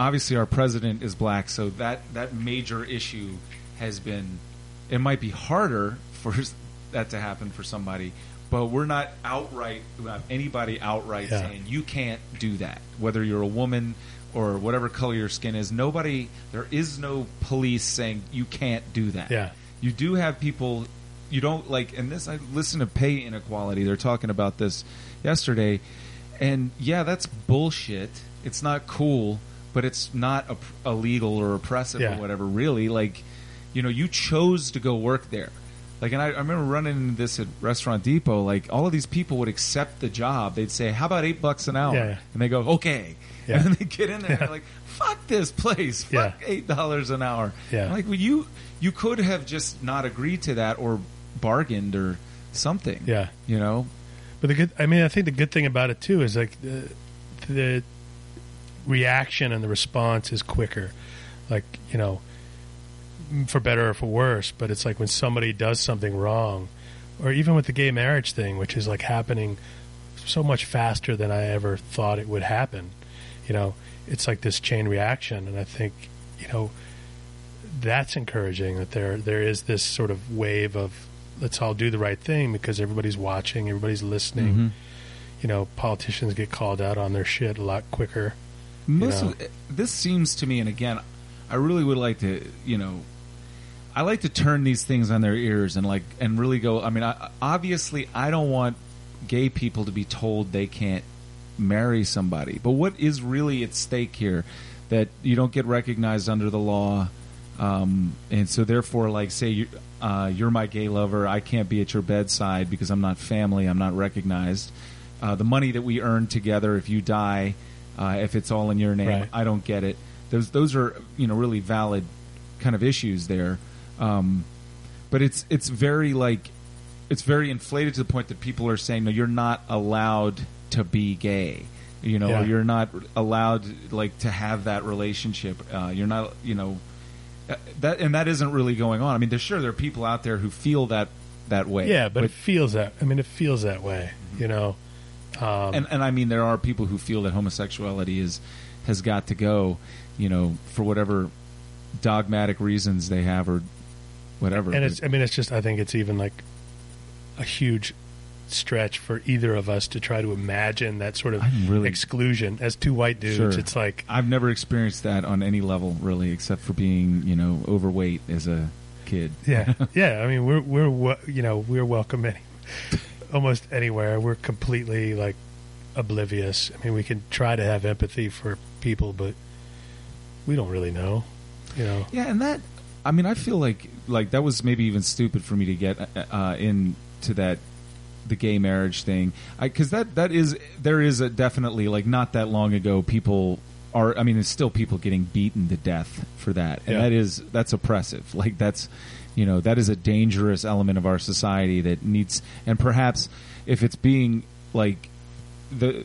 obviously our president is black, so that that major issue has been. It might be harder for that to happen for somebody, but we're not outright. We have anybody outright Yeah. saying you can't do that, whether you're a woman or whatever color your skin is. Nobody. There is no police saying you can't do that. Yeah. You do have people. You don't like, and this. I listen to pay inequality. They're talking about this yesterday, and yeah, that's bullshit. It's not cool, but it's not op- illegal or oppressive Yeah. or whatever. Really, like, you know, you chose to go work there. Like, and I, I remember running into this at Restaurant Depot. Like, all of these people would accept the job. They'd say, "How about eight bucks an hour?" Yeah, yeah. And they go, "Okay." Yeah. And then they get in there and they're like, "Fuck this place! Fuck Yeah. eight dollars an hour." Yeah. I'm like, well, you you could have just not agreed to that or bargained or something. Yeah. You know. But the good, I mean, I think the good thing about it too is like the, the reaction and the response is quicker. Like you know, for better or for worse. But it's like when somebody does something wrong, or even with the gay marriage thing, which is like happening so much faster than I ever thought it would happen. You know, it's like this chain reaction, and I think you know that's encouraging that there there is this sort of wave of let's all do the right thing because everybody's watching, everybody's listening. Mhm. You know, politicians get called out on their shit a lot quicker. Most know. of, this seems to me, and again, I really would like to, you know, I like to turn these things on their ears and like and really go. I mean, I, obviously, I don't want gay people to be told they can't marry somebody, but what is really at stake here? That you don't get recognized under the law, um, and so therefore, like, say you, uh, you're my gay lover, I can't be at your bedside because I'm not family, I'm not recognized. Uh, the money that we earn together, if you die, uh, if it's all in your name, Right. I don't get it. Those those are you know really valid kind of issues there, um, but it's it's very like it's very inflated to the point that people are saying no, you're not allowed to be gay, you know, Yeah. you're not allowed like to have that relationship. Uh, you're not you know uh, that and that isn't really going on. I mean, there's sure there are people out there who feel that that way. Yeah, but it feels that. I mean, it feels that way. You know. Um, and and I mean there are people who feel that homosexuality is has got to go, you know, for whatever dogmatic reasons they have or whatever. and it's. I mean, it's just. I think it's even like a huge stretch for either of us to try to imagine that sort of really- exclusion as two white dudes. Sure. It's like I've never experienced that on any level really, except for being you know overweight as a kid. yeah, <laughs> yeah. I mean, we're we're you know we're welcome any, almost anywhere. We're completely like oblivious. I mean, we can try to have empathy for people, but we don't really know. You know. Yeah, and that I mean, I feel like like that was maybe even stupid for me to get uh, into that the gay marriage thing because that that is there is a definitely like not that long ago people are I mean there's still people getting beaten to death for that and Yeah. that is that's oppressive <laughs> like that's you know that is a dangerous element of our society that needs and perhaps if it's being like the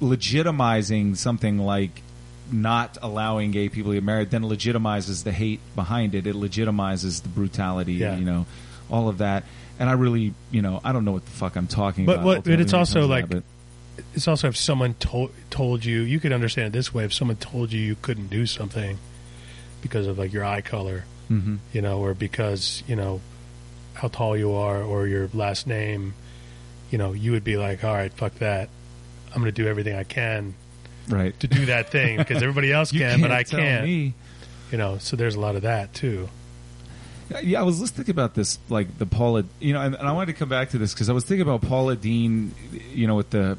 legitimizing something like not allowing gay people to get married then legitimizes the hate behind it. It legitimizes the brutality, Yeah. you know, all of that. And I really, you know, I don't know what the fuck I'm talking But about. but it's also like- that, It's also if someone told told you you could understand it this way if someone told you you couldn't do something because of like your eye color, Mhm. you know, or because you know how tall you are or your last name, you know, you would be like, all right, fuck that. I'm going to do everything I can right. to do that thing because <laughs> everybody else can, but I can't. me. You know, so there's a lot of that too. Yeah, I was just thinking about this, like the Paula, you know, and, and I wanted to come back to this because I was thinking about Paula Deen, you know, with the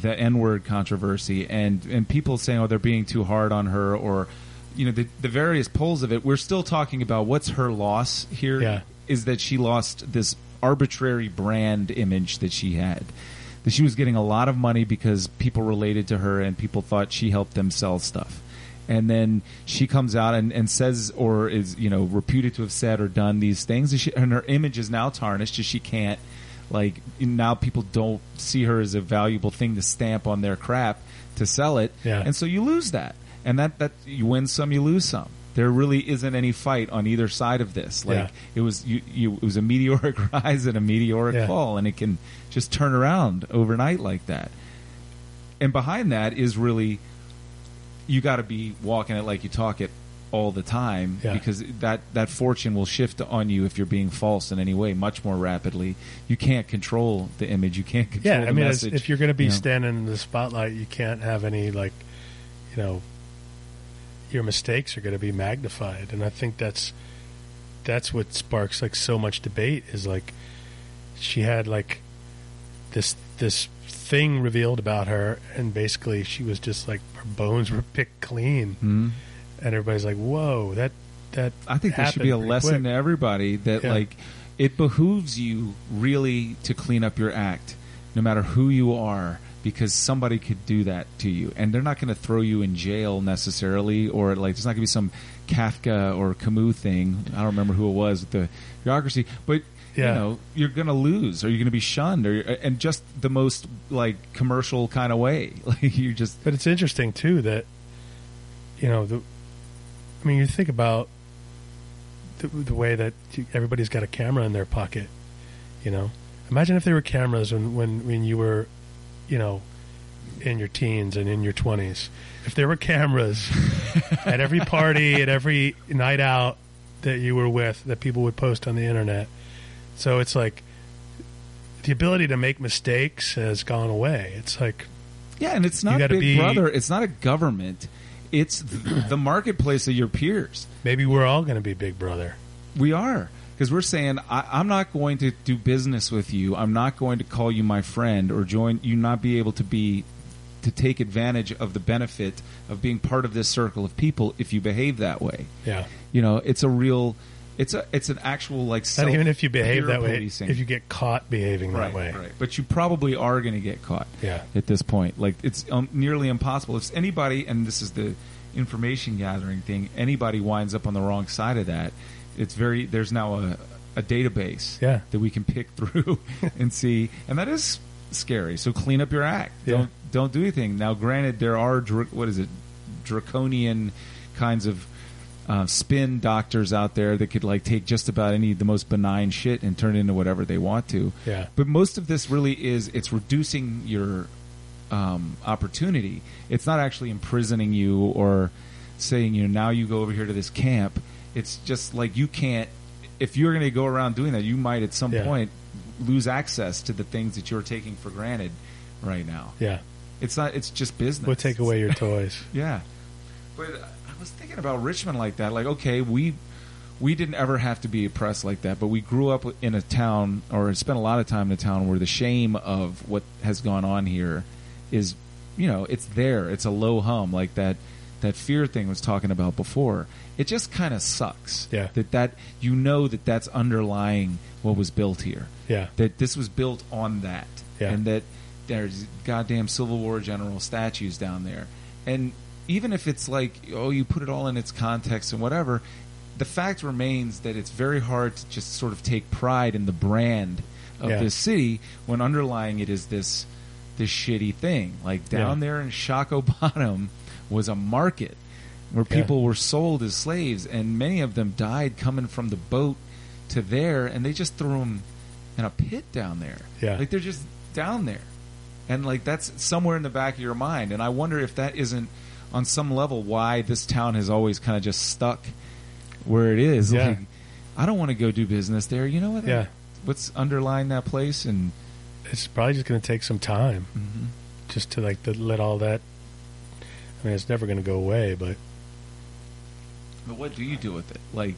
the N word controversy, and and people saying, oh, they're being too hard on her, or you know, the the various polls of it. We're still talking about what's her loss here is Yeah. that she lost this arbitrary brand image that she had. That she was getting a lot of money because people related to her and people thought she helped them sell stuff and then she comes out and, and says or is you know reputed to have said or done these things and, she, and her image is now tarnished as she can't like now people don't see her as a valuable thing to stamp on their crap to sell it Yeah. and so you lose that and that that you win some you lose some there really isn't any fight on either side of this like Yeah. it was you, you it was a meteoric <laughs> rise and a meteoric Yeah. fall and it can just turn around overnight like that and behind that is really you got to be walking it like you talk it all the time Yeah. because that that fortune will shift on you if you're being false in any way much more rapidly. You can't control the image. You can't control Yeah, I mean, message. if you're going to be you know? standing in the spotlight, you can't have any like, you know, your mistakes are going to be magnified, and I think that's that's what sparks like so much debate. Is like she had like this this thing revealed about her, and basically she was just like her bones were picked clean, Mhm. And everybody's like, "Whoa, that that." I think there should be a lesson quick. to everybody that Yeah. like it behooves you really to clean up your act, no matter who you are, because somebody could do that to you, and they're not going to throw you in jail necessarily, or like there's not going to be some Kafka or Camus thing. I don't remember who it was with the bureaucracy, but. Yeah. You know, you're going to lose, or you're going to be shunned, or and just the most like commercial kind of way. <laughs> Like you just But it's interesting too that you know the. I mean, you think about the, the way that everybody's got a camera in their pocket. You know, imagine if there were cameras when when when you were, you know, in your teens and in your twenties. If there were cameras at every party, at every night out that you were with, that people would post on the internet. So it's like the ability to make mistakes has gone away. It's like Yeah, and it's not Big be- Brother. It's not a government. It's the marketplace of your peers. maybe we're all going to be Big Brother. We are because we're saying I, I'm not going to do business with you. I'm not going to call you my friend or join you. Not be able to be to take advantage of the benefit of being part of this circle of people if you behave that way. Yeah. You know, it's a real. It's a. It's an actual like. Self- even if you behave that way. policing. If you get caught behaving right, that way. right. But you probably are going to get caught Yeah. at this point. Like it's um, nearly impossible. If anybody, and this is the information gathering thing, anybody winds up on the wrong side of that, it's very. There's now a, a database Yeah. that we can pick <laughs> through and see, and that is scary. So clean up your act. Yeah. Don't don't do anything. Now, granted, there are what is it, draconian kinds of. Uh, spin doctors out there that could like take just about any the most benign shit and turn it into whatever they want to. Yeah. But most of this really is it's reducing your um, opportunity. It's not actually imprisoning you or saying you know now you go over here to this camp. It's just like you can't. If you're going to go around doing that, you might at some Yeah. point lose access to the things that you're taking for granted right now. Yeah. It's not. It's just business. We'll take away your toys. <laughs> Yeah, but was thinking about Richmond like that. Like, okay, we we didn't ever have to be oppressed like that, but we grew up in a town or spent a lot of time in a town where the shame of what has gone on here is, you know, it's there. It's a low hum like that. That fear thing was talking about before. It just kind of sucks. Yeah. That that you know that that's underlying what was built here Yeah. that this was built on that, Yeah. and that there's goddamn Civil War general statues down there, and even if it's like oh you put it all in its context and whatever, the fact remains that it's very hard to just sort of take pride in the brand of Yeah. this city when underlying it is this this shitty thing. Like down Yeah. there in Shockoe <laughs> Bottom was a market where Yeah. people were sold as slaves, and many of them died coming from the boat to there, and they just threw them in a pit down there. Yeah. like they're just down there, and like that's somewhere in the back of your mind. And I wonder if that isn't on some level why this town has always kind of just stuck where it is. Yeah. Like, I don't want to go do business there. You know what? Yeah. What's underlying that place and. It's probably just going to take some time mm-hmm. just to like to let all that. I mean, it's never going to go away, but But what do you do with it? Like,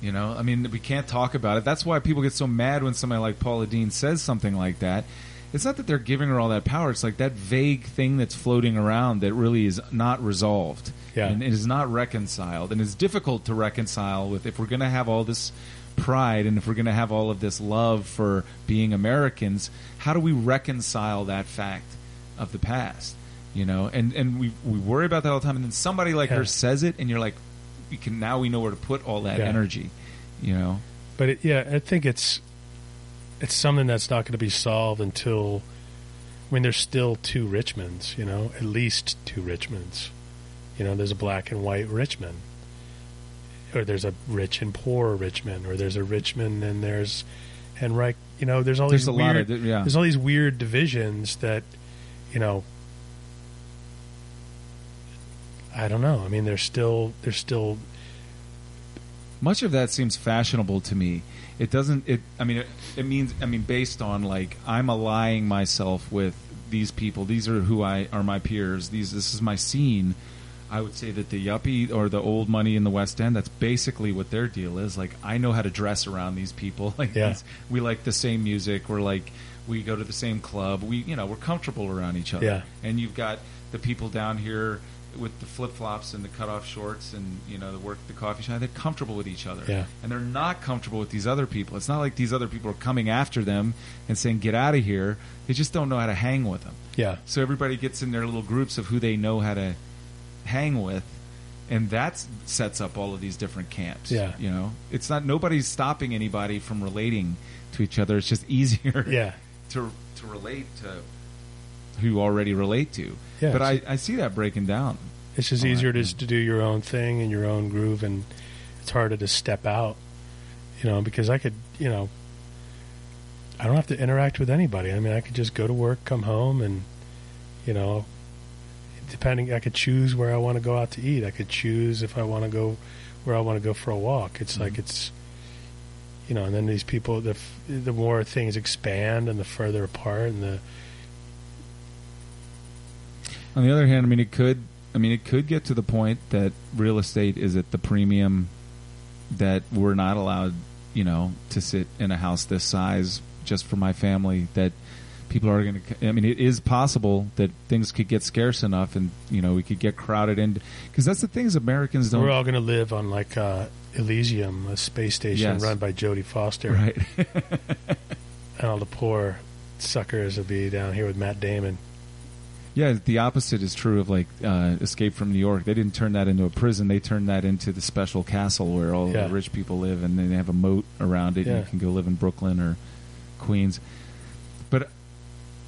you know, I mean, we can't talk about it. That's why people get so mad when somebody like Paula Deen says something like that. It's not that they're giving her all that power. It's like that vague thing that's floating around that really is not resolved. Yeah. And it is not reconciled. And it's difficult to reconcile with if we're going to have all this pride and if we're going to have all of this love for being Americans, how do we reconcile that fact of the past? You know, and, and we, we worry about that all the time. And then somebody like Yeah. her says it, and you're like, we can now we know where to put all that Yeah. energy. You know, but it, yeah, I think it's it's something that's not going to be solved until. I mean, there's still two Richmonds, you know, at least two Richmonds. You know, there's a black and white Richmond, or there's a rich and poor Richmond, or there's a Richmond and there's Henrico. You know, there's all There's these a weird, lot of yeah. there's all these weird divisions that, you know, I don't know. I mean, there's still there's still Much of that seems fashionable to me. It doesn't. It. I mean, it, it means. I mean, based on like I'm allying myself with these people. These are who I are my peers. These. This is my scene. I would say that the yuppie or the old money in the West End. That's basically what their deal is. Like I know how to dress around these people. <laughs> Like Yeah. we like the same music. We're like we go to the same club. We you know we're comfortable around each other. Yeah. And you've got the people down here with the flip flops and the cut off shorts and you know the work the coffee shop. They're comfortable with each other Yeah. and they're not comfortable with these other people. It's not like these other people are coming after them and saying, "Get out of here." They just don't know how to hang with them. yeah So everybody gets in their little groups of who they know how to hang with, and that sets up all of these different camps. Yeah. you know, it's not nobody's stopping anybody from relating to each other. It's just <laughs> easier yeah to to relate to who you already relate to. Yeah, but I, I see that breaking down. It's just oh, right. easier to, to do your own thing in your own groove, and it's harder to step out, you know, because I could, you know, I don't have to interact with anybody. I mean, I could just go to work, come home, and, you know, depending, I could choose where I want to go out to eat. I could choose if I want to go where I want to go for a walk. It's like mm-hmm. it's, you know, and then these people, the the more things expand and the further apart, and the On the other hand, I mean, it could. I mean, it could get to the point that real estate is at the premium that we're not allowed, you know, to sit in a house this size just for my family. That people are going to. I mean, it is possible that things could get scarce enough, and you know, we could get crowded in. Because that's the things Americans don't. we're all going to live on like uh, Elysium, a space station Yes. run by Jodie Foster. right. <laughs> and all the poor suckers will be down here with Matt Damon. Yeah, the opposite is true of like uh, Escape from New York. They didn't turn that into a prison; they turned that into the special castle where all Yeah. the rich people live, and then they have a moat around it. and You can go live in Brooklyn or Queens. But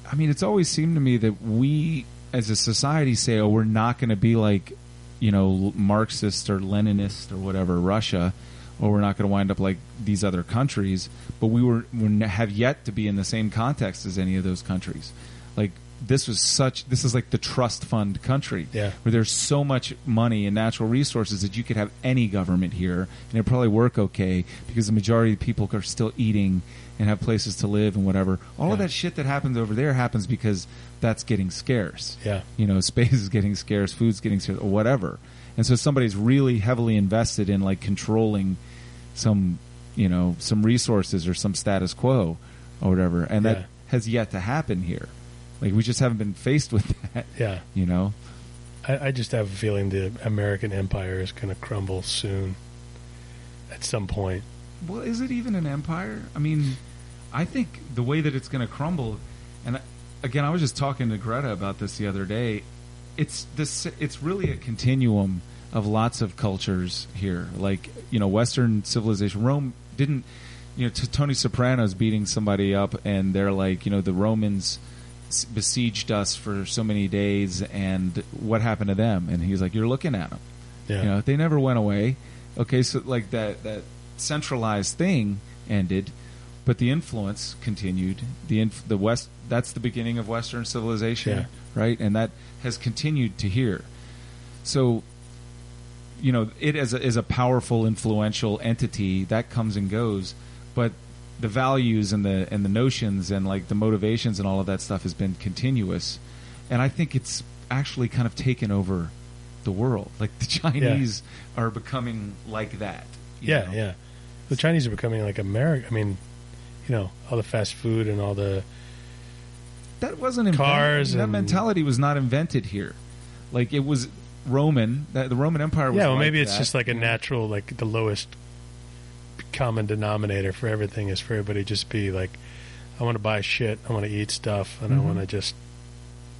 I mean, it's always seemed to me that we, as a society, say, "Oh, we're not going to be like, you know, Marxist or Leninist or whatever Russia." Or we're not going to wind up like these other countries, but we were we have yet to be in the same context as any of those countries. Like this was such this is like the trust fund country Yeah. where there's so much money and natural resources that you could have any government here and it'd probably work okay because the majority of people are still eating and have places to live and whatever. All of that shit that happens over there happens because that's getting scarce. Yeah. you know space is getting scarce food's getting scarce or whatever. And so somebody's really heavily invested in like controlling some you know some resources or some status quo or whatever. And that has yet to happen here like we just haven't been faced with that Yeah. you know I, I just have a feeling the American empire is going to crumble soon at some point. well is it even an empire i mean i think the way that it's going to crumble and again i was just talking to greta about this the other day it's this it's really a continuum of lots of cultures here like you know western civilization rome didn't you know t- tony soprano's beating somebody up and they're like you know the romans besieged us for so many days and what happened to them and he's like you're looking at them Yeah. you know, they never went away. Okay, so like that that centralized thing ended, but the influence continued. The inf- the West that's the beginning of Western civilization, Yeah. right? And that has continued to here. So, you know, it as a, is a powerful, influential entity that comes and goes, but the values and the and the notions and like the motivations and all of that stuff has been continuous, and I think it's actually kind of taken over the world. Like the <laughs> Chinese are becoming like that. you yeah, know? yeah. The Chinese are becoming like America. I mean, you know, all the fast food and all the That wasn't invented. Cars that and- mentality was not invented here. Like it was Roman. That the Roman Empire was. yeah. Well, like maybe it's that. just like a natural, like the lowest common denominator for everything is for everybody just be like, I want to buy shit, I want to eat stuff, and I Mhm. want to just,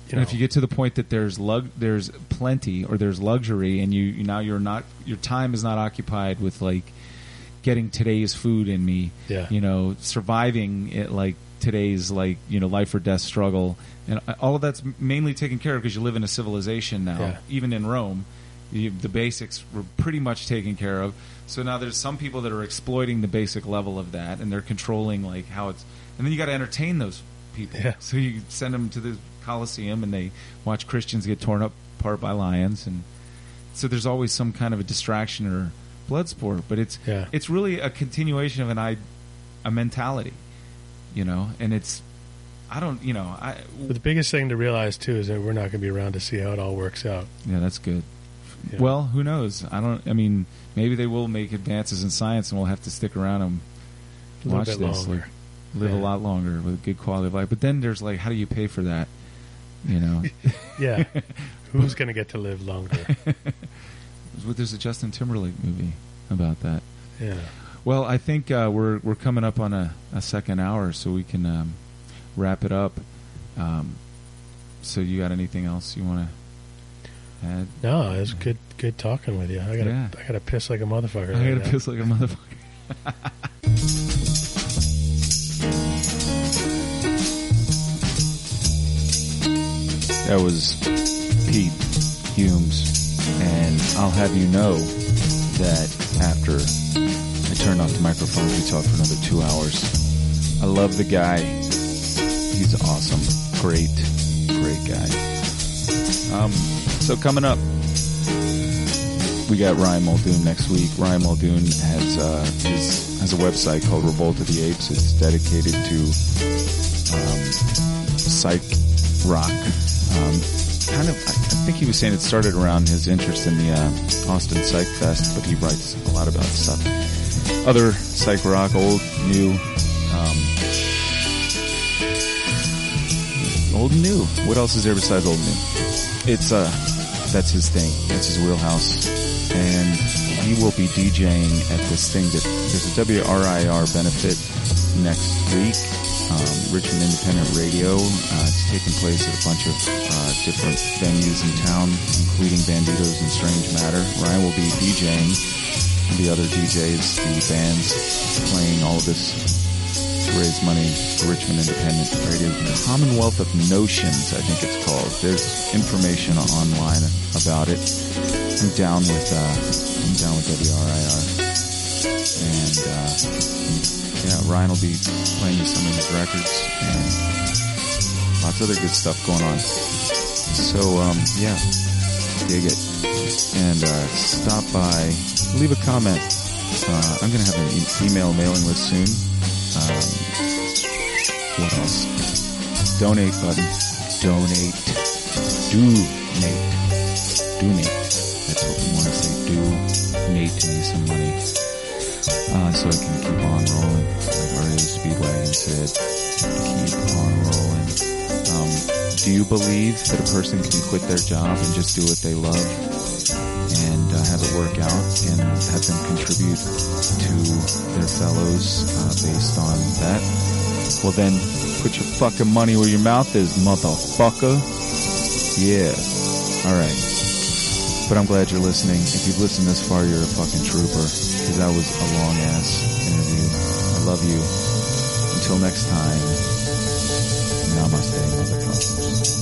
you and know, if you get to the point that there's lug, there's plenty or there's luxury, and you, you now you're not your time is not occupied with like getting today's food in me. Yeah. You know, surviving it like today's like you know life or death struggle, and all of that's mainly taken care of because you live in a civilization now. Yeah. Even in Rome, you, the basics were pretty much taken care of. So now there's some people that are exploiting the basic level of that, and they're controlling like how it's. And then you got to entertain those people. Yeah. So you send them to the Coliseum, and they watch Christians get torn up apart by lions, and so there's always some kind of a distraction or blood sport, but it's Yeah. it's really a continuation of an I, a mentality, you know, and it's I don't you know I But the biggest thing to realize too is that we're not going to be around to see how it all works out. yeah that's good. Yeah. Well, who knows? I don't. I mean, maybe they will make advances in science, and we'll have to stick around and a watch bit this. longer. Like, live a lot longer with good quality of life. But then there's like, how do you pay for that? You know, <laughs> Yeah, <laughs> who's going to get to live longer? <laughs> there's a Justin Timberlake movie about that. Yeah. Well, I think uh, we're we're coming up on a, a second hour, so we can um, wrap it up. Um, so, you got anything else you want to add? No, it was good. Good talking with you. I got to. Yeah. I got to piss like a motherfucker. I right gotta now. piss like a motherfucker. <laughs> that was Pete Humes, and I'll have you know that after I turned off the microphone, we talked for another two hours. I love the guy. He's awesome. Great, great guy. Um, so coming up, we got Ryan Muldoon next week. Ryan Muldoon has uh, his, has a website called Revolt of the Apes. It's dedicated to um, psych rock. Um, kind of, I, think he was saying it started around his interest in the uh, Austin Psych Fest, but he writes a lot about stuff. Other psych rock, old, new. Um, old and new. What else is there besides old and new? It's uh, that's his thing. That's his wheelhouse, and he will be DJing at this thing that there's a WRIR benefit next week. Um, Richmond Independent Radio. Uh, it's taking place at a bunch of uh, different venues in town, including Banditos and Strange Matter. Ryan will be DJing. And The other DJs, the bands playing all of this to raise money for Richmond Independent Radio. Commonwealth of Notions, I think it's called. There's information online about it. I'm down with uh, I'm down with WRIR, and uh, yeah, Ryan will be playing you some of his records and lots of other good stuff going on. So um, yeah, dig it, and uh, stop by, leave a comment. Uh, I'm gonna have an e- email mailing list soon. Um, what else? Donate button. Donate. Donate. Donate. That's what we want to say. Donate to me some money. Uh, so I can keep on rolling. Like Mario Speedwagon said, keep on rolling. Um, do you believe that a person can quit their job and just do what they love has a workout and uh, have them contribute to their fellows uh, based on that. Well then, put your fucking money where your mouth is, motherfucker. Yeah. Alright. But I'm glad you're listening. If you've listened this far, you're a fucking trooper. Cause that was a long ass interview. I love you. Until next time, namaste, motherfuckers.